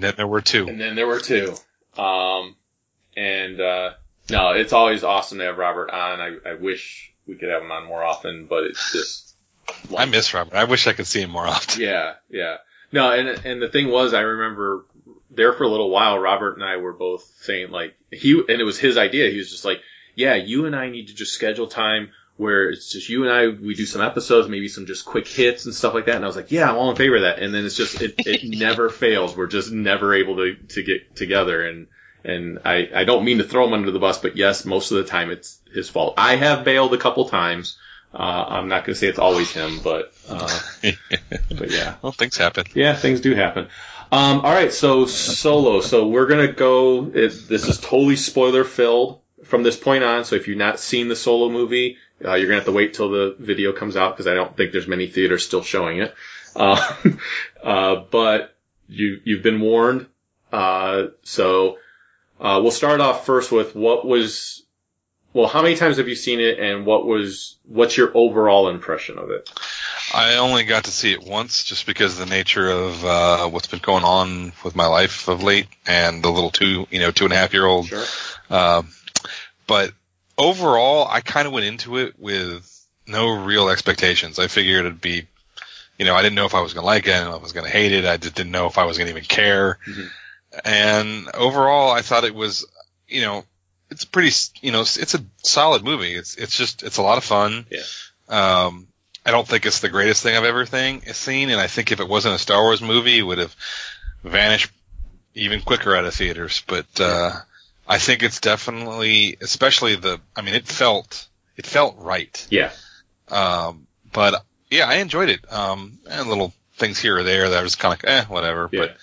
And then there were two.
And then there were two. Um, and, uh, no, it's always awesome to have Robert on. I, I wish we could have him on more often, but it's just, [laughs]
I miss Robert. I wish I could see him more often.
yeah, yeah. No, and, and the thing was, I remember there for a little while, Robert and I were both saying like, he, and it was his idea. He was just like, yeah, you and I need to just schedule time where it's just you and I, we do some episodes, maybe some just quick hits and stuff like that. And I was like, yeah, I'm all in favor of that. And then it's just, it, it [laughs] never fails. We're just never able to, to get together. And, and I, I don't mean to throw him under the bus, but yes, most of the time it's his fault. I have bailed a couple times. Uh, I'm not going to say it's always him, but, uh, [laughs] but yeah.
Well, things happen.
Yeah, things do happen. Um, all right, so solo. So we're gonna go. It, this is totally spoiler filled from this point on. So if you've not seen the solo movie, uh, you're gonna have to wait till the video comes out because I don't think there's many theaters still showing it. Uh, [laughs] uh, but you you've been warned. Uh, so uh, we'll start off first with what was. Well, how many times have you seen it, and what was what's your overall impression of it?
I only got to see it once just because of the nature of uh, what's been going on with my life of late and the little two, you know, two and a half year old.
Sure.
Um, but overall, I kind of went into it with no real expectations. I figured it'd be, you know, I didn't know if I was going to like it, I didn't know if I was going to hate it, I just didn't know if I was going to even care. And overall, I thought it was, you know, it's pretty, you know, it's a solid movie. It's it's just it's a lot of fun.
Yeah.
Um, I don't think it's the greatest thing I've ever thing, seen, and I think if it wasn't a Star Wars movie, it would have vanished even quicker out of theaters. But uh, I think it's definitely, especially the, I mean, it felt it felt right.
Yeah.
Um, but yeah, I enjoyed it. Um, and little things here or there that I was kind of like, eh, whatever.
Yeah.
But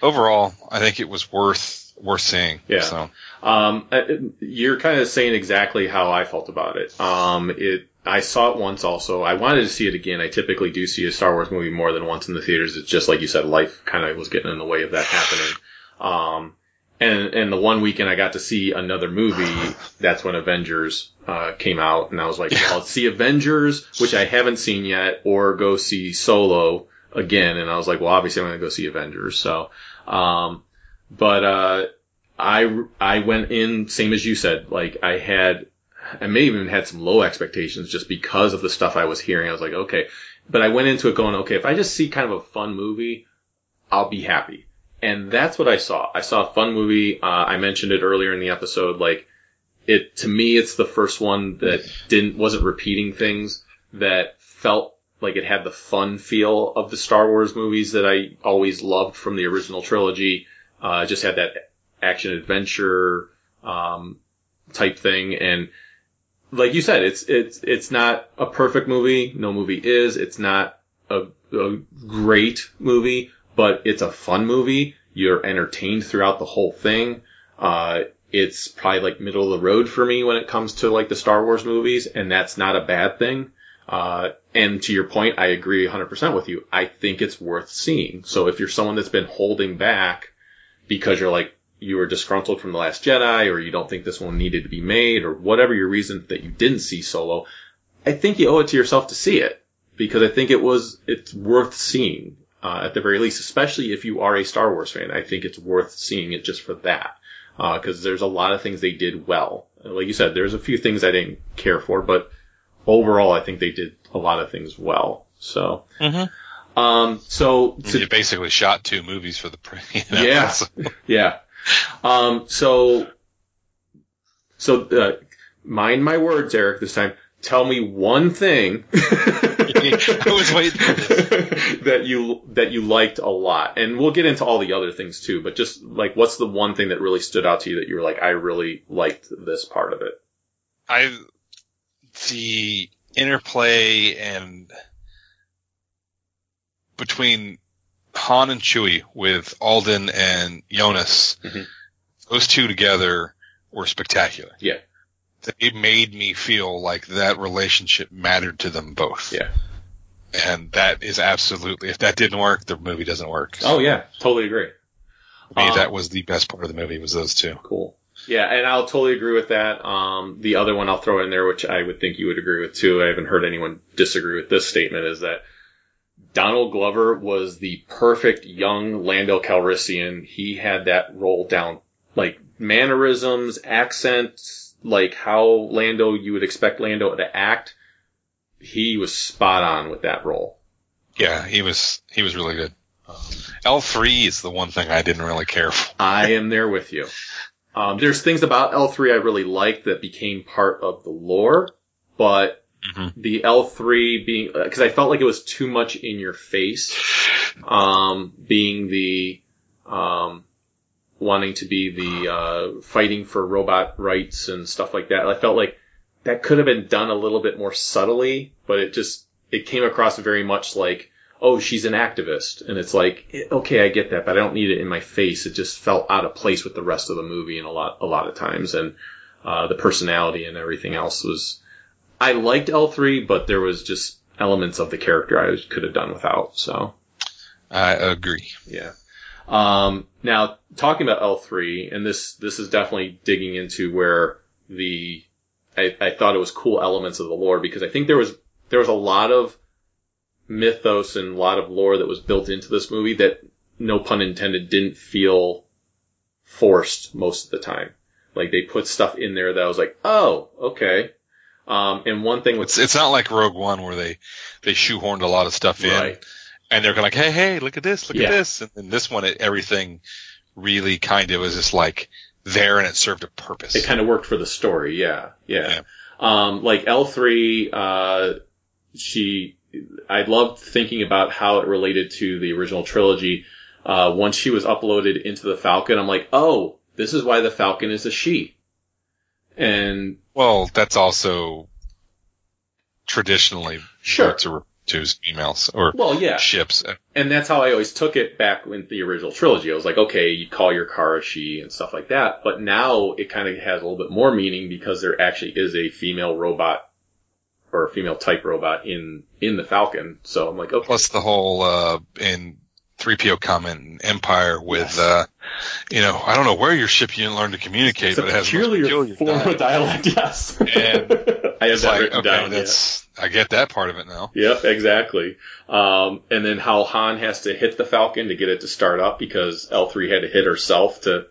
overall, I think it was worth worth seeing.
Yeah.
So
Um, uh, you're kind of saying exactly how I felt about it. Um, it, I saw it once also. I wanted to see it again. I typically do see a Star Wars movie more than once in the theaters. It's just like you said, life kind of was getting in the way of that happening. Um, and, and the one weekend I got to see another movie, [sighs] that's when Avengers, uh, came out and I was like, well, let's see Avengers, which I haven't seen yet, or go see Solo again. And I was like, well, obviously I'm going to go see Avengers. So, um, but, uh, I, I went in, same as you said, like I had, I may even had some low expectations just because of the stuff I was hearing. I was like, okay, but I went into it going, okay, if I just see kind of a fun movie, I'll be happy. And that's what I saw. I saw a fun movie. Uh, I mentioned it earlier in the episode. Like it, to me, it's the first one that didn't, wasn't repeating things that felt like it had the fun feel of the Star Wars movies that I always loved from the original trilogy. Uh, just had that action adventure, um, type thing. And like you said, it's, it's, it's not a perfect movie. No movie is. It's not a, a great movie, but it's a fun movie. You're entertained throughout the whole thing. Uh, it's probably like middle of the road for me when it comes to like the Star Wars movies, and that's not a bad thing. Uh, and to your point, I agree 100% with you. I think it's worth seeing. So if you're someone that's been holding back because you're like, you were disgruntled from The Last Jedi, or you don't think this one needed to be made, or whatever your reason that you didn't see Solo, I think you owe it to yourself to see it. Because I think it was, it's worth seeing, uh, at the very least, especially if you are a Star Wars fan. I think it's worth seeing it just for that. Uh, cause there's a lot of things they did well. like you said, there's a few things I didn't care for, but overall, I think they did a lot of things well. So,
Mm-hmm.
um, so to,
You basically shot two movies for the pre. [laughs] You know,
Yeah.
so-
yeah. Um, so, so, uh, mind my words, Eric, this time. Tell me one thing [laughs] [laughs]
I was waiting [laughs]
that you, that you liked a lot. And we'll get into all the other things too, but just like, what's the one thing that really stood out to you that you were like, I really liked this part of it?
I the interplay and between Han and Chewie with Alden and Jonas,
Mhm.
those two together were spectacular.
Yeah.
They made me feel like that relationship mattered to them both.
Yeah.
And that is absolutely, if that didn't work, the movie doesn't work.
Oh yeah, totally agree.
For me,
Um,
that was the best part of the movie was those two.
Cool. Yeah, and I'll totally agree with that. Um, the other one I'll throw in there, which I would think you would agree with too. I haven't heard anyone disagree with this statement, is that Donald Glover was the perfect young Lando Calrissian. He had that role down, like mannerisms, accents, like how Lando, you would expect Lando to act. He was spot on with that role.
Yeah, he was, he was really good. L3 is the one thing I didn't really care for.
I am there with you. Um, there's things about L3 I really liked that became part of the lore, but
Mhm.
the L3 being, because I felt like it was too much in your face, um, being the, um, wanting to be the, uh, fighting for robot rights and stuff like that. I felt like that could have been done a little bit more subtly, but it just, it came across very much like, oh, she's an activist. And it's like, okay, I get that, but I don't need it in my face. It just felt out of place with the rest of the movie and a lot, a lot of times. And, uh, the personality and everything else was, I liked L3, but there was just elements of the character I could have done without. So,
I agree.
yeah. Um, now talking about L3, and this, this is definitely digging into where the, I, I thought it was cool elements of the lore because I think there was, there was a lot of mythos and a lot of lore that was built into this movie that, no pun intended, didn't feel forced most of the time. Like they put stuff in there that I was like, oh, okay. Um, and one thing with
It's it's not like Rogue One where they they shoehorned a lot of stuff in,
Right.
and they're kind of like, hey hey, look at this, look
Yeah.
at this, and then this one, it, everything really kind of was just like there, and it served a purpose.
It kind of worked for the story, yeah, yeah.
Yeah.
Um, like L three, uh, she, I loved thinking about how it related to the original trilogy. Uh, once she was uploaded into the Falcon, I'm like, oh, this is why the Falcon is a she. And
well, that's also traditionally
Sure.
to to as females or
well, yeah,
ships.
and that's how I always took it back in the original trilogy. I was like, okay, you call your car a she and stuff like that, but now it kind of has a little bit more meaning because there actually is a female robot or a female type robot in in the Falcon. So I'm like, okay,
Plus the whole uh in 3PO comment in Empire with
Yes.
uh you know I don't know where your ship you didn't learn to communicate,
it's
but it has most
peculiar, form
dialect.
of dialect. Yes,
And [laughs]
I have
like,
written
okay,
down. yeah.
that's I get that part of it now.
Yep, exactly. Um, and then how Han has to hit the Falcon to get it to start up because L3 had to hit herself to,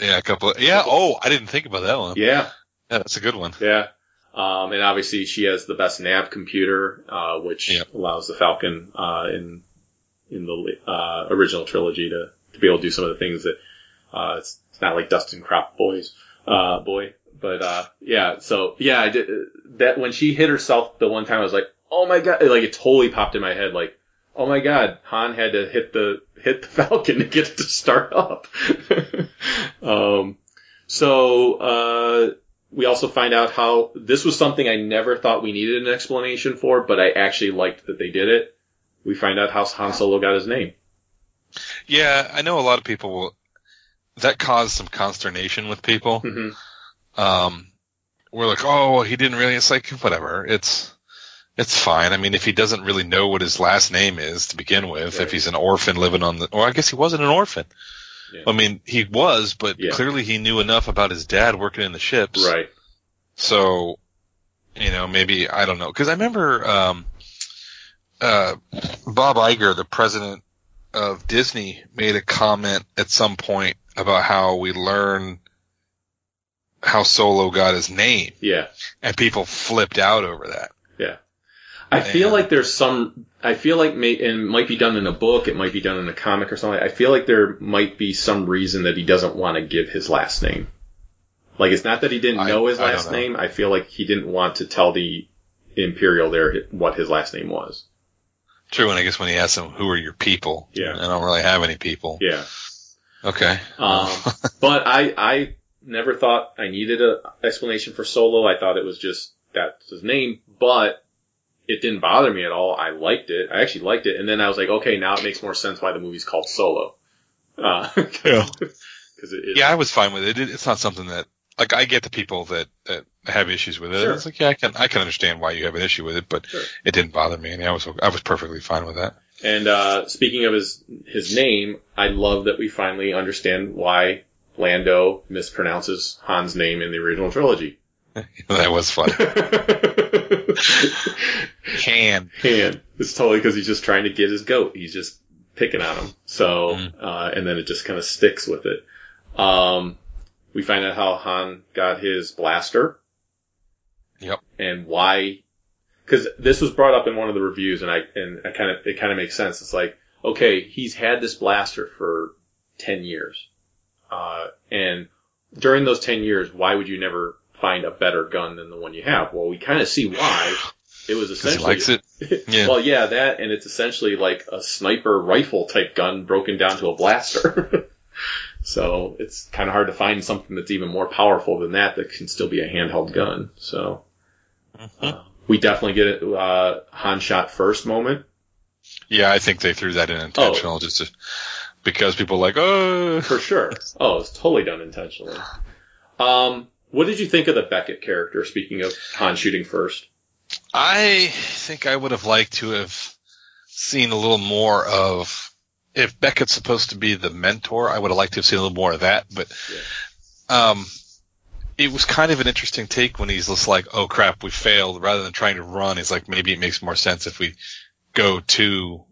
Yeah, a couple. Of, yeah. Oh, I didn't think about that one.
yeah,
Yeah, that's a good one.
yeah. Um, and obviously she has the best nav computer, uh, which
Yep.
allows the Falcon, uh, in, in the, uh, original trilogy to, to be able to do some of the things that, uh, it's, it's not like Dustin Crop Boys, uh, boy. But, uh, yeah, so, yeah, I did, that, when she hit herself the one time, I was like, oh my god, like it totally popped in my head, like, oh my god, Han had to hit the, hit the [laughs] Falcon to get it to start up. [laughs] um, so, uh, we also find out how this was something I never thought we needed an explanation for, but I actually liked that they did it. We find out how Han Solo got his name.
Yeah, I know a lot of people will. That caused some consternation with people.
hmm
Um, we're like, oh, well, he didn't really. It's like whatever. It's it's fine. I mean, if he doesn't really know what his last name is to begin with,
Right.
if he's an orphan living on the, or I guess he wasn't an orphan.
Yeah.
I mean, he was, but
Yeah.
clearly he knew enough about his dad working in the ships.
Right.
So, you know, maybe I don't know because I remember um, uh, Bob Iger, the president of Disney, made a comment at some point about how we learn how Solo got his name,
Yeah.
and people flipped out over that.
Yeah. I feel like there's some, I feel like may, and it might be done in a book, it might be done in a comic or something. I feel like there might be some reason that he doesn't want to give his last name. Like it's not that he didn't
I-
know his last
know.
name. I feel like he didn't want to tell the Imperial there what his last name was.
True, and I guess when he asked them, "Who are your people?"
Yeah.
I don't really have any people.
Yeah.
Okay.
Um, [laughs] but I, I never thought I needed an explanation for Solo. I thought it was just that's his name, but it didn't bother me at all. I liked it. I actually liked it. And then I was like, okay, now it makes more sense why the movie's called Solo. Uh, [laughs]
Yeah. [laughs]
cause it, it,
yeah, I was fine with it. it. It's not something that like I get the people that that have issues with it.
Sure.
It's like yeah, I can I can understand why you have an issue with it, but
Sure.
it didn't bother me, and I was I was perfectly fine with that.
And, uh, speaking of his, his name, I love that we finally understand why Lando mispronounces Han's name in the original trilogy. [laughs] [laughs]
that was fun. Can
hand. It's totally because he's just trying to get his goat. He's just picking on him. So,
Mhm.
uh, and then it just kind of sticks with it. Um, we find out how Han got his blaster
Yep.
and why, cause this was brought up in one of the reviews and I, and I kind of, it kind of makes sense. It's like, okay, he's had this blaster for 10 years. Uh, and during those 10 years, why would you never find a better gun than the one you have? Well, we kind of see why. It was
because he
essentially
likes it. [laughs] Yeah.
well, yeah, that, and it's essentially like a sniper rifle type gun broken down to a blaster. [laughs] so it's kind of hard to find something that's even more powerful than that that can still be a handheld gun. So
Mm-hmm.
uh, we definitely get it. Uh, Han shot first moment.
Yeah, I think they threw that in intentional just to, because people are like, oh,
For sure. Oh, it's totally done intentionally. Um, what did you think of the Beckett character? Speaking of Han shooting first.
I think I would have liked to have seen a little more of if Beckett's supposed to be the mentor. I would have liked to have seen a little more of that, but um, it was kind of an interesting take when he's just like, "Oh crap, we failed." Rather than trying to run, he's like, "Maybe it makes more sense if we go to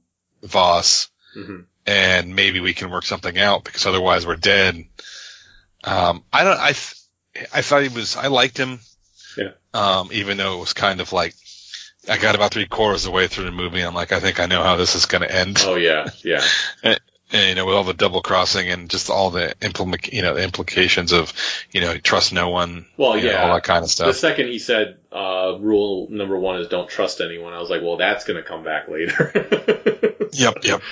Vos
hmm
and maybe we can work something out because otherwise we're dead." Um, I don't. I th- I thought he was. I liked him.
Yeah.
Um, even though it was kind of like I got about three quarters of the way through the movie. I'm like, I think I know how this is going to end.
Oh yeah, yeah. [laughs]
And, you know, with all the double crossing and just all the implement, you know, the implications of, you know, trust no one.
Well,
you know,
yeah.
all that kind of stuff.
The second he said, uh, rule number one is don't trust anyone, I was like, well, that's going to come back later. [laughs]
Yep, yep.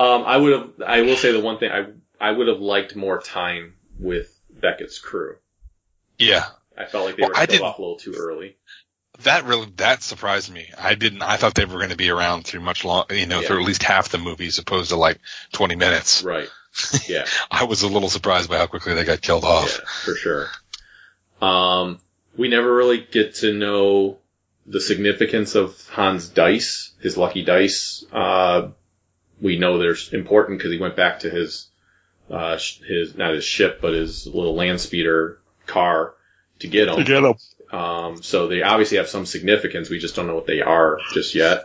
Um, I would have, I will say the one thing, I, I would have liked more time with Beckett's crew.
Yeah.
I felt like they
Well,
were
I
off a little too early.
That really, that surprised me. I didn't, I thought they were going to be around through much long, you know,
Yeah.
through at least half the movie as opposed to like 20 minutes.
Right. [laughs] Yeah.
I was a little surprised by how quickly they got killed off.
Yeah, for sure. Um, we never really get to know the significance of Hans dice, his lucky dice. Uh, we know they're important because he went back to his, uh, his, not his ship, but his little land speeder car to get them.
To get them.
Um, so they obviously have some significance. We just don't know what they are just yet.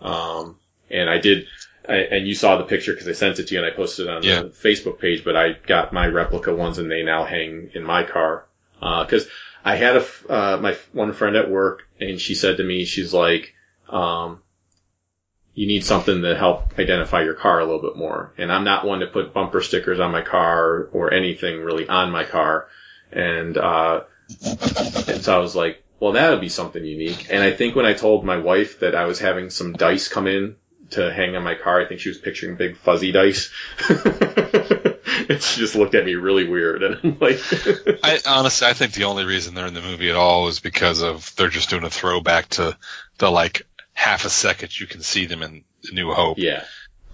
Um, and I did, I, and you saw the picture because I sent it to you and I posted it on
Yeah.
the Facebook page, but I got my replica ones and they now hang in my car. Uh, cause I had a, uh, my one friend at work and she said to me, she's like, um, you need something to help identify your car a little bit more. And I'm not one to put bumper stickers on my car or anything really on my car. And, uh, and so I was like, well, that would be something unique. And I think when I told my wife that I was having some dice come in to hang on my car, I think she was picturing big fuzzy dice. [laughs] and she just looked at me really weird. And I'm like, [laughs]
I honestly, I think the only reason they're in the movie at all is because of they're just doing a throwback to the like half a second you can see them in New Hope.
yeah,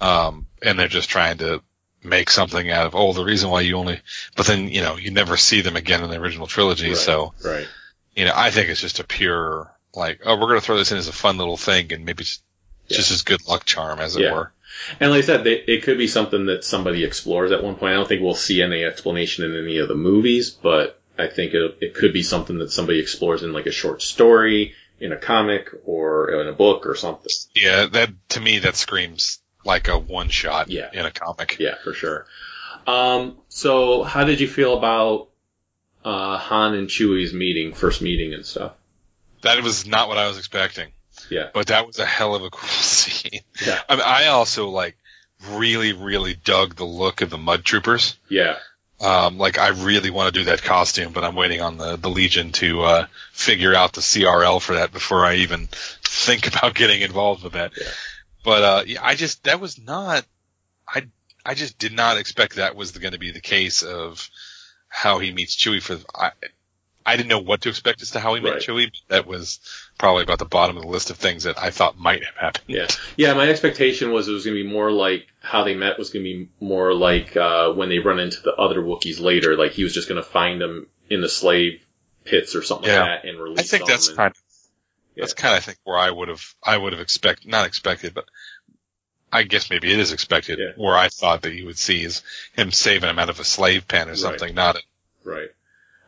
Um, and they're just trying to make something out of, oh, the reason why you only, but then, you know, you never see them again in the original trilogy.
right,
So,
right.
you know, I think it's just a pure, like, oh, we're going to throw this in as a fun little thing and maybe it's just as good luck charm as it
Yeah.
were.
And like I said, they, it could be something that somebody explores at one point. I don't think we'll see any explanation in any of the movies, but I think it, it could be something that somebody explores in like a short story, in a comic, or in a book or something.
Yeah, that, to me, that screams like a one shot
Yeah.
in a comic.
Yeah, for sure. Um, so how did you feel about uh, Han and Chewie's meeting, first meeting and stuff.
That was not what I was expecting.
Yeah.
But that was a hell of a cool [laughs] scene.
Yeah.
I, mean, I also like really, really dug the look of the Mud Troopers.
Yeah.
Um, like I really want to do that costume, but I'm waiting on the, the Legion to, uh, figure out the CRL for that before I even [laughs] think about getting involved with that.
Yeah.
But, uh, yeah, I just, that was not, I, I just did not expect that was going to be the case of how he meets Chewie for, I, I didn't know what to expect as to how he met
Right.
Chewie, but that was probably about the bottom of the list of things that I thought might have happened.
Yeah. Yeah, my expectation was it was going to be more like how they met was going to be more like uh, when they run into the other Wookiees later. Like he was just going to find them in the slave pits or something
Yeah.
like that and release
I think that's
and-
kind of
Yeah.
that's kind of I think where I would have I would have expected not expected but I guess maybe it is expected
Yeah.
where I thought that you would see is him saving him out of a slave pen or something not a,
Right.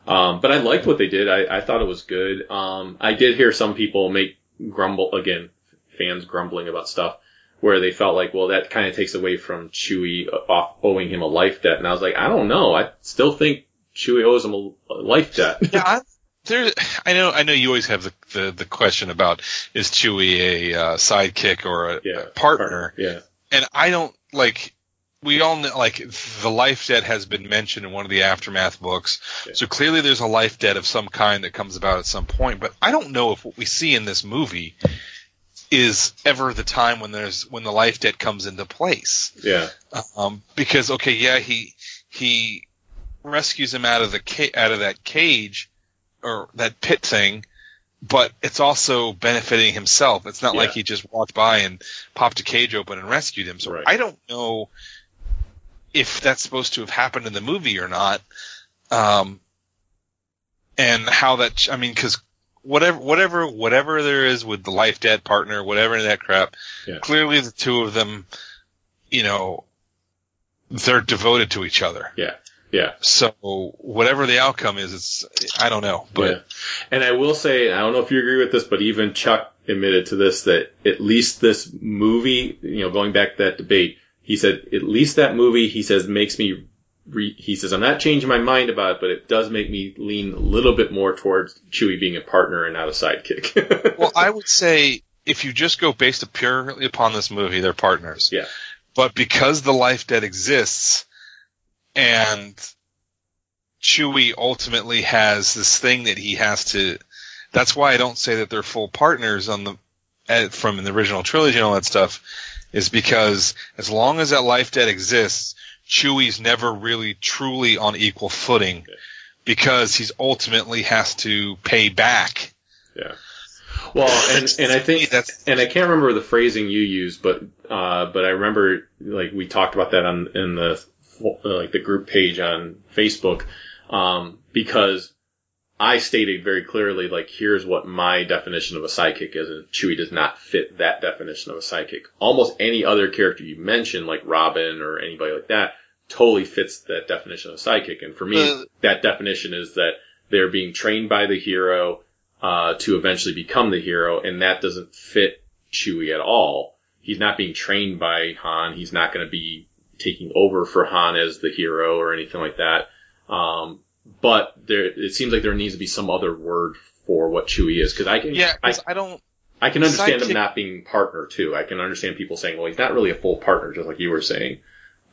Um, but I liked what they did. I, I thought it was good. Um, I did hear some people make grumble again, fans grumbling about stuff where they felt like, well, that kind of takes away from Chewie off owing him a life debt. And I was like, I don't know. I still think Chewie owes him a, a life debt.
yeah I, there I know I know you always have the, the the question about is Chewie a uh, sidekick or a,
Yeah.
a partner
yeah.
and I don't like we all know like the life debt has been mentioned in one of the aftermath books.
Yeah.
So clearly there's a life debt of some kind that comes about at some point, but I don't know if what we see in this movie is ever the time when there's when the life debt comes into place.
Yeah.
Um, because okay, yeah, he he rescues him out of the ca- out of that cage or that pit thing, but it's also benefiting himself. It's not
Yeah.
like he just walked by and popped a cage open and rescued him. So
Right.
I don't know if that's supposed to have happened in the movie or not. Um, and how that, I mean, cause whatever, whatever, whatever there is with the life debt partner, whatever that crap,
Yeah.
clearly the two of them, you know, they're devoted to each other.
Yeah. Yeah.
So whatever the outcome is, it's, I don't know, but
yeah. And I will say, I don't know if you agree with this, but even Chuck admitted to this that at least this movie, you know, going back to that debate, he said at least that movie, he says, makes me. Re- he says, I'm not changing my mind about it, but it does make me lean a little bit more towards Chewie being a partner and not a sidekick. [laughs]
well, I would say if you just go based purely upon this movie, they're partners.
yeah.
But because the life debt exists and Chewie ultimately has this thing that he has to, that's why I don't say that they're full partners on the, eh, from the original trilogy and all that stuff, is because as long as that life debt exists, Chewie's never really truly on equal footing because he's ultimately has to pay back.
Yeah. Well, [laughs] and and I think
That's-
and I can't remember the phrasing you used, but uh, but I remember like we talked about that on in the like the group page on Facebook, um, because I stated very clearly like here's what my definition of a sidekick is, and Chewie does not fit that definition of a sidekick. Almost any other character you mention, like Robin or anybody like that, totally fits that definition of a sidekick. And for me,
Uh,
that definition is that they're being trained by the hero uh, to eventually become the hero, and that doesn't fit Chewie at all. He's not being trained by Han. He's not going to be taking over for Han as the hero or anything like that. Um, but there, it seems like there needs to be some other word for what Chewie is, because I can,
Yeah,
I,
I don't,
I can understand him
sidekick-
not being partner too. I can understand people saying, well, he's not really a full partner, just like you were saying.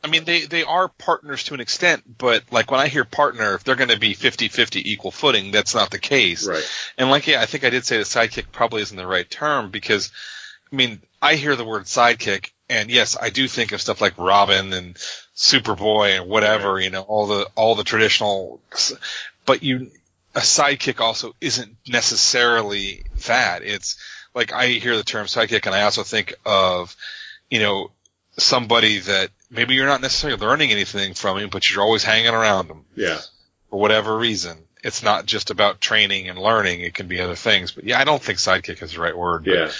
I mean, they, they are partners to an extent, but like when I hear partner, if they're going to be 50-50 equal footing, that's not the case.
Right.
And like, yeah, I think I did say the sidekick probably isn't the right term because, I mean, I hear the word sidekick and yes, I do think of stuff like Robin and Superboy and whatever, you know, all the, all the traditional, but you, a sidekick also isn't necessarily that. It's like I hear the term sidekick and I also think of, you know, somebody that maybe you're not necessarily learning anything from him, but you're always hanging around him
Yeah.
for whatever reason. It's not just about training and learning. It can be other things. But yeah, I don't think sidekick is the right word. but,
Yeah.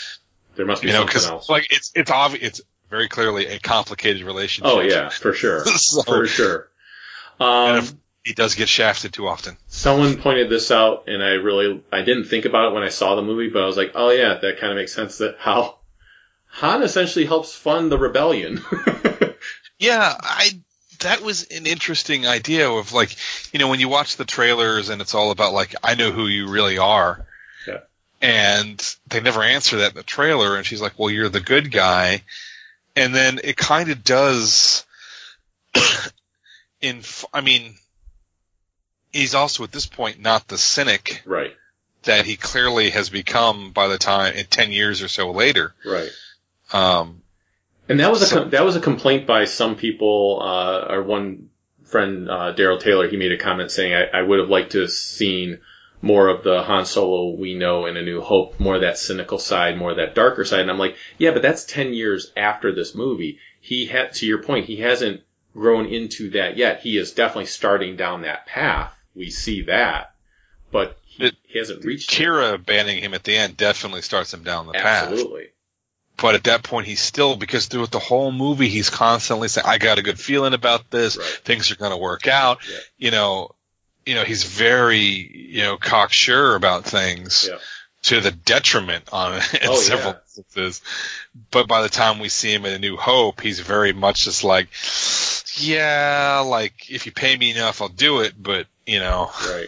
There must be
you know,
something else.
like it's it's obvious. It's very clearly a complicated relationship.
Oh yeah, for sure. [laughs]
So-
for sure. Um,
he does get shafted too often.
Someone pointed this out, and I really I didn't think about it when I saw the movie, but I was like, oh yeah, that kind of makes sense. That how Han essentially helps fund the rebellion. [laughs]
Yeah, I that was an interesting idea of like, you know, when you watch the trailers and it's all about like, I know who you really are.
Yeah.
And they never answer that in the trailer. And she's like, well, you're the good guy. And then it kind of does [coughs] in, I mean, he's also at this point not the cynic
Right.
that he clearly has become by the time in 10 years or so later.
Right.
Um,
And that was a
So-
com- that was a complaint by some people. Uh, our one friend uh, Daryl Taylor, he made a comment saying, I, "I would have liked to have seen more of the Han Solo we know in A New Hope, more of that cynical side, more of that darker side." And I'm like, "Yeah, but that's ten years after this movie. He had, to your point, he hasn't grown into that yet. He is definitely starting down that path. We see that, but he, he hasn't reached it.
Qi'ra banning him at the end definitely starts him down the path.
Absolutely.
But at that point, he's still because throughout the whole movie, he's constantly saying, "I got a good feeling about this. Things are going to work out."
Yeah.
You know, you know, he's very you know cocksure about things
Yeah.
to the detriment on in
Oh,
several
yeah.
instances. But by the time we see him in A New Hope, he's very much just like, "Yeah, like if you pay me enough, I'll do it." But you know,
Right.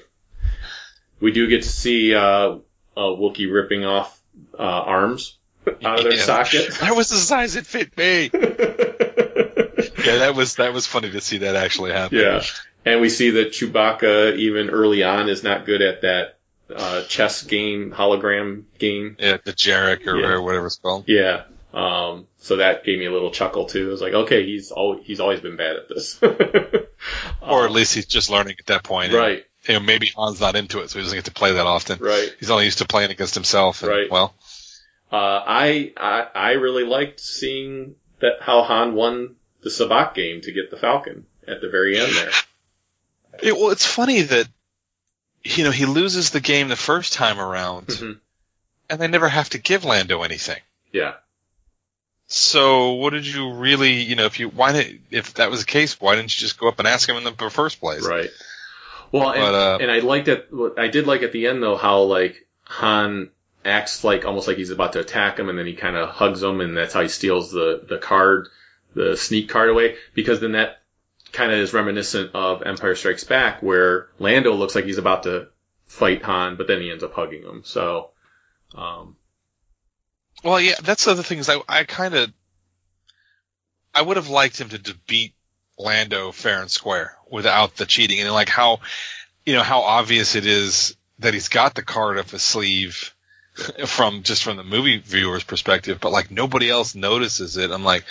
We do get to see uh, uh, Wookiee ripping off uh, arms out of their
Yeah.
socket. [laughs]
That was the size it fit me. [laughs] yeah, that was that was funny to see that actually happen.
Yeah. And we see that Chewbacca, even early on, is not good at that uh, chess game, hologram game.
Yeah, dejarik or,
Yeah.
or whatever it's called.
Yeah. Um, so that gave me a little chuckle too. I was like, okay, he's al- he's always been bad at this. [laughs]
Or at least he's just learning at that point. And,
Right.
You know, maybe Han's not into it, so he doesn't get to play that often.
Right.
He's only used to playing against himself. And,
Right.
Well,
Uh, I, I I really liked seeing that how Han won the sabacc game to get the Falcon at the very end there. [laughs]
it, well, it's funny that you know he loses the game the first time around,
Mhm.
and they never have to give Lando anything.
Yeah.
So what did you really, you know, if you why did if that was the case, why didn't you just go up and ask him in the first place?
Right. Well, and,
uh,
and I liked it. I did like at the end though how like Han acts like almost like he's about to attack him, and then he kind of hugs him, and that's how he steals the the card, the sneak card away. Because then that kind of is reminiscent of Empire Strikes Back, where Lando looks like he's about to fight Han, but then he ends up hugging him. So, um,
Well, yeah, that's the other thing is I, I kind of, I would have liked him to, to beat Lando fair and square without the cheating and like how, you know, how obvious it is that he's got the card up his sleeve [laughs] from just from the movie viewer's perspective, but like nobody else notices it. I'm like,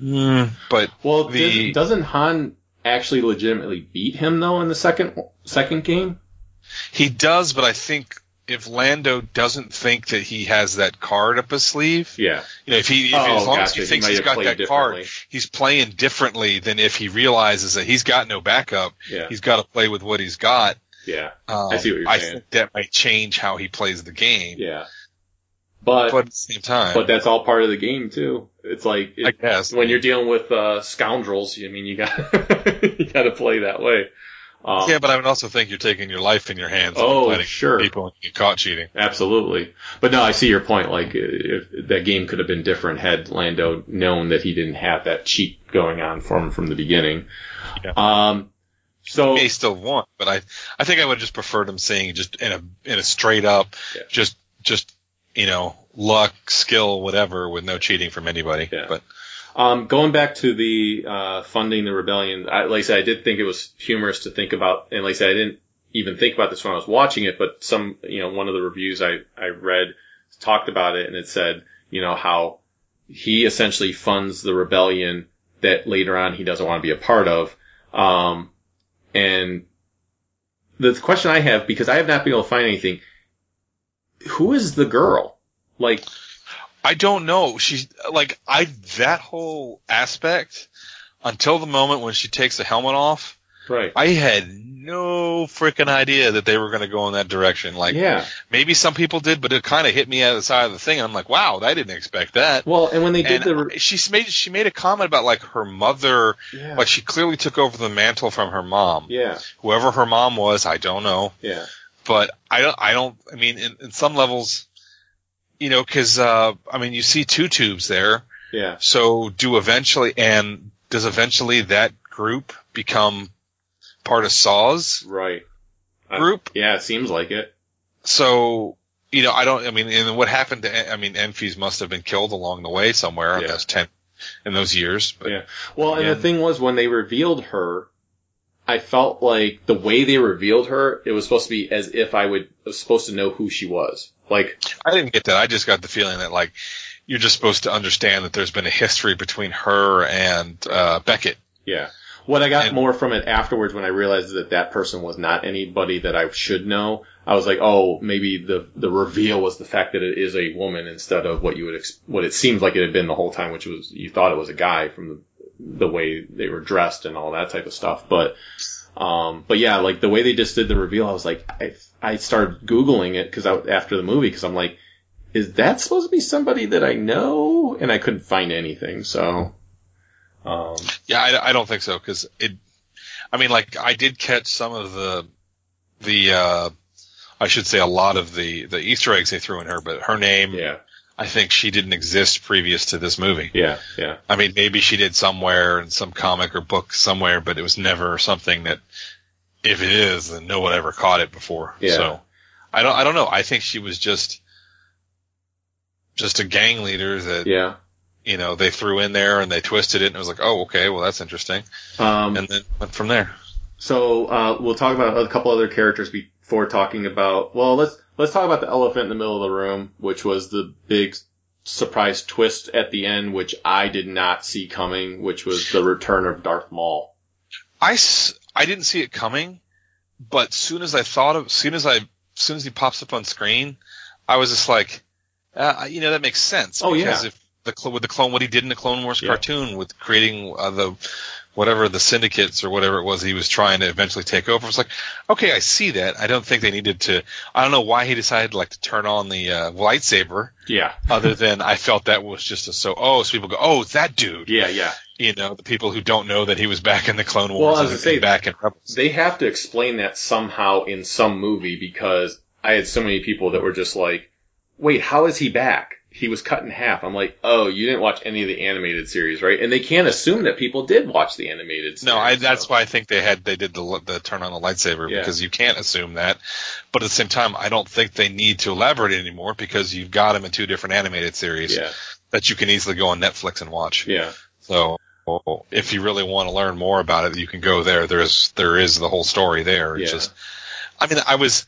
hmm, but
well,
the,
does, doesn't Han actually legitimately beat him though in the second second game?
He does, but I think if Lando doesn't think that he has that card up his sleeve,
Yeah.
you know, if he, if,
Oh,
as long as
gotcha.
he
He
thinks he's
have
got that card, he's playing differently than if he realizes that he's got no backup.
Yeah.
He's got to play with what he's got.
Yeah.
Um,
I see what you're
I
saying.
think that might change how he plays the game.
Yeah. But
But at the same time,
But that's all part of the game too. It's like it-
I guess.
when you're dealing with uh, scoundrels, I mean, you got [laughs] you got to play that way. Um,
yeah, but I would also think you're taking your life in your hands.
Oh, sure.
People and get caught cheating.
absolutely. But no, I see your point. Like, if that game could have been different had Lando known that he didn't have that cheat going on for him from the beginning.
Yeah.
Um, so
He may still won, but I, I think I would have just preferred him saying just in a, in a straight up,
Yeah.
just, just, you know, luck, skill, whatever, with no cheating from anybody.
Yeah.
But
Um, going back to the uh, funding the rebellion, I, like I said, I did think it was humorous to think about, and like I said, I didn't even think about this when I was watching it, but some, you know, one of the reviews I, I read talked about it, and it said, you know, how he essentially funds the rebellion that later on he doesn't want to be a part of. Um, and the question I have, because I have not been able to find anything, who is the girl? Like,
I don't know. She's like I that whole aspect until the moment when she takes the helmet off.
right.
I had no freaking idea that they were going to go in that direction. Like,
yeah.
maybe some people did, but it kind of hit me out of the side of the thing. And I'm like, wow, I didn't expect that.
Well, and when they did
and
the, re-
she made she made a comment about like her mother,
yeah.
like she clearly took over the mantle from her mom.
yeah.
Whoever her mom was, I don't know,
Yeah.
But I don't. I don't. I mean, in, in some levels, you know, because uh, I mean, you see two tubes there.
Yeah.
So do eventually, and does eventually that group become part of Saw's
Right. I-
group.
yeah, it seems like it.
So, you know, I don't, I mean, and what happened to, I mean, Enfys must have been killed along the way somewhere in those 10, in those years. But
Yeah. Well, and
Yeah.
the thing was when they revealed her, I felt like the way they revealed her, it was supposed to be as if I would was supposed to know who she was. Like,
I didn't get that. I just got the feeling that like, you're just supposed to understand that there's been a history between her and, uh, Beckett.
yeah. What I got
And-
more from it afterwards when I realized that that person was not anybody that I should know, I was like, oh, maybe the the reveal was the fact that it is a woman instead of what you would ex- what it seemed like it had been the whole time, which was you thought it was a guy from the the way they were dressed and all that type of stuff. But um, but yeah, like the way they just did the reveal, I was like, I I started googling it because I, after the movie because I'm like, is that supposed to be somebody that I know? And I couldn't find anything. So um,
Yeah, I, I don't think so because it. I mean, like I did catch some of the, the, uh, I should say a lot of the the Easter eggs they threw in her, but her name,
yeah,
I think she didn't exist previous to this movie.
yeah, yeah.
I mean, maybe she did somewhere in some comic or book somewhere, but it was never something that, if it is, then no one ever caught it before.
Yeah.
So, I don't, I don't know. I think she was just, just a gang leader that,
Yeah.
you know, they threw in there and they twisted it and it was like, oh, okay, well that's interesting.
Um,
And then went from there.
so uh, we'll talk about a couple other characters before talking about. Well, let's let's talk about the elephant in the middle of the room, which was the big surprise twist at the end, which I did not see coming, which was the return of Darth Maul.
I, I didn't see it coming, but soon as I thought of, soon as I, soon as he pops up on screen, I was just like, uh, you know, that makes sense.
Oh,
because
yeah.
if the with the clone, what he did in the Clone Wars
Yeah.
cartoon with creating uh, the whatever the syndicates or whatever it was he was trying to eventually take over, it's like, okay, I see that. I don't think they needed to. I don't know why he decided like to turn on the uh, lightsaber.
Yeah. [laughs]
Other than I felt that was just a so oh so people go oh it's that dude
Yeah, yeah.
you know the people who don't know that he was back in the Clone Wars
Well, I was
and
say-
back in Rebels.
They have to explain that somehow in some movie because I had so many people that were just like, wait, how is he back? He was cut in half. I'm like, oh, you didn't watch any of the animated series, right? And they can't assume that people did watch the animated series.
No, I, that's
so-
why I think they had they did the the turn on the lightsaber
Yeah.
because you can't assume that. But at the same time, I don't think they need to elaborate anymore because you've got them in two different animated series
Yeah,
that you can easily go on Netflix and watch.
yeah.
So if you really want to learn more about it, you can go there. There's there is the whole story there. It's
Yeah.
just, I mean, I was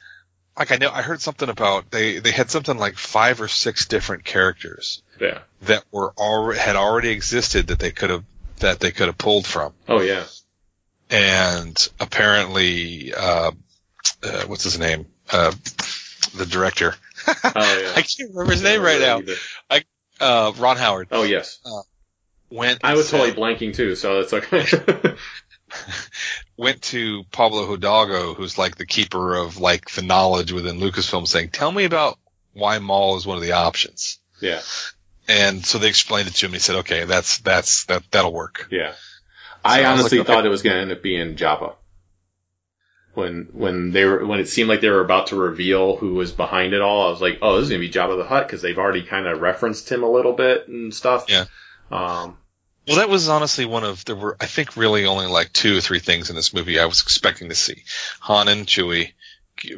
like I know I heard something about they they had something like five or six different characters
Yeah.
that were already had already existed that they could have that they could have pulled from.
Oh yeah.
and apparently, uh, uh, what's his name? Uh, the director. [laughs]
Oh yeah.
I can't remember his name right now.
Either.
Uh, Ron Howard
Oh yes.
went.
I was
said-
totally blanking too, so it's okay. [laughs] [laughs]
went to Pablo Hidalgo, who's like the keeper of like the knowledge within Lucasfilm, saying, "Tell me about why Maul is one of the options."
yeah.
And so they explained it to him. And he said, "Okay, that's that's that that'll work."
Yeah. I
So I was
honestly
okay.
thought it was going to end up being Jabba. When when they were when it seemed like they were about to reveal who was behind it all, I was like, oh, this is going to be Jabba the Hutt because they've already kind of referenced him a little bit and stuff.
Yeah.
Um.
Well, that was honestly one of there were I think really only like two or three things in this movie I was expecting to see: Han and Chewie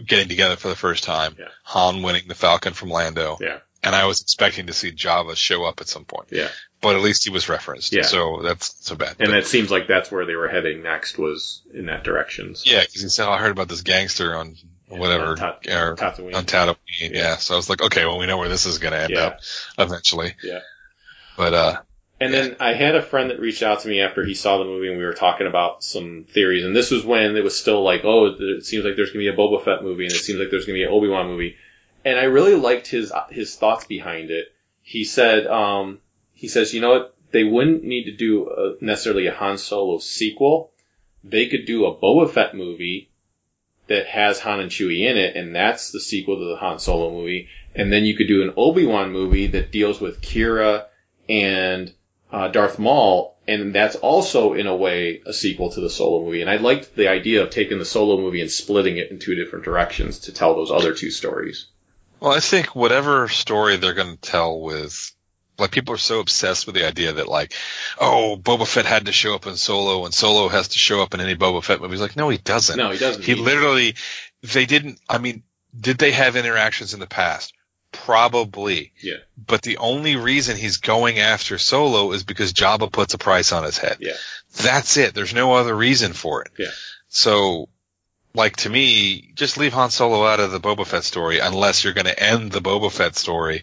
getting together for the first time,
Yeah.
Han winning the Falcon from Lando,
Yeah.
and I was expecting to see Jabba show up at some point.
Yeah.
But at least he was referenced,
Yeah.
so that's so bad.
And
But-
it seems like that's where they were heading next was in that direction. So,
yeah, because he said, oh, "I heard about this gangster on whatever
on Ta-
or
Tatooine.
on Tatooine." Yeah. so I was like, "Okay, well, we know where this is going to end
Yeah.
up eventually."
Yeah.
But uh,
And then I had a friend that reached out to me after he saw the movie and we were talking about some theories. And this was when it was still like, oh, it seems like there's going to be a Boba Fett movie and it seems like there's going to be an Obi-Wan movie. And I really liked his, his thoughts behind it. He said, um, he says, you know what? They wouldn't need to do a, necessarily a Han Solo sequel. They could do a Boba Fett movie that has Han and Chewie in it, and that's the sequel to the Han Solo movie. And then you could do an Obi-Wan movie that deals with Qi'ra and uh, Darth Maul, and that's also in a way a sequel to the Solo movie. And I liked the idea of taking the Solo movie and splitting it in two different directions to tell those other two stories.
well, I think whatever story they're going to tell with like people are so obsessed with the idea that like, oh, Boba Fett had to show up in Solo, and Solo has to show up in any Boba Fett movie. He's like, no, he doesn't.
No, he doesn't.
He literally, they didn't. I mean, did they have interactions in the past? Probably.
Yeah.
But the only reason he's going after Solo is because Jabba puts a price on his head.
Yeah.
That's it. There's no other reason for it.
Yeah.
So, like to me, just leave Han Solo out of the Boba Fett story unless you're going to end the Boba Fett story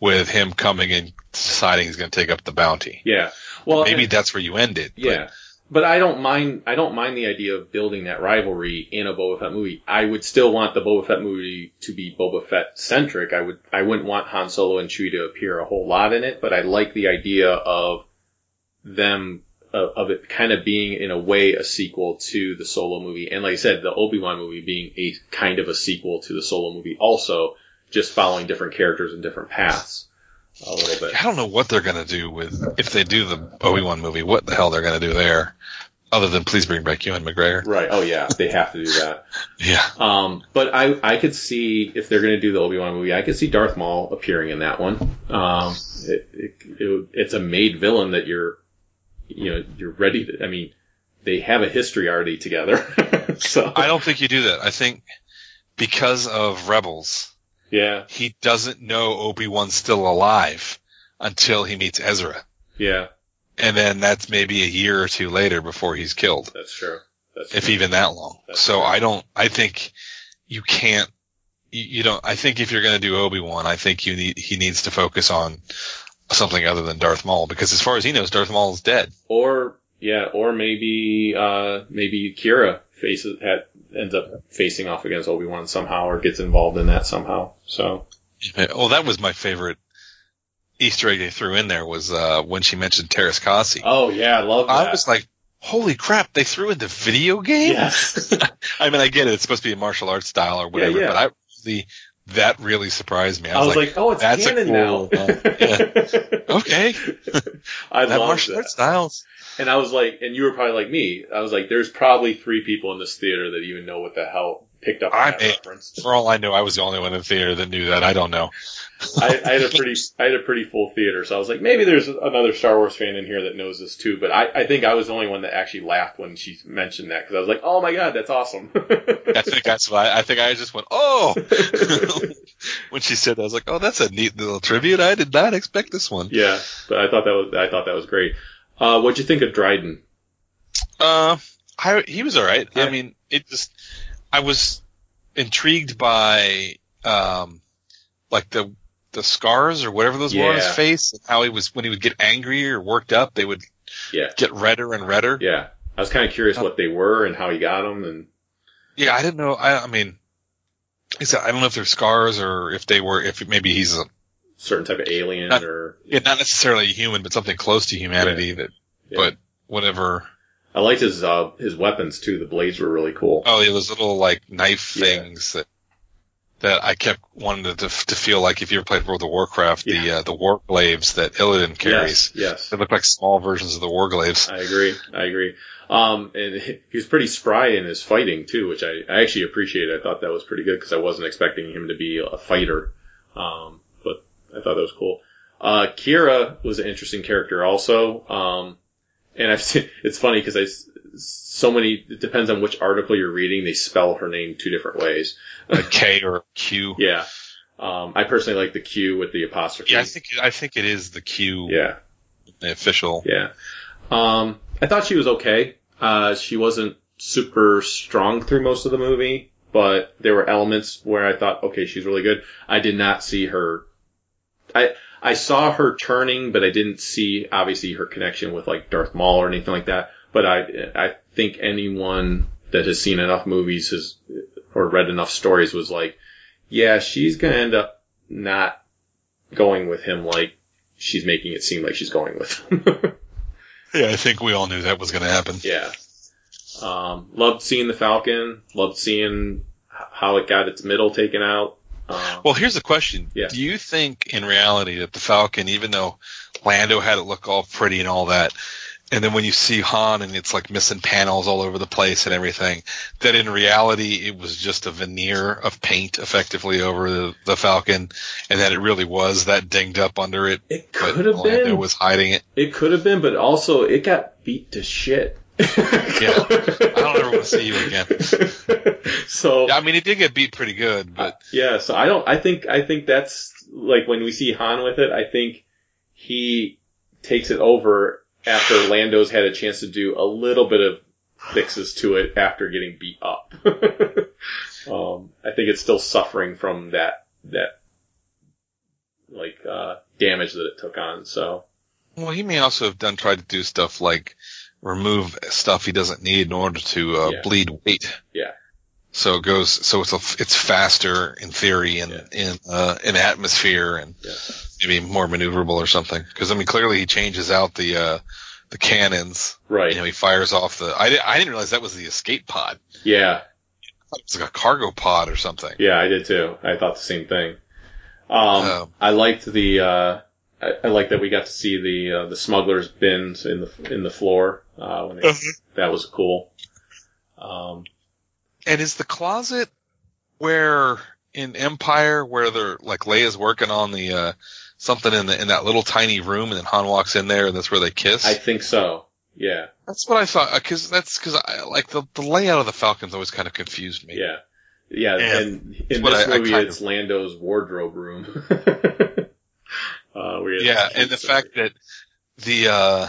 with him coming and deciding he's going to take up the bounty.
Yeah. Well,
Maybe
and-
that's where you end it.
Yeah. But I don't mind. I don't mind the idea of building that rivalry in a Boba Fett movie. I would still want the Boba Fett movie to be Boba Fett centric. I would. I wouldn't want Han Solo and Chewie to appear a whole lot in it. But I like the idea of them of, of it kind of being in a way a sequel to the Solo movie. And like I said, the Obi Wan movie being a kind of a sequel to the Solo movie, also just following different characters and different paths a little bit.
I don't know what they're going to do with if they do the Obi Wan movie. What the hell they're going to do there, other than please bring back Ewan McGregor?
Right. Oh yeah, they have to do that. [laughs]
Yeah.
Um, but I, I could see if they're going to do the Obi Wan movie, I could see Darth Maul appearing in that one. Um, it, it, it, it's a made villain that you're, you know, you're ready to. I mean, they have a history already together. [laughs] so
I don't think you do that. I think because of Rebels,
yeah,
he doesn't know Obi Wan's still alive until he meets Ezra,
yeah,
and then that's maybe a year or two later before he's killed,
that's true. That's
if
true.
even that long.
That's
so
true.
I don't. I think you can't. You, you don't. I think if you're going to do Obi Wan, I think you need he needs to focus on something other than Darth Maul because as far as he knows, Darth Maul is dead.
or yeah, or maybe uh, maybe Qi'ra faces had, ends up facing off against Obi Wan somehow, or gets involved in that somehow. So
Oh, that was my favorite Easter egg they threw in there was uh, when she mentioned Teräs Käsi.
oh yeah, I love that.
I was like, holy crap, they threw in the video game?
yes. [laughs]
I mean, I get it. It's supposed to be a martial arts style or whatever,
yeah.
but I really, that really surprised me. I
I
was,
was like, oh, it's
that's a
canon
cool,
now. [laughs]
uh, okay. [laughs]
I
that
love
martial
that.
arts styles.
And I was like, and you were probably like me. I was like, there's probably three people in this theater that even know what the hell picked up
I may-
reference.
For all I knew, I was the only one in the theater that knew that. I don't know.
I, I had a pretty, I had a pretty full theater, so I was like, maybe there's another Star Wars fan in here that knows this too. But I, I think I was the only one that actually laughed when she mentioned that because I was like, oh my god, that's awesome.
I think that's why. I think I just went, oh, [laughs] when she said that, I was like, oh, that's a neat little tribute. I did not expect this one.
yeah, but I thought that was, I thought that was great. Uh, what'd you think of Dryden?
Uh, I, he was all right.
Yeah.
I mean, it just I was intrigued by um, like the the scars or whatever those were on his face, and how he was when he would get angry or worked up, they would
Yeah,
get redder and redder.
yeah. I was kind of curious what they were and how he got them, and
Yeah, I didn't know. I, I mean, I don't know if they're scars or if they were, if maybe he's a,
certain type of alien
Not-
or
yeah, not necessarily human, but something close to humanity. That,
Yeah.
but whatever.
I liked his uh his weapons too. The blades were really cool.
Oh, yeah, those little like knife
Yeah.
things that that I kept wanting to to feel like if you ever played World of Warcraft, the uh, the war glaives that Illidan carries.
Yes, yes.
They look like small versions of the war glaives.
I agree. I agree. Um, and he was pretty spry in his fighting too, which I, I actually appreciated. I thought that was pretty good because I wasn't expecting him to be a fighter. Um, I thought that was cool. Uh, Qi'ra was an interesting character also. Um, and I've seen, [laughs] it's funny because I, so many, it depends on which article you're reading, they spell her name two different ways.
A K or a Q.
Yeah. Um, I personally like the Q with the apostrophe.
Yeah, I think I think it is the Q,
Yeah.
the official.
Yeah. Um, I thought she was okay. Uh, she wasn't super strong through most of the movie, but there were elements where I thought, okay, she's really good. I did not see her. I I saw her turning, but I didn't see obviously her connection with like Darth Maul or anything like that. But I I think anyone that has seen enough movies has or read enough stories was like, yeah, she's gonna end up not going with him like she's making it seem like she's going with him. [laughs]
Yeah, I think we all knew that was going to happen.
Yeah. Um, loved seeing the Falcon. Loved seeing how it got its middle taken out. Um,
Well, here's the question.
Yeah.
Do you think in reality that the Falcon, even though Lando had it look all pretty and all that, and then when you see Han and it's like missing panels all over the place and everything, that in reality it was just a veneer of paint effectively over the, the Falcon, and that it really was that dinged up under it.
It could have been.
Lando was hiding it.
It could have been, but also it got beat to shit.
Yeah, [laughs] I don't ever want to see you again. [laughs]
so
I mean, it did get beat pretty good, but
yeah, so I don't. I think I think that's like when we see Han with it. I think he takes it over after Lando's had a chance to do a little bit of fixes to it after getting beat up. [laughs] um, I think it's still suffering from that that like uh, damage that it took on. So
well, he may also have done tried to do stuff like remove stuff he doesn't need in order to uh,
Yeah.
bleed weight.
yeah,
So it goes, so it's a, it's faster in theory in in uh, in atmosphere and
Yeah.
maybe more maneuverable or something. Because I mean, clearly he changes out the uh, the cannons.
right.
You know, he fires off the. I, I didn't realize that was the escape pod.
Yeah,
I thought it was like a cargo pod or something.
Yeah, I did too. I thought the same thing. Um,
Um,
I liked the, uh, I, I liked that we got to see the, uh, the smugglers bins in the, in the floor, uh, when they, that was cool. Um,
And is the closet where in Empire where they're like Leia's working on the uh, something in the in that little tiny room, and then Han walks in there, and that's where they kiss.
I think so. Yeah.
That's what I thought, because that's because I like the the layout of the Falcons always kind of confused me.
Yeah. Yeah.
Yeah.
And in this
I- I
movie,
kind
it's Lando's wardrobe room. [laughs] uh,
Yeah, and the fact that the uh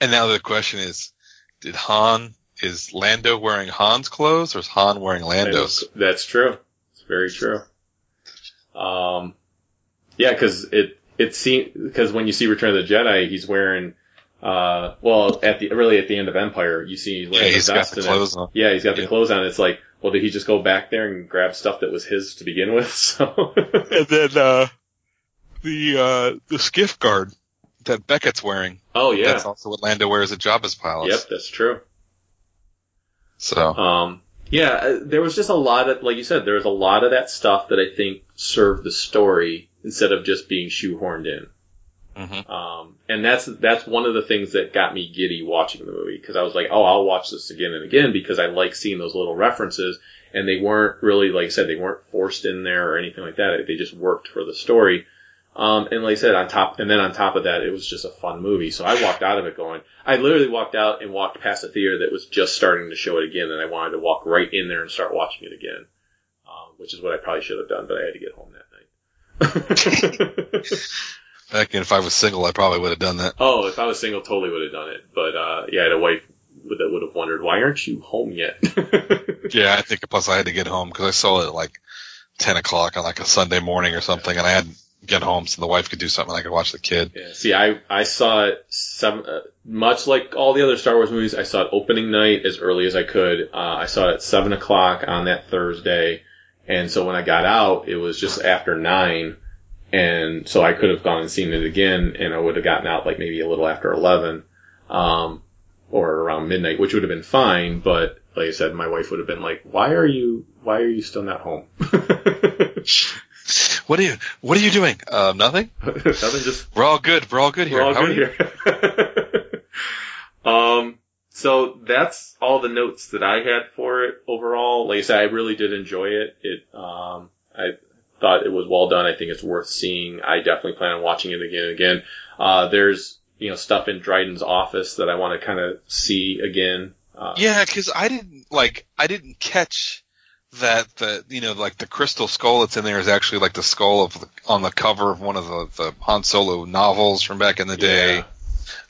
and now the question is, did Han is Lando wearing Han's clothes or is Han wearing Lando's?
That's true. It's very true. Um, yeah, because it it seems because when you see Return of the Jedi, he's wearing. Uh, well, at the really at the end of Empire, you see he's wearing
Yeah,
the
he's got
vest
the
and it-
clothes on.
Yeah, he's got the
Yeah.
clothes on. It's like, well, did he just go back there and grab stuff that was his to begin with? [laughs] So,
And then uh the uh the skiff guard that Beckett's wearing.
Oh yeah,
That's also what Lando wears at Jabba's palace.
yep, that's true.
So
Um, yeah, uh, there was just a lot of, like you said, there was a lot of that stuff that I think served the story instead of just being shoehorned in.
mhm.
Um, and that's that's one of the things that got me giddy watching the movie because I was like, oh, I'll watch this again and again because I like seeing those little references, and they weren't really, like I said, they weren't forced in there or anything like that. They just worked for the story. Um, and like I said, on top, and then on top of that, it was just a fun movie. So I walked out of it going, I literally walked out and walked past a theater that was just starting to show it again, and I wanted to walk right in there and start watching it again, um, which is what I probably should have done, but I had to get home that night. [laughs]
Back in if I was single, I probably would have done that.
Oh, if I was single, totally would have done it. But uh, yeah, I had a wife that would have wondered, why aren't you home yet? [laughs]
Yeah, I think plus I had to get home because I saw it at like ten o'clock on like a Sunday morning or something, and I had to get home so the wife could do something and I could watch the kid.
yeah. See, I I saw it seven, uh, much like all the other Star Wars movies. I saw it opening night as early as I could. Uh, I saw it at seven o'clock on that Thursday, and so when I got out, it was just after nine. And so I could have gone and seen it again, and I would have gotten out like maybe a little after eleven, um, or around midnight, which would have been fine. But like I said, my wife would have been like, "Why are you? Why are you still not home?" [laughs] [laughs]
What are you What are you doing? Uh, nothing. [laughs]
Nothing. Just
We're all good. We're all good here.
we're all
How
good
are
here. [laughs] um. So that's all the notes that I had for it overall. Like I said, I really did enjoy it. It. Um. I thought it was well done. I think it's worth seeing. I definitely plan on watching it again and again. Uh. There's you know stuff in Dryden's office that I want to kind of see again. Uh,
Yeah, because I didn't like I didn't catch that the you know like the crystal skull that's in there is actually like the skull of the, on the cover of one of the, the Han Solo novels from back in the day.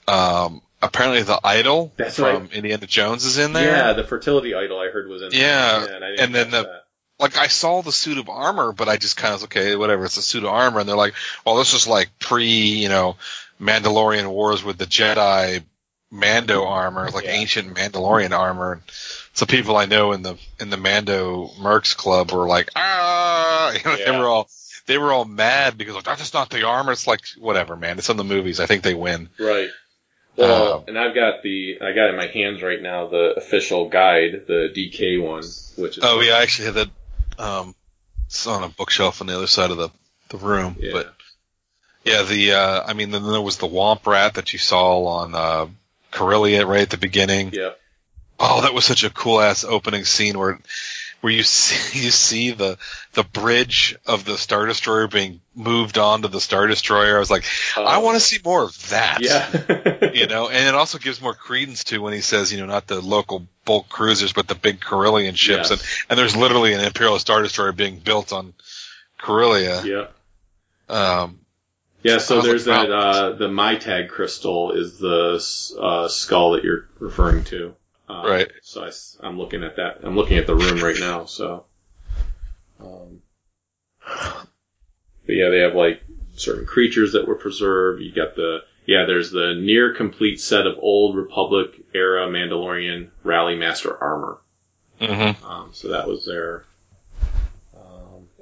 Um, apparently the idol
That's
from
right.
Indiana Jones is in there.
Yeah, the fertility idol I heard was in. there.
Yeah,
and,
and then the-
that.
like I saw the suit of armor, but I just kind of was okay, whatever. It's a suit of armor, and they're like, well, this is like pre, you know, Mandalorian wars with the Jedi Mando armor, like
Yeah.
ancient Mandalorian armor. So people I know in the in the Mando Mercs Club were like, ah, [laughs] you know, they were all they were all mad because like that's just not the armor. It's like whatever, man. It's in the movies. I think they win.
Right. Well,
Um,
and I've got the I got in my hands right now the official guide, the DK one, which is
Oh yeah, I actually had that. Um, it's on a bookshelf on the other side of the the room,
Yeah.
but. Yeah, the uh I mean then there was the Womp Rat that you saw on uh Corellia right at the beginning.
Yep.
Oh, that was such a cool ass opening scene where where you see [laughs] you see the the bridge of the Star Destroyer being moved on to the Star Destroyer. I was like, I want to see more of that.
Yeah. [laughs]
you know, and it also gives more credence to when he says, you know, not the local bulk cruisers, but the big Corellian ships,
Yes.
and and there's literally an Imperial Star Destroyer being built on Corellia.
yeah.
Um,
Yeah, so there's
like,
that, uh, the MyTag crystal is the, uh, skull that you're referring to. Uh,
Right.
So I, am looking at that. I'm looking at the room right now, so. Um, but yeah, they have like certain creatures that were preserved. You got the, yeah, there's the near complete set of old Republic era Mandalorian Rally Master armor.
mhm.
Um, so that was there.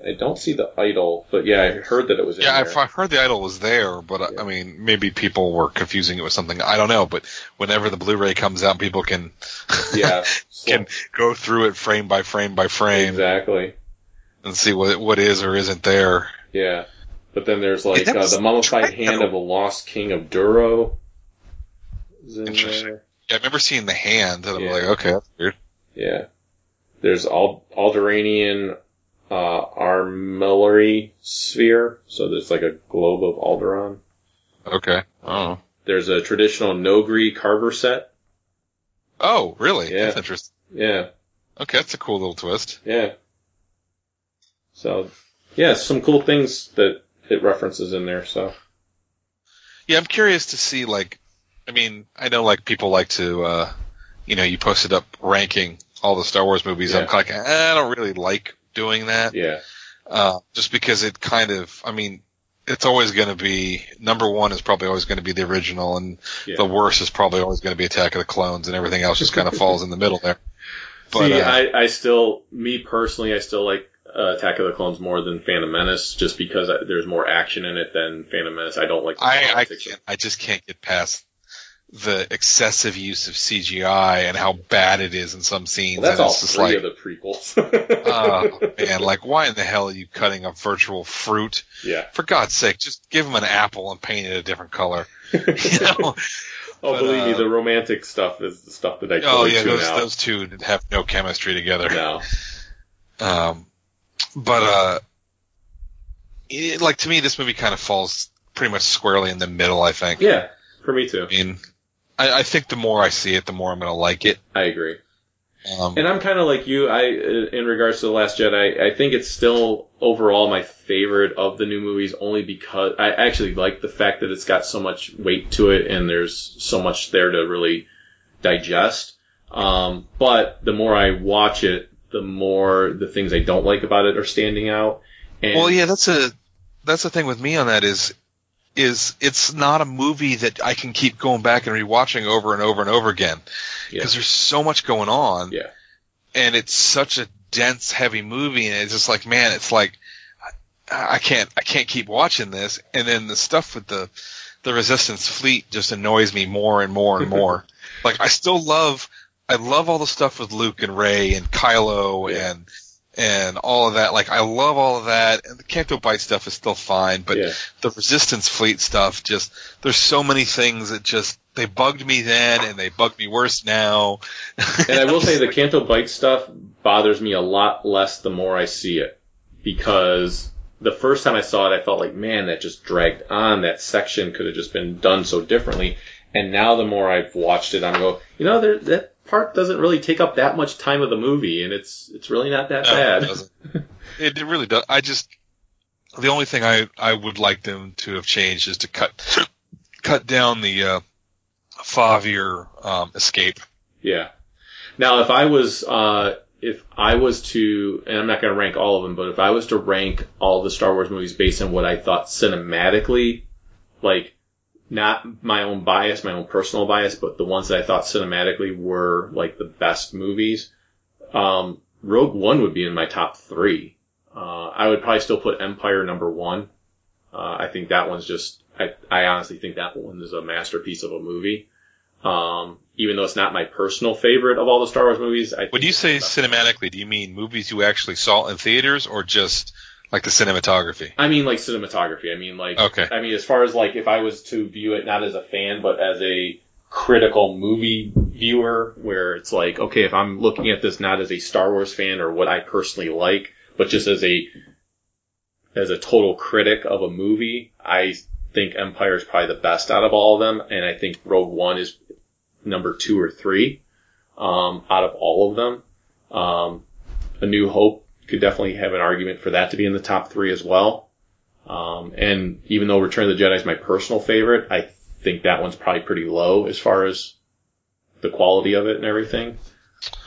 I don't see the idol, but yeah, I heard that it was in
Yeah, I've heard the idol was there, but I, I mean, maybe people were confusing it with something. I don't know, but whenever the Blu-ray comes out, people can
Yeah. [laughs]
can go through it frame by frame by frame
Exactly.
and see what what is or isn't there.
Yeah. But then there's like uh, the mummified hand of the lost king of Duro. in
Interesting.
there.
Yeah, I remember seeing the hand, and I'm like, okay, that's weird.
Yeah. There's Ald- Alderaanian uh, armillary sphere. So there's like a globe of Alderaan.
Okay. Oh.
There's a traditional Noghri carver set.
Oh, really?
Yeah.
That's interesting.
Yeah.
Okay, that's a cool little twist.
Yeah. So, yeah, some cool things that it references in there. So,
Yeah, I'm curious to see like, I mean, I know like people like to, uh, you know, you posted up ranking all the Star Wars movies. I'm like, eh, I don't really like doing that.
yeah.
Uh, just because it kind of, I mean, it's always going to be number one is probably always going to be the original, and
Yeah.
the worst is probably always going to be Attack of the Clones, and everything else just kind of [laughs] falls in the middle there. But
See,
uh,
I, I still, me personally, I still like uh, Attack of the Clones more than Phantom Menace, just because I, there's more action in it than Phantom Menace. I don't like. The
I, I can't, I just can't get past the excessive use of CGI and how bad it is in some scenes.
Well, that's
and
all
just
three
like,
of the prequels. [laughs]
oh man, like why in the hell are you cutting a virtual fruit?
yeah.
For God's sake, just give them an apple and paint it a different color. [laughs] [laughs] You know?
Oh,
But,
believe me,
uh,
the romantic stuff is the stuff that I
oh yeah, those
out.
those two have no chemistry together.
No.
Um, but uh, it, like to me, this movie kind of falls pretty much squarely in the middle. I think.
Yeah, for me too.
I mean, I, I think the more I see it, the more I'm going to like it.
I agree.
Um,
And I'm kind of like you. I, in regards to the Last Jedi, I think it's still overall my favorite of the new movies, only because I actually like the fact that it's got so much weight to it, and there's so much there to really digest. Um, but the more I watch it, the more the things I don't like about it are standing out. And
well, yeah, that's a that's the thing with me on that is is it's not a movie that I can keep going back and rewatching over and over and over again
Yeah.
because there's so much going on.
Yeah.
and it's such a dense, heavy movie, and it's just like, man, it's like I, I can't, I can't keep watching this. And then the stuff with the the Resistance fleet just annoys me more and more and more. [laughs] like I still love, I love all the stuff with Luke and Rey and Kylo
Yeah.
and and all of that. Like I love all of that, and the Canto Bight stuff is still fine, but
Yeah.
the Resistance fleet stuff just there's so many things that just they bugged me then and they bug me worse now. [laughs]
And I will say the [laughs] Canto Bight stuff bothers me a lot less the more I see it. Because the first time I saw it, I felt like, man, that just dragged on. That section could have just been done so differently. And now the more I've watched it, I'm go, you know, there, that part doesn't really take up that much time of the movie, and it's it's really not that
No,
bad.
It, doesn't. it, it really does. I just the only thing I I would like them to have changed is to cut [coughs] cut down the uh, fathier um, escape.
Yeah. Now, if I was, uh, if I was to, and I'm not going to rank all of them, but if I was to rank all the Star Wars movies based on what I thought cinematically, like, not my own bias, my own personal bias, but the ones that I thought cinematically were like the best movies, um, Rogue One would be in my top three. Uh, I would probably still put Empire number one. Uh, I think that one's just, I, I honestly think that one is a masterpiece of a movie. Um, even though it's not my personal favorite of all the Star Wars movies, I
When you say cinematically, do you mean movies you actually saw in theaters or just like the cinematography?
I mean like cinematography. I mean like,
Okay.
I mean as far as like if I was to view it not as a fan but as a critical movie viewer where it's like, okay, if I'm looking at this not as a Star Wars fan or what I personally like, but just as a as a total critic of a movie, I think Empire is probably the best out of all of them, and I think Rogue One is number two or three um, out of all of them. Um, a New Hope could definitely have an argument for that to be in the top three as well. Um, and even though Return of the Jedi is my personal favorite, I think that one's probably pretty low as far as the quality of it and everything.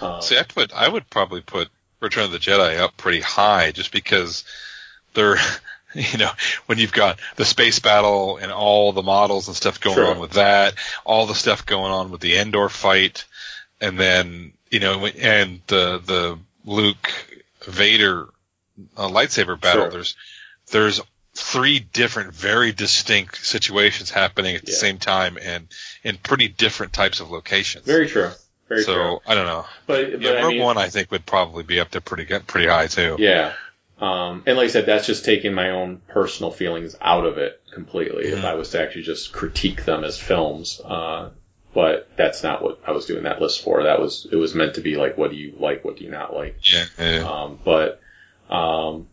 Um,
See, I put I would probably put Return of the Jedi up pretty high just because they're [laughs] you know when you've got the space battle and all the models and stuff going
Sure.
on with that, all the stuff going on with the Endor fight, and then you know and the the Luke Vader uh, lightsaber battle.
Sure.
There's there's three different, very distinct situations happening at the
Yeah.
same time and in pretty different types of locations.
very true. Very
so
true.
I don't know.
But, but
Yeah,
I
Rogue
mean,
One I think would probably be up there pretty good, pretty high too.
Yeah. Um, and like I said, that's just taking my own personal feelings out of it completely. If
Mhm.
I was to actually just critique them as films, uh, but that's not what I was doing that list for. That was it was meant to be like, what do you like, what do you not like?
Yeah, yeah.
Um, but, um,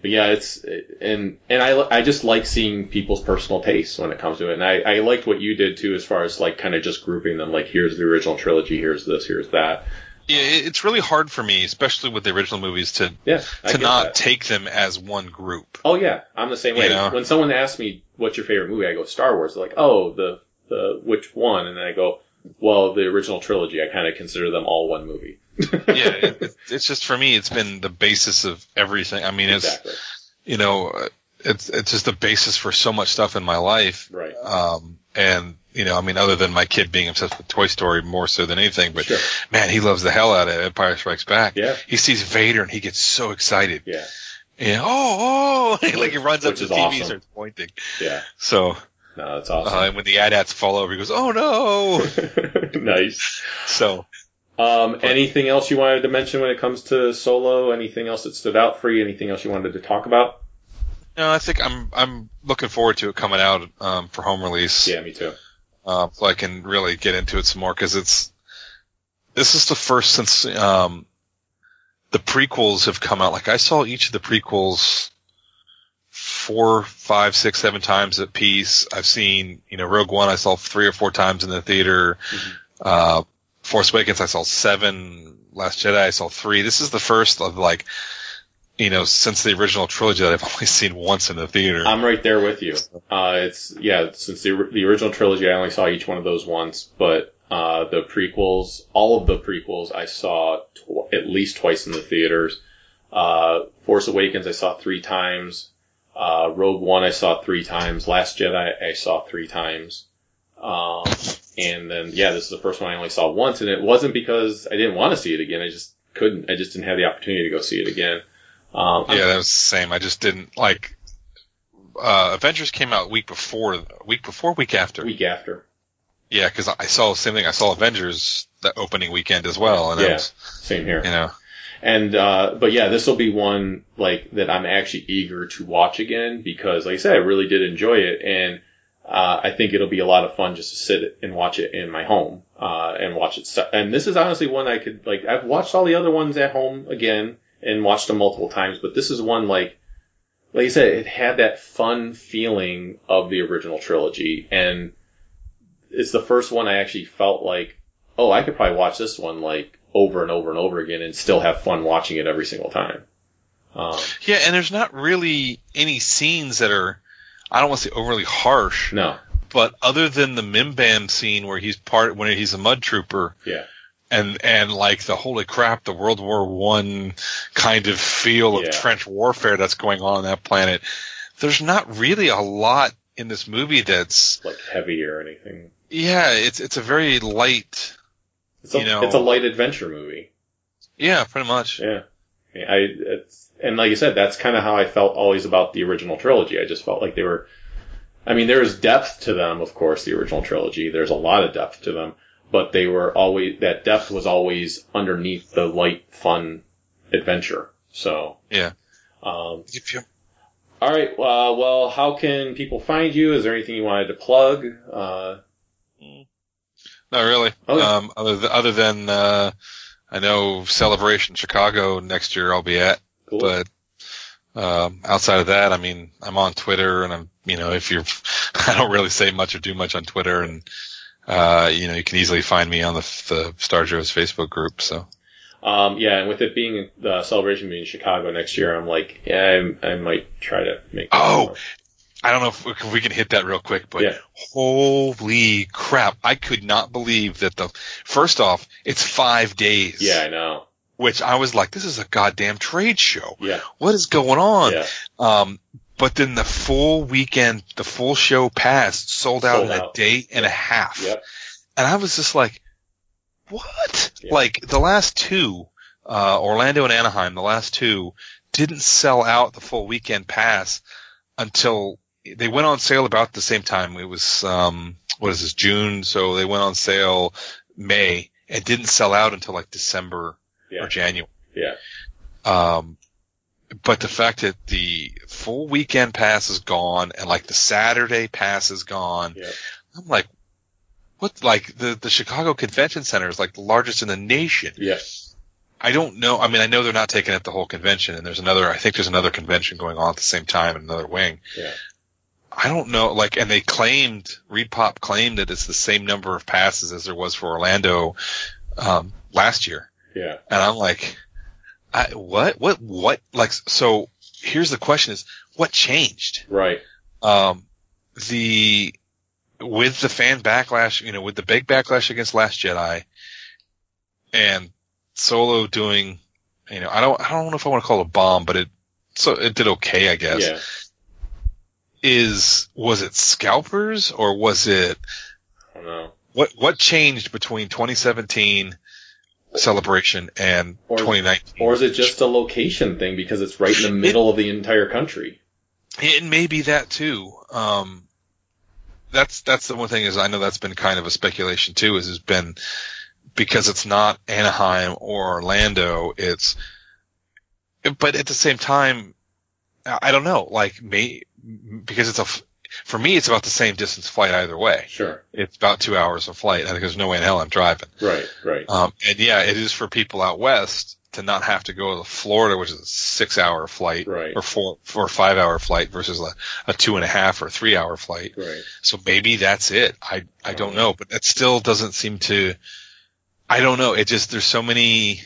but yeah, it's and and I I just like seeing people's personal tastes when it comes to it, and I I liked what you did too, as far as like kind of just grouping them. Like here's the original trilogy, here's this, here's that.
Yeah, it's really hard for me, especially with the original movies, to
Yeah,
to not
that.
take them as one group.
Oh yeah, I'm the same way.
You know?
When someone asks me what's your favorite movie, I go Star Wars. They're like, oh, the the which one? And then I go, well, the original trilogy. I kind of consider them all one movie. [laughs]
yeah, it, it- it's just for me, it's been the basis of everything. I mean, it's
Exactly.
you know, uh, it's it's just the basis for so much stuff in my life.
Right.
Um, and you know, I mean, other than my kid being obsessed with Toy Story more so than anything, but
Sure.
man, he loves the hell out of Empire Strikes Back.
Yeah.
He sees Vader and he gets so excited.
Yeah.
Yeah. Oh, oh! [laughs] like he runs up to the TV
awesome.
and starts pointing.
Yeah.
So,
No, that's
uh,
awesome.
and when the AT-ATs fall over, he goes, "Oh no!" [laughs]
nice.
so,
Um, anything else you wanted to mention when it comes to Solo? Anything else that stood out for you? Anything else you wanted to talk about?
no, I think I'm I'm looking forward to it coming out um, for home release.
Yeah, me too.
um, so I can really get into it some more because it's this is the first since um, the prequels have come out. Like I saw each of the prequels four, five, six, seven times at piece. I've seen you know Rogue One I saw three or four times in the theater. Uh, Force Awakens I saw seven. Last Jedi I saw three. This is the first of like you know since the original trilogy that I've [laughs] only seen once in the theater.
I'm right there with you. Uh, it's yeah, since the the original trilogy, I only saw each one of those once, but uh, the prequels, all of the prequels, I saw tw- at least twice in the theaters. Uh, Force Awakens, I saw three times. Uh, Rogue One, I saw three times. Last Jedi, I saw three times. Um, and then yeah, this is the first one I only saw once, and it wasn't because I didn't want to see it again. I just couldn't. I just didn't have the opportunity to go see it again. Um,
Yeah, that was the same. I just didn't like. Uh, Avengers came out week before, week before, week after.
week after.
Yeah, because I saw the same thing. I saw Avengers the opening weekend as well, and
Yeah,
was,
same here.
you know,
And uh but yeah, this will be one like that I'm actually eager to watch again because like I said, I really did enjoy it. And uh I think it'll be a lot of fun just to sit and watch it in my home uh and watch it st- and this is honestly one I could like I've watched all the other ones at home again and watched them multiple times, but this is one like like I said, it had that fun feeling of the original trilogy. And it's the first one I actually felt like, oh, I could probably watch this one like over and over and over again and still have fun watching it every single time. Um,
yeah. And there's not really any scenes that are, I don't want to say overly harsh,
no,
but other than the Mimban scene where he's part when he's a mud trooper,
yeah,
and and like the holy crap, the World War One kind of feel of
Yeah.
trench warfare that's going on on that planet. There's not really a lot in this movie that's
like heavy or anything.
yeah, it's it's a very light
It's a,
You know-
it's a light adventure movie.
yeah, pretty much.
Yeah. I, it's, and like you said, that's kind of how I felt always about the original trilogy. I just felt like they were, I mean, there was depth to them, of course, the original trilogy. There's a lot of depth to them, but they were always, that depth was always underneath the light, fun adventure. So,
Yeah.
um,
If you-
all right. Uh, well, how can people find you? Is there anything you wanted to plug? Uh,
Not really.
Okay.
Um, other th- other than uh, I know Celebration Chicago next year I'll be at,
Cool.
but um, outside of that, I mean, I'm on Twitter and I'm, you know, if you're, [laughs] I don't really say much or do much on Twitter, and uh, you know, you can easily find me on the, the Star Joe's Facebook group. So
Um, yeah, and with it being the celebration being in Chicago next year, I'm like, yeah, I, I might try to make.
Oh. I don't know if we, if we can hit that real quick, but
Yeah.
holy crap! I could not believe that the first off, it's five days.
yeah, I know.
which I was like, this is a goddamn trade show.
Yeah,
What is going on?
yeah,
Um, but then the full weekend, the full show passed, sold out
Sold
in a
out.
day and a half.
yep,
And I was just like, what?
Yeah.
Like the last two, uh, Orlando and Anaheim, the last two didn't sell out the full weekend pass until they went on sale about the same time. It was, um, what is this, June? So they went on sale May and didn't sell out until like December
yeah,
or January.
yeah,
Um, but the fact that the full weekend pass is gone and like the Saturday pass is gone,
yeah,
I'm like, what? Like the the Chicago Convention Center is like the largest in the nation.
yeah,
I don't know. I mean, I know they're not taking up the whole convention, and there's another. I think there's another convention going on at the same time in another wing.
yeah.
I don't know. Like, and they claimed ReedPop claimed that it's the same number of passes as there was for Orlando um, last year.
yeah.
And I'm like, I, what, what, what? Like, so here's the question is, what changed?
Right.
Um, the, with the fan backlash, you know, with the big backlash against Last Jedi and Solo doing, you know, I don't, I don't know if I want to call it a bomb, but it, so it did okay, I guess. Is, was it scalpers or was it,
I don't know.
what, what changed between 2017 celebration and
Or-
2019?
Or is it just a location thing because it's right in the middle of the entire country?
It may be that too. Um, that's that's the one thing is I know that's been kind of a speculation too. Is has been because it's not Anaheim or Orlando. It's but at the same time, I I don't know. Like may because it's a for me it's about the same distance flight either way.
Sure.
It's about two hours of flight. I think there's no way in hell I'm driving.
Right. Right.
Um, and yeah, it is for people out west to not have to go to Florida, which is a six hour flight
Right.
or four, four or five hour flight versus a, a two and a half or three hour flight.
Right.
So maybe that's it. I, I don't know, but that still doesn't seem to, I don't know. It just, there's so many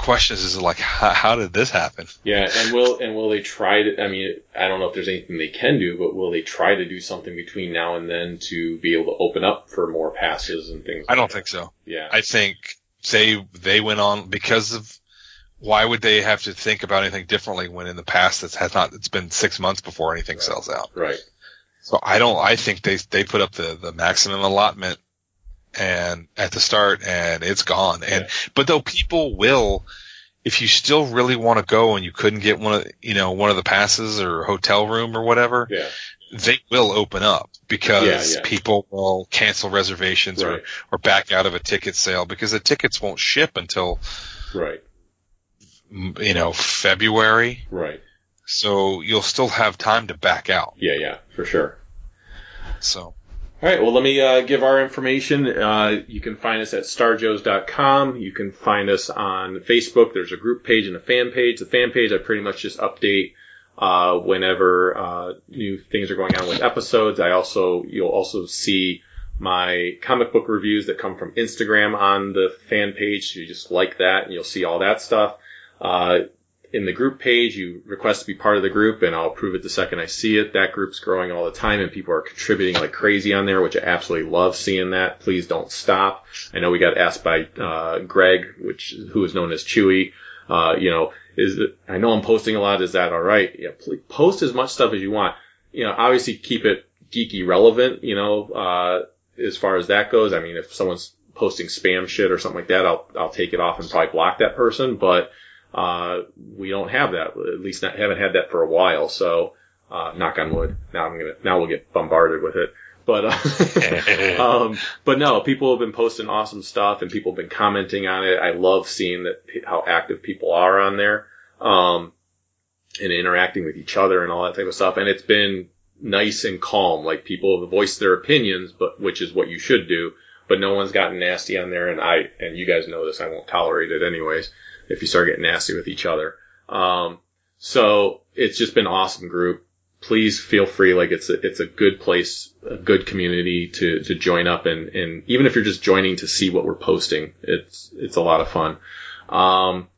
questions is like, [laughs] how, how did this happen?
Yeah, and will and will they try to? I mean, I don't know if there's anything they can do, but will they try to do something between now and then to be able to open up for more passes and things?
I don't
like
think so.
Yeah,
I think they, they went on because of, why would they have to think about anything differently when in the past it's has not, it's been six months before anything sells out.
right.
So I don't. I think they they put up the the maximum allotment and at the start, and it's gone. And but though people will, if you still really want to go and you couldn't get one of you know one of the passes or hotel room or whatever,
Yeah,
they will open up because
Yeah, yeah.
people will cancel reservations
Right.
or or back out of a ticket sale because the tickets won't ship until
right,
you know February.
right.
So you'll still have time to back out.
Yeah, yeah, for sure.
So
All right, well, let me uh, give our information. Uh, you can find us at starjoes.com. You can find us on Facebook. There's a group page and a fan page. The fan page, I pretty much just update uh, whenever uh, new things are going on with episodes. I also, you'll also see my comic book reviews that come from Instagram on the fan page. So you just like that and you'll see all that stuff. In the group page, you request to be part of the group, and I'll approve it the second I see it. That group's growing all the time, and people are contributing like crazy on there, which I absolutely love seeing that. Please don't stop. I know we got asked by uh, Greg, which who is known as Chewy. Uh, you know, is it, I know I'm posting a lot. Is that all right? Yeah, please post as much stuff as you want. You know, obviously keep it geeky relevant. You know, uh, as far as that goes. I mean, if someone's posting spam shit or something like that, I'll I'll take it off and probably block that person. But uh, we don't have that. At least not, haven't had that for a while. So, uh, knock on wood. Now I'm gonna, now we'll get bombarded with it. But, uh, [laughs] um, but no, people have been posting awesome stuff and people have been commenting on it. I love seeing that how active people are on there. Um, and interacting with each other and all that type of stuff. And it's been nice and calm. Like people have voiced their opinions, but which is what you should do. But no one's gotten nasty on there, and I and you guys know this. I won't tolerate it anyways. If you start getting nasty with each other, um, so it's just been awesome group. Please feel free. Like it's a, it's a good place, a good community to, to join up and, and even if you're just joining to see what we're posting, it's, it's a lot of fun. Um,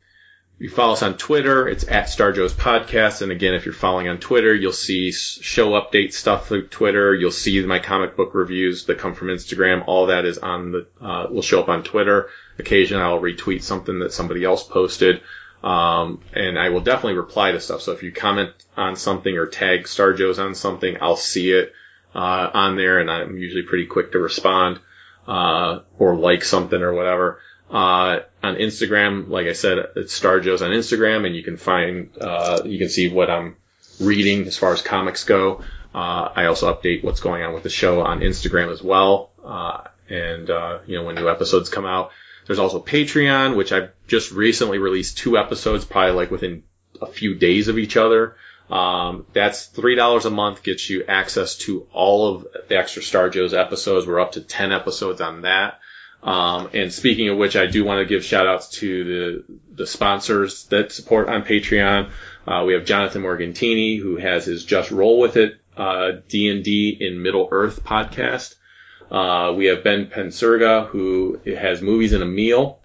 you follow us on Twitter. It's at Star Joe's Podcast. And again, if you're following on Twitter, you'll see show update stuff through Twitter. You'll see my comic book reviews that come from Instagram. All that is on the, uh, will show up on Twitter. Occasionally I'll retweet something that somebody else posted. Um, and I will definitely reply to stuff. So if you comment on something or tag Star Joe's on something, I'll see it, uh, on there and I'm usually pretty quick to respond, uh, or like something or whatever. Uh, on Instagram, like I said, it's Star Joe's on Instagram and you can find, uh, you can see what I'm reading as far as comics go. Uh, I also update what's going on with the show on Instagram as well. Uh, and, uh, you know, when new episodes come out. There's also Patreon, which I've just recently released two episodes, probably like within a few days of each other. Um, that's three dollars a month, gets you access to all of the extra Star Joe's episodes. We're up to ten episodes on that. Um, and speaking of which, I do want to give shout outs to the the sponsors that support on Patreon. Uh, we have Jonathan Morgantini, who has his Just Roll With It uh, D and D in Middle Earth podcast. Uh, we have Ben Pensurga, who has movies in a meal.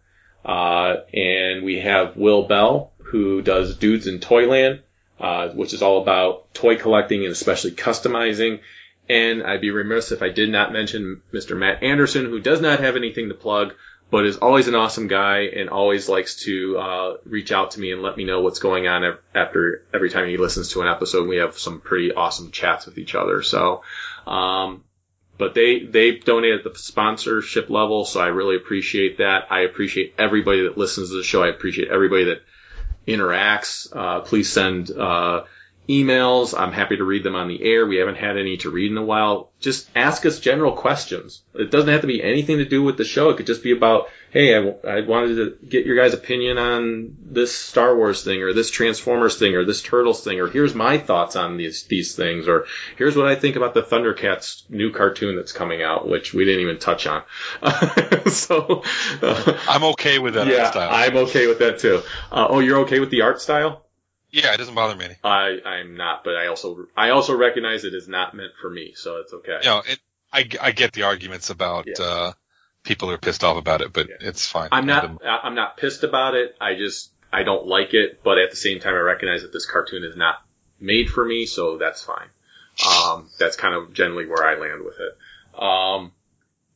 Uh, and we have Will Bell, who does Dudes in Toyland, uh, which is all about toy collecting and especially customizing. And I'd be remiss if I did not mention Mr. Matt Anderson, who does not have anything to plug, but is always an awesome guy and always likes to uh, reach out to me and let me know what's going on after every time he listens to an episode. We have some pretty awesome chats with each other. So, um, but they they donate at the sponsorship level, so I really appreciate that. I appreciate everybody that listens to the show. I appreciate everybody that interacts. Uh, please send uh, emails. I'm happy to read them on the air. We haven't had any to read in a while. Just ask us general questions. It doesn't have to be anything to do with the show. It could just be about, hey, I, w- I wanted to get your guys' opinion on this Star Wars thing or this Transformers thing or this Turtles thing or here's my thoughts on these these things or here's what I think about the Thundercats new cartoon that's coming out, which we didn't even touch on. [laughs] so uh,
I'm okay with that
yeah,
art style.
I'm okay with that too. Uh, oh, you're okay with the art style?
Yeah, it doesn't bother me any.
I I'm not, but I also I also recognize it is not meant for me, so it's okay.
You know, it, I, I get the arguments about
Yeah.
uh, people are pissed off about it, but
Yeah.
it's fine.
I'm not I'm not pissed about it. I just I don't like it, but at the same time I recognize that this cartoon is not made for me, so that's fine. Um, that's kind of generally where I land with it. Um,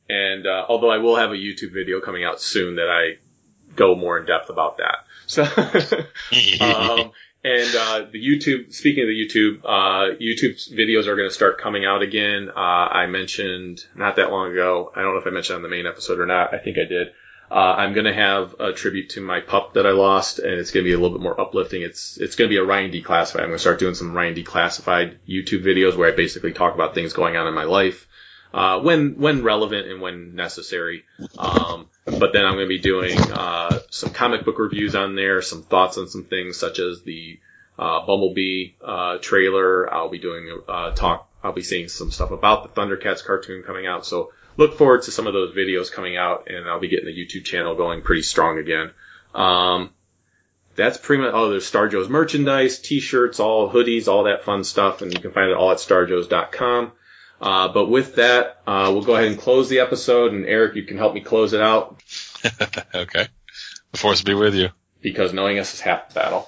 and uh, although I will have a YouTube video coming out soon that I go more in depth about that. So [laughs] um, [laughs] and uh, the YouTube. Speaking of the YouTube, uh, YouTube videos are going to start coming out again. Uh, I mentioned not that long ago. I don't know if I mentioned on the main episode or not. I think I did. Uh, I'm going to have a tribute to my pup that I lost, and it's going to be a little bit more uplifting. It's it's going to be a Ryan Declassified. I'm going to start doing some Ryan Declassified YouTube videos where I basically talk about things going on in my life. Uh, when when relevant and when necessary. Um, but then I'm going to be doing uh, some comic book reviews on there, some thoughts on some things such as the uh, Bumblebee uh, trailer. I'll be doing uh, talk. I'll be seeing some stuff about the Thundercats cartoon coming out. So look forward to some of those videos coming out, and I'll be getting the YouTube channel going pretty strong again. Um, that's pretty much. Oh, there's Star Joe's merchandise, T-shirts, all hoodies, all that fun stuff, and you can find it all at StarJoes.com. Uh, but with that, uh, we'll go ahead and close the episode, and Eric, you can help me close it out [laughs]
okay. The force be with you.
because knowing us is half the battle.